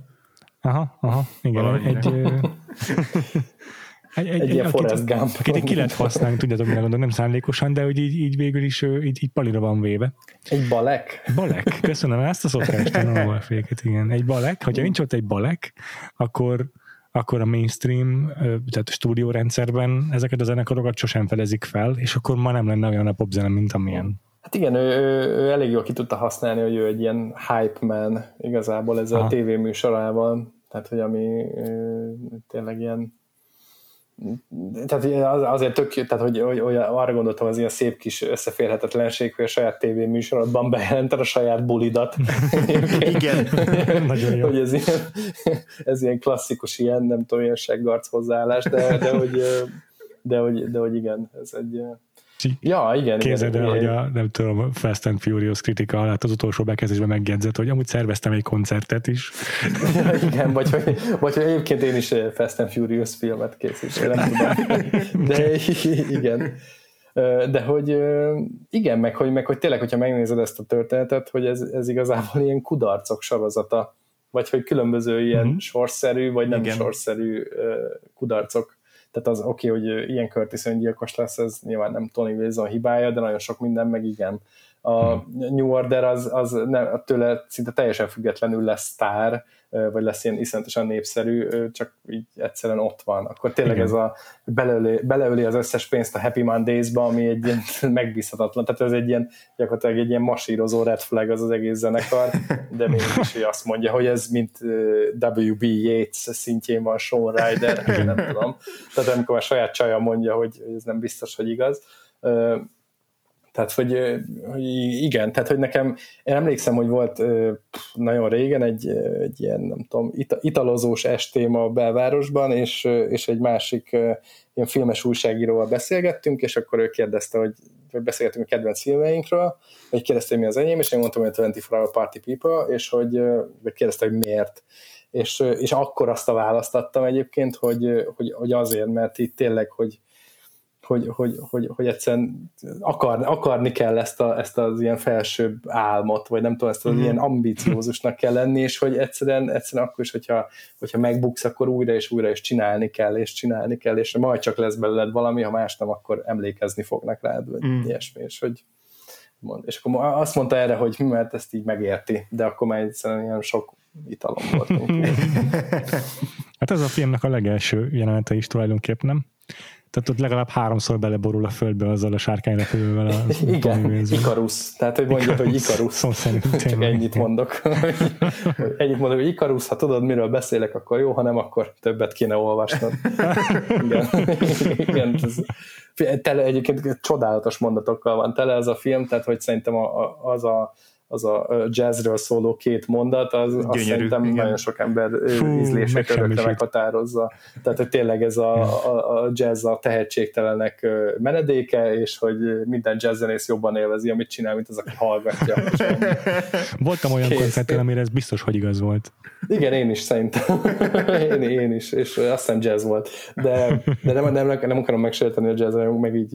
Aha, aha, igen, Valamire. [LAUGHS] egy, egy, egy, egy ilyen Gump. Akit ki lehet használni, tudjátok, mire gondolok, nem szándékosan, de hogy így, így végül is így, így palira van véve. Egy balek? Balek, köszönöm ezt a szokást, [LAUGHS] a féket, igen. Egy balek, hogyha nincs ott egy balek, akkor akkor a mainstream, tehát a stúdiórendszerben ezeket a zenekarokat sosem felezik fel, és akkor ma nem lenne olyan a popzene, mint amilyen. Hát igen, ő, ő, ő elég jól ki tudta használni, hogy ő egy ilyen hype man igazából ezzel Aha. a tévéműsorával, tehát hogy ami tényleg ilyen tehát azért tök, tehát hogy, hogy, hogy arra gondoltam, az ilyen szép kis összeférhetetlenség, hogy a saját tévéműsorodban bejelented a saját bulidat. [LAUGHS] Igen. Nagyon jó. Hogy ez ilyen, ez ilyen klasszikus ilyen, nem tudom, ilyen seggarc hozzáállás, de, de, hogy, de, hogy, de hogy igen, ez egy Ja, igen. Képzeld el, hogy a, nem tudom, Fast and Furious kritika alatt az utolsó bekezdésben megjegyzett, hogy amúgy szerveztem egy koncertet is. Ja, igen, vagy hogy, vagy hogy egyébként én is Fast and Furious filmet tudom. De igen. De hogy igen, meg hogy, meg hogy tényleg, hogyha megnézed ezt a történetet, hogy ez, ez igazából ilyen kudarcok sorozata, vagy hogy különböző ilyen mm-hmm. sorszerű, vagy nem igen. sorszerű kudarcok tehát az oké, okay, hogy ilyen Curtis öngyilkos lesz, ez nyilván nem Tony Wilson hibája, de nagyon sok minden meg igen. A hmm. New Order az, az nem, tőle szinte teljesen függetlenül lesz sztár, vagy lesz ilyen iszonyatosan népszerű, csak így egyszerűen ott van. Akkor tényleg Igen. ez a beleöli, beleöli az összes pénzt a Happy Mondays-ba, ami egy ilyen [LAUGHS] megbízhatatlan, tehát ez egy ilyen gyakorlatilag egy ilyen masírozó red flag az az egész zenekar, de mégis ő azt mondja, hogy ez mint W.B. Yates szintjén van Sean Ryder, nem tudom. Tehát amikor a saját csaja mondja, hogy ez nem biztos, hogy igaz tehát, hogy, hogy igen, tehát, hogy nekem, én emlékszem, hogy volt nagyon régen egy, egy ilyen, nem tudom, italozós estém a belvárosban, és, és egy másik ilyen filmes újságíróval beszélgettünk, és akkor ő kérdezte, hogy, hogy beszélgettünk a kedvenc filmeinkről, vagy kérdezte, hogy mi az enyém, és én mondtam, hogy a 24 Hour Party People, és hogy, kérdezte, hogy miért. És, és akkor azt a választattam egyébként, hogy, hogy, hogy azért, mert itt tényleg, hogy, hogy, hogy, hogy, hogy egyszerűen akar, akarni kell ezt, a, ezt az ilyen felsőbb álmot, vagy nem tudom, ezt az mm. ilyen ambiciózusnak kell lenni, és hogy egyszerűen, egyszerűen akkor is, hogyha, hogyha megbuksz, akkor újra és újra is csinálni kell, és csinálni kell, és majd csak lesz belőled valami, ha más nem, akkor emlékezni fognak rád, vagy mm. ilyesmi, és hogy mond. És akkor azt mondta erre, hogy hm, mert ezt így megérti, de akkor már egyszerűen ilyen sok italom volt. [LAUGHS] hát ez a filmnek a legelső jelenete is tulajdonképpen, nem? Tehát ott legalább háromszor beleborul a földbe azzal a sárkányrepülővel. A [LAUGHS] Igen, Ikarusz. Tehát, hogy mondjuk, hogy Ikarusz. Szó szerint, Csak ennyit mondok. ennyit mondok, hogy Ikarusz, ha tudod, miről beszélek, akkor jó, ha nem, akkor többet kéne olvasnod. [LAUGHS] Igen. Igen tele, egyébként csodálatos mondatokkal van tele ez a film, tehát hogy szerintem az a az a jazzről szóló két mondat, az, Gyönyörű, azt szerintem igen. nagyon sok ember Fú, ízlését örökre meghatározza. Tehát, hogy tényleg ez a, a, a jazz a tehetségtelenek menedéke, és hogy minden jazzzenész jobban élvezi, amit csinál, mint az, aki hallgatja. [LAUGHS] Voltam olyan koncerten, amire ez biztos, hogy igaz volt. Igen, én is szerintem. [LAUGHS] én, én is, és azt hiszem jazz volt. De, de nem, nem, nem akarom megsérteni a jazz, meg így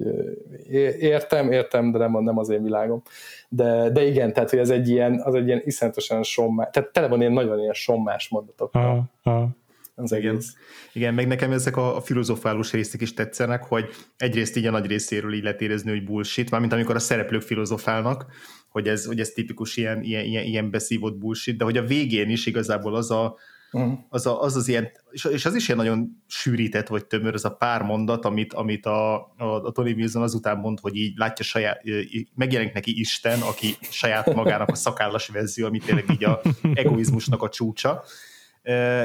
értem, értem, de nem, nem az én világom de, de igen, tehát hogy ez egy ilyen, az egy ilyen iszonyatosan sommás, tehát tele van ilyen nagyon ilyen sommás mondatok. Az igen. Egész. igen, meg nekem ezek a, a filozofálós részek is tetszenek, hogy egyrészt így a nagy részéről így lehet érezni, hogy bullshit, mármint amikor a szereplők filozofálnak, hogy ez, hogy ez tipikus ilyen, ilyen, ilyen, ilyen beszívott bullshit, de hogy a végén is igazából az a, uh-huh. az, a, az az ilyen, és az is ilyen nagyon sűrített vagy tömör, az a pár mondat, amit, amit a, a, a Tony Wilson azután mond, hogy így látja saját, megjelenik neki Isten, aki saját magának a szakállas verzió, ami tényleg így a egoizmusnak a csúcsa,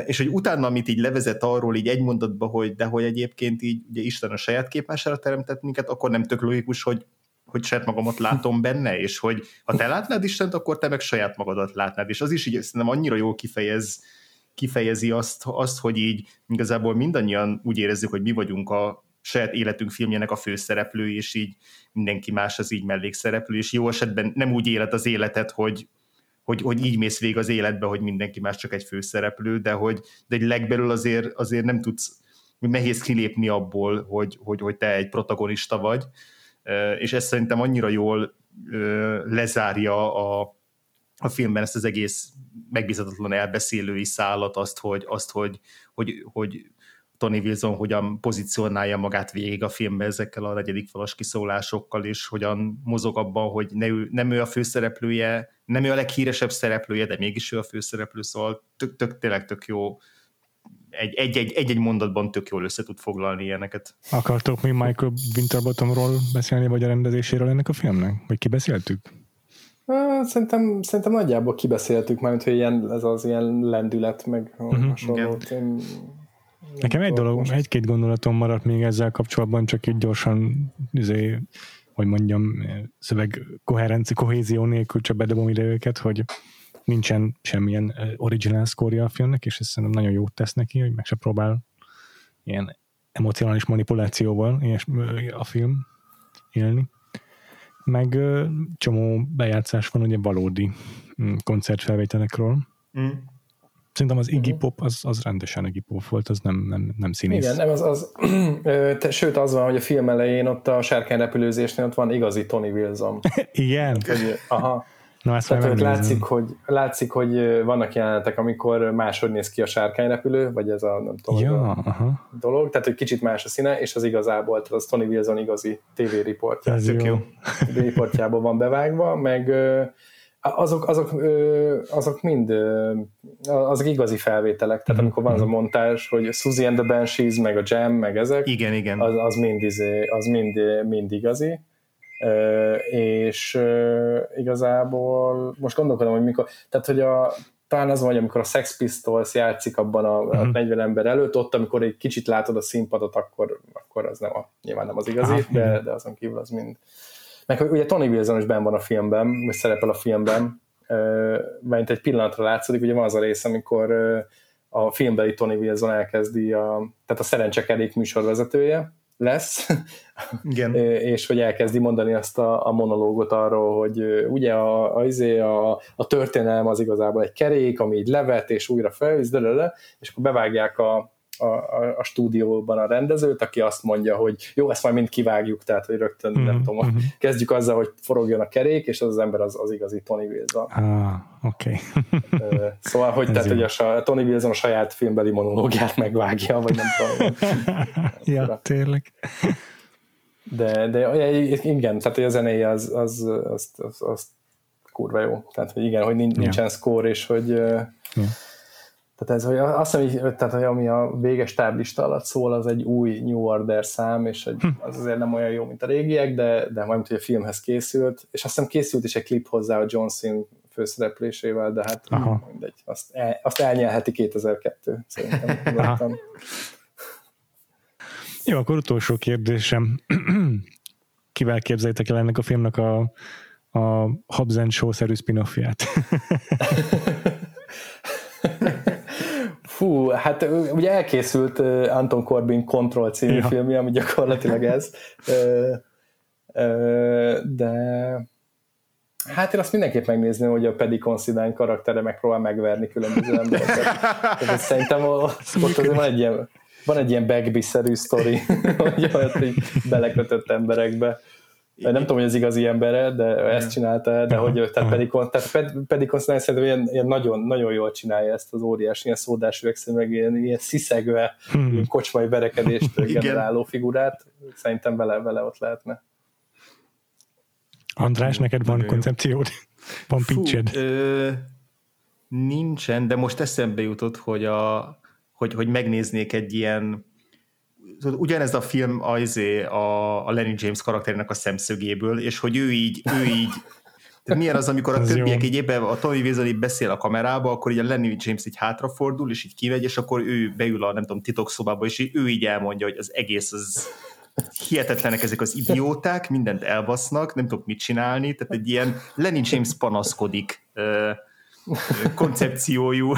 és hogy utána, amit így levezet arról így egy mondatba, hogy de hogy egyébként így ugye Isten a saját képmására teremtett minket, akkor nem tök logikus, hogy hogy saját magamat látom benne, és hogy ha te látnád Istent, akkor te meg saját magadat látnád, és az is így szerintem annyira jól kifejez kifejezi azt, azt, hogy így igazából mindannyian úgy érezzük, hogy mi vagyunk a saját életünk filmjének a főszereplő, és így mindenki más az így mellékszereplő, és jó esetben nem úgy élet az életet, hogy, hogy, hogy így mész végig az életbe, hogy mindenki más csak egy főszereplő, de hogy de egy legbelül azért, azért nem tudsz, nehéz kilépni abból, hogy, hogy, hogy te egy protagonista vagy, és ez szerintem annyira jól lezárja a, a filmben ezt az egész megbízhatatlan elbeszélői szállat, azt, hogy, azt, hogy, hogy, hogy Tony Wilson hogyan pozícionálja magát végig a filmben ezekkel a negyedik falas kiszólásokkal, és hogyan mozog abban, hogy ne ő, nem ő a főszereplője, nem ő a leghíresebb szereplője, de mégis ő a főszereplő, szóval tök, tök, tényleg tök jó egy-egy mondatban tök jól össze tud foglalni ilyeneket. Akartok még Michael Winterbottomról beszélni, vagy a rendezéséről ennek a filmnek? Vagy kibeszéltük? Szerintem, szerintem nagyjából kibeszéltük már, hogy ilyen, ez az ilyen lendület, meg uh-huh. Nekem egy dolog, most... egy-két gondolatom maradt még ezzel kapcsolatban, csak így gyorsan, izé, hogy mondjam, szöveg koherenci, kohézió nélkül csak bedobom ide őket, hogy nincsen semmilyen original score a filmnek, és ez szerintem nagyon jót tesz neki, hogy meg se próbál ilyen emocionális manipulációval és a film élni meg csomó bejátszás van ugye valódi mm, koncertfelvételekről. Mm. Szerintem az Iggy mhm. Pop az, az rendesen Iggy Pop volt, az nem, nem, nem színész. Igen, nem, az, az, [CLEARS THROAT] te, sőt az van, hogy a film elején ott a sárkányrepülőzésnél ott van igazi Tony Wilson. [LAUGHS] Igen? Aha. Na, ezt Tehát látszik hogy, látszik, hogy vannak jelenetek, amikor máshogy néz ki a sárkányrepülő, vagy ez a, nem tudom, ja, a aha. dolog, tehát hogy kicsit más a színe, és az igazából, tehát az Tony Wilson igazi TV riportja. Ez jó. TV riportjából van bevágva, meg azok, azok, azok mind azok igazi felvételek, tehát mhm, amikor van az a mhm. montázs, hogy Suzy and the Banshees, meg a Jam, meg ezek, igen, igen. Az, az, mind, izé, az mind, mind igazi és igazából most gondolkodom, hogy mikor, tehát hogy a, talán az vagy, amikor a Sex Pistols játszik abban a, a 40 mhm. ember előtt, ott, amikor egy kicsit látod a színpadot, akkor, akkor az nem a, nyilván nem az igazi, ah, de, de azon kívül az mind. Meg ugye Tony Wilson is benn van a filmben, vagy szerepel a filmben, mert egy pillanatra látszik, ugye van az a rész, amikor a filmbeli Tony Wilson elkezdi, a, tehát a szerencsekerék műsorvezetője, lesz, Igen. [LAUGHS] és hogy elkezdi mondani azt a, a monológot arról, hogy ugye a, a, izé, a, a történelem az igazából egy kerék, ami így levet, és újra felvisz, és akkor bevágják a, a, a, a stúdióban a rendezőt, aki azt mondja, hogy jó, ezt majd mind kivágjuk, tehát hogy rögtön, mm-hmm. nem tudom, mm-hmm. kezdjük azzal, hogy forogjon a kerék, és az az ember az, az igazi Tony Wilson. Ah, oké. Okay. szóval, hogy, tehát, hogy a, Tony Wilson a saját filmbeli monológiát megvágja, vagy nem tudom. [LAUGHS] ja, tényleg. De, de igen, tehát a zenéje az, az, az, az, az kurva jó. Tehát, hogy igen, hogy nincsen ja. score, és hogy ja Tehát ez, hogy azt hiszem, tehát, hogy ami a véges táblista alatt szól, az egy új New Order szám, és egy, hm. az azért nem olyan jó, mint a régiek, de, de majd, hogy a filmhez készült, és azt hiszem készült is egy klip hozzá a John Cena főszereplésével, de hát Aha. mindegy, azt, el, azt elnyelheti 2002 szerintem. Jó, akkor utolsó kérdésem. [CLEARS THROAT] Kivel képzeljétek el ennek a filmnek a, a Hobbs and Shaw-szerű spin-offját? [LAUGHS] Fú, hát ugye elkészült Anton Corbin Control című ja. filmje, ami gyakorlatilag ez. De Hát én azt mindenképp megnézni, hogy a Paddy Considine karaktere megpróbál megverni különböző embereket. Tehát szerintem ott azért van egy ilyen, van egy ilyen Bagby-szerű sztori, [LAUGHS] hogy olyat, hogy belekötött emberekbe. Nem tudom, hogy az igazi embere, de ezt csinálta, de hogy tehát Pedicon, tehát Pedicon szerintem ilyen, ilyen nagyon, nagyon jól csinálja ezt az óriás, ilyen szódás üvegszerű, meg ilyen, ilyen sziszegve, hmm. ilyen kocsmai verekedést [LAUGHS] generáló figurát. Szerintem vele, vele ott lehetne. András, neked van koncepciód? Van pitched? nincsen, de most eszembe jutott, hogy, a, hogy, hogy megnéznék egy ilyen ugyanez a film az a, a Lenny James karakterének a szemszögéből, és hogy ő így, ő így tehát milyen az, amikor a többiek így éppen a Tony Wiseau beszél a kamerába, akkor így a Lenny James így hátrafordul, és így kimegy, és akkor ő beül a nem tudom, titokszobába, és így ő így elmondja, hogy az egész az hihetetlenek ezek az idióták, mindent elbasznak, nem tudok mit csinálni, tehát egy ilyen Lenny James panaszkodik koncepciójú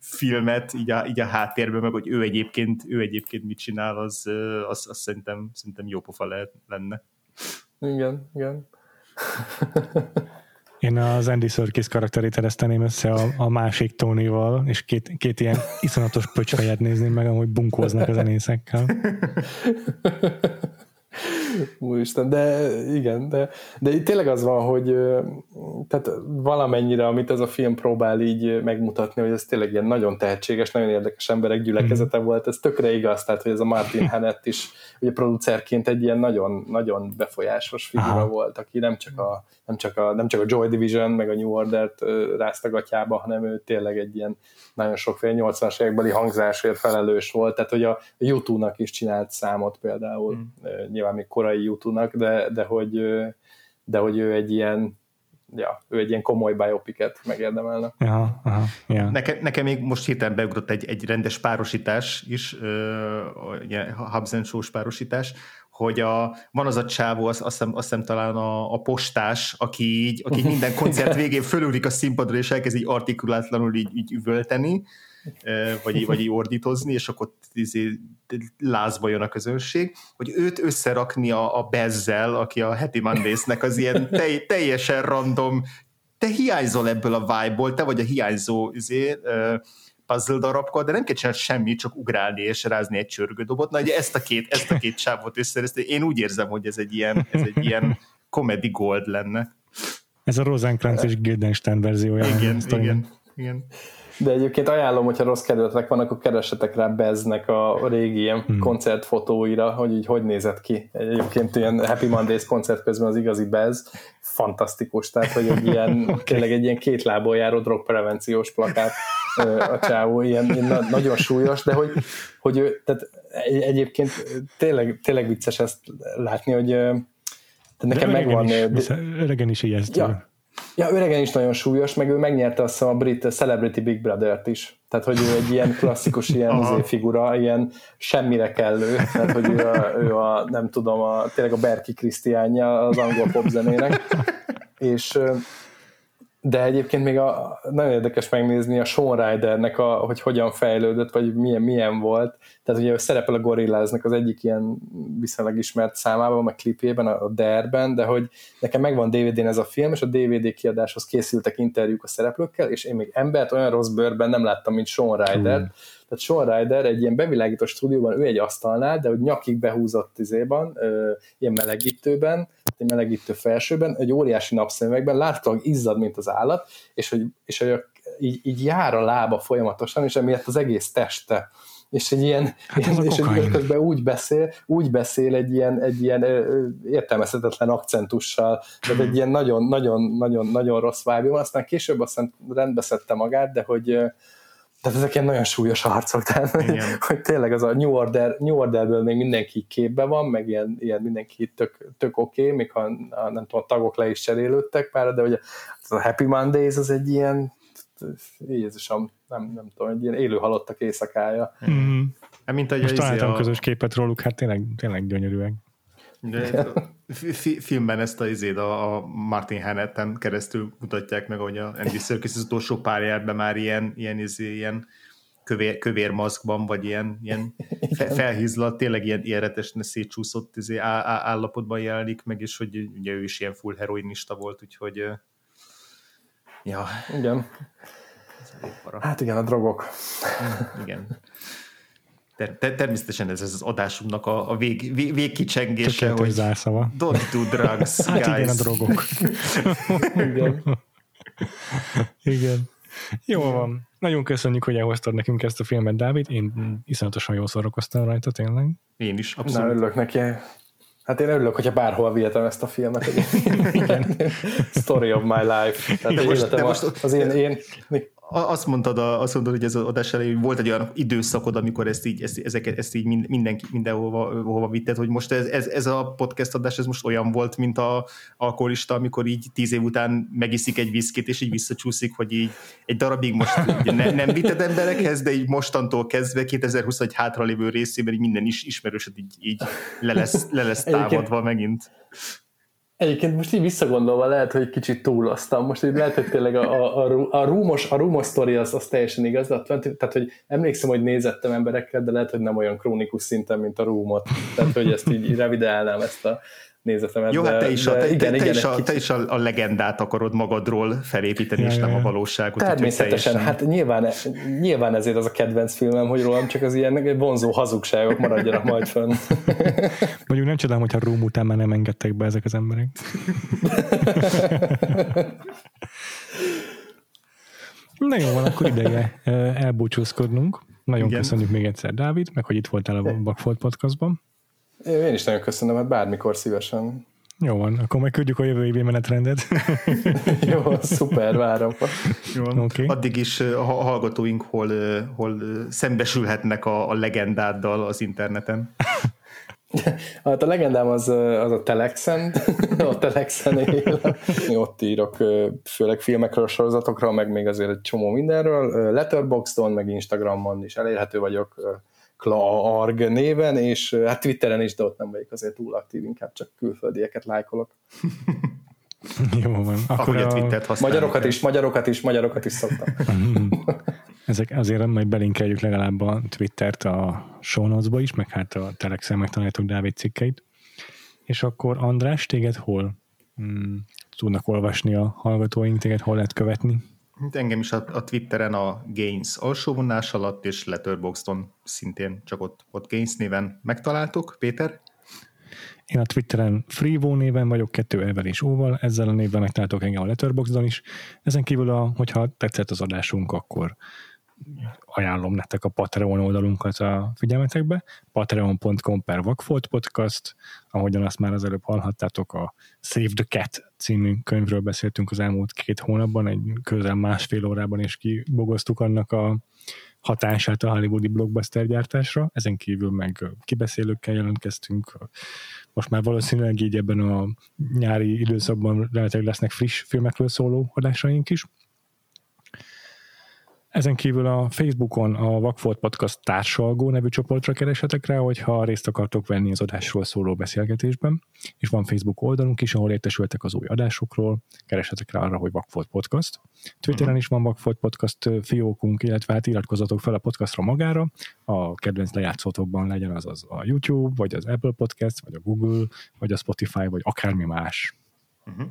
filmet így a, így a háttérben, meg hogy ő egyébként, ő egyébként mit csinál, az, az, az szerintem, szerintem jó pofa lehet, lenne. Igen, igen. Én az Andy Serkis karakterét ereszteném össze a, a másik Tonyval, és két, két ilyen iszonyatos pöcsfejet nézném meg, ahogy bunkóznak a zenészekkel. [LAUGHS] Úristen, de igen, de, de tényleg az van, hogy tehát valamennyire, amit ez a film próbál így megmutatni, hogy ez tényleg ilyen nagyon tehetséges, nagyon érdekes emberek gyülekezete mm. volt, ez tökre igaz, tehát hogy ez a Martin Hannett is ugye producerként egy ilyen nagyon, nagyon befolyásos figura Aha. volt, aki nem csak, a, nem, csak a, nem csak a Joy Division, meg a New Order-t rázta gatyába, hanem ő tényleg egy ilyen nagyon sokféle 80-as évekbeli hangzásért felelős volt, tehát hogy a YouTube-nak is csinált számot például, mm. Nyilván még korai YouTube-nak, de, de, hogy, de hogy ő egy ilyen ja, ő egy ilyen komoly biopiket megérdemelne. Ja, aha, ja. Nekem, nekem még most hirtelen beugrott egy, egy rendes párosítás is, uh, Hubs and párosítás, hogy a, van az a csávó, azt, azt, hiszem, azt hiszem talán a, a postás, aki így, aki minden koncert végén fölülik a színpadra, és elkezd így artikulátlanul így, így üvölteni, vagy, vagy így ordítozni, és akkor izé, lázba jön a közönség, hogy őt összerakni a, a Bezzel, aki a Happy Mondays-nek az ilyen tej, teljesen random, te hiányzol ebből a vibe-ból, te vagy a hiányzó izé, puzzle darabkal, de nem kell csinálni semmit, csak ugrálni és rázni egy csörgődobot. Na, ugye ezt a két, ezt a két sávot összerezte, én úgy érzem, hogy ez egy ilyen, ez egy ilyen comedy gold lenne. Ez a Rosencrantz és Guildenstern verziója. Igen, igen, igen. De egyébként ajánlom, hogyha rossz kedvetek van, akkor keressetek rá Beznek a régi ilyen hmm. koncertfotóira, hogy így hogy nézett ki. Egyébként ilyen Happy Mondays koncert közben az igazi Bez fantasztikus, tehát hogy egy ilyen, [LAUGHS] okay. tényleg egy ilyen két lából járó drogprevenciós plakát a csávó, ilyen, ilyen nagyon súlyos, de hogy, hogy ő, tehát egyébként tényleg, tényleg vicces ezt látni, hogy tehát nekem megvan... Is, öregen is ijesztő. Ja, Ja, öregen is nagyon súlyos, meg ő megnyerte azt a brit Celebrity Big Brother-t is. Tehát, hogy ő egy ilyen klasszikus [LAUGHS] ilyen izé figura, ilyen semmire kellő, tehát, hogy ő a, ő a nem tudom, a, tényleg a Berki Krisztiánja az angol popzenének. [LAUGHS] És de egyébként még a, nagyon érdekes megnézni a Sean Rydernek, a, hogy hogyan fejlődött, vagy milyen, milyen volt. Tehát ugye szerepel a Gorillaznak az egyik ilyen viszonylag ismert számában, meg klipjében, a Derben, de hogy nekem megvan DVD-n ez a film, és a DVD kiadáshoz készültek interjúk a szereplőkkel, és én még embert olyan rossz bőrben nem láttam, mint Sean Ryder. Hmm. Tehát Sean Ryder egy ilyen bevilágító stúdióban, ő egy asztalnál, de hogy nyakig behúzott izéban, ilyen melegítőben, egy melegítő felsőben, egy óriási napszemüvegben, láthatóan izzad, mint az állat, és hogy, és hogy így, így jár a lába folyamatosan, és emiatt az egész teste. És egy ilyen, hát ilyen és egy közben úgy beszél, úgy beszél egy ilyen, egy ilyen értelmezhetetlen akcentussal, de egy ilyen nagyon, nagyon, nagyon, nagyon rossz vibe aztán később aztán rendbe szedte magát, de hogy tehát ezek ilyen nagyon súlyos harcok, tehát Igen. [LAUGHS] hogy tényleg az a New, Order, New Orderből még mindenki képbe van, meg ilyen, ilyen mindenki tök, tök oké, okay, még ha nem tudom, a tagok le is cserélődtek pár, de hogy a Happy Mondays az egy ilyen Jézusom, nem, nem tudom, egy ilyen élő halottak éjszakája. Mm-hmm. Hát, mint Most találtam a... közös képet róluk, hát tényleg, tényleg gyönyörűek. De [LAUGHS] filmben ezt a izéd a, a Martin Hannetten keresztül mutatják meg, hogy a Andy Serkis az utolsó párjában már ilyen, ilyen, izé, ilyen kövér, kövér maszkban, vagy ilyen, ilyen [LAUGHS] fe, felhízlat, tényleg ilyen, retesne szétcsúszott izé, á, á, állapotban jelenik meg, és hogy ugye ő is ilyen full heroinista volt, úgyhogy ja. Igen. Hát igen, a drogok. Igen ter- ter- természetesen ez, ez az adásunknak a, a vég, vég, végkicsengése, hogy zárszava. don't do drugs, Hát guys. igen, a drogok. [LAUGHS] igen. igen. Jó van. Nagyon köszönjük, hogy elhoztad nekünk ezt a filmet, Dávid. Én iszonyatosan jól szórakoztam rajta, tényleg. Én is, abszolút. Na, örülök neki. Hát én örülök, hogyha bárhol vihetem ezt a filmet. Igen. [LAUGHS] Story of my life. Tehát de most, de most, az én, én, azt mondtad, a, azt mondod, hogy ez az adás elején, volt egy olyan időszakod, amikor ezt így, ezt, ezeket, ezt így mindenki mindenhova hova vitted, hogy most ez, ez, ez, a podcast adás, ez most olyan volt, mint a alkoholista, amikor így tíz év után megiszik egy viszkit, és így visszacsúszik, hogy így egy darabig most ne, nem vitted emberekhez, de így mostantól kezdve 2021 hátralévő részében így minden is ismerősöd így, így le lesz, le lesz támadva megint. Egyébként most így visszagondolva lehet, hogy kicsit túloztam. Most így lehet, hogy tényleg a, a, a, a rúmos, a rúmos sztori az, az teljesen igaz. Tehát, hogy emlékszem, hogy nézettem emberekkel, de lehet, hogy nem olyan krónikus szinten, mint a rúmot. Tehát, hogy ezt így revideálnám ezt a, nézetemet. Jó, hát te is, a, te, igen, te, igen, is, a, te is a, a legendát akarod magadról felépíteni, ja, és nem a valóságot. Természetesen, hát nyilván, nyilván ezért az a kedvenc filmem, hogy rólam csak az ilyen vonzó hazugságok maradjanak majd fönn. [LAUGHS] Mondjuk nem csodálom, hogyha Room után már nem engedtek be ezek az emberek. [LAUGHS] Na jó van, akkor ideje elbúcsúzkodnunk. Nagyon Igen. köszönjük még egyszer, Dávid, meg hogy itt voltál a Bakfolt podcastban. Én is nagyon köszönöm, hát bármikor szívesen. Jó van, akkor majd küldjük a jövő évi menetrendet. [LAUGHS] Jó, szuper, várom. Jó, okay. Addig is a hallgatóink hol, hol szembesülhetnek a, a legendáddal az interneten. [LAUGHS] Hát a legendám az, az a Telexen, [LAUGHS] a Telexen él. Ott írok főleg filmekről, sorozatokról, meg még azért egy csomó mindenről. Letterboxdon, meg Instagramon is elérhető vagyok Kla.arg néven, és hát Twitteren is, de ott nem vagyok azért túl aktív, inkább csak külföldieket lájkolok. [LAUGHS] Jó van. Akkor a, a Twittert Magyarokat is, magyarokat is, magyarokat is szoktam. [LAUGHS] Ezek azért majd belinkeljük legalább a Twittert a show notes-ba is, meg hát a Telexen megtaláljátok Dávid cikkeit. És akkor András, téged hol hmm, tudnak olvasni a hallgatóink, téged hol lehet követni? Engem is a, a Twitteren a Gains alsó vonás alatt, és Letterboxdon szintén csak ott, ott Gains néven megtaláltuk. Péter? Én a Twitteren Freevo néven vagyok, kettő elvel és óval, ezzel a névvel megtaláltok engem a Letterboxdon is. Ezen kívül, a, hogyha tetszett az adásunk, akkor ajánlom nektek a Patreon oldalunkat a figyelmetekbe, patreon.com per Podcast, ahogyan azt már az előbb hallhattátok, a Save the Cat című könyvről beszéltünk az elmúlt két hónapban, egy közel másfél órában, és kibogoztuk annak a hatását a hollywoodi blockbuster gyártásra, ezen kívül meg kibeszélőkkel jelentkeztünk, most már valószínűleg így ebben a nyári időszakban lehetőleg lesznek friss filmekről szóló adásaink is, ezen kívül a Facebookon a Vakfolt Podcast társalgó nevű csoportra keresetek rá, hogyha részt akartok venni az adásról szóló beszélgetésben, és van Facebook oldalunk is, ahol értesültek az új adásokról, keresetek rá arra, hogy Vakfolt Podcast. Twitteren uh-huh. is van Vakfolt Podcast fiókunk, illetve hát iratkozatok fel a podcastra magára, a kedvenc lejátszótokban legyen az, az a YouTube, vagy az Apple Podcast, vagy a Google, vagy a Spotify, vagy akármi más. Uh-huh.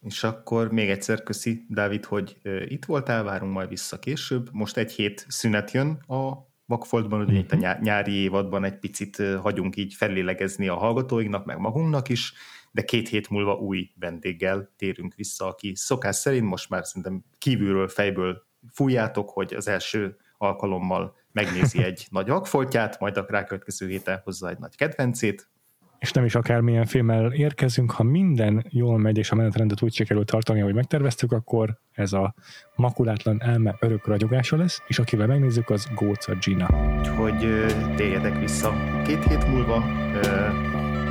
És akkor még egyszer köszi, Dávid, hogy itt voltál, várunk majd vissza később. Most egy hét szünet jön a Vakfoltban, ugye itt a mhm. nyári évadban egy picit hagyunk így fellélegezni a hallgatóinknak, meg magunknak is, de két hét múlva új vendéggel térünk vissza, aki szokás szerint most már szerintem kívülről, fejből fújjátok, hogy az első alkalommal megnézi [LAUGHS] egy nagy vakfoltját, majd a rákövetkező héten hozza egy nagy kedvencét. És nem is akármilyen filmmel érkezünk, ha minden jól megy, és a menetrendet úgy sikerül tartani, ahogy megterveztük, akkor ez a makulátlan elme örök ragyogása lesz, és akivel megnézzük, az Góca Gina. Úgyhogy térjetek vissza két hét múlva,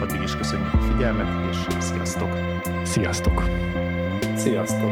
addig is köszönjük a figyelmet, és sziasztok! Sziasztok! Sziasztok!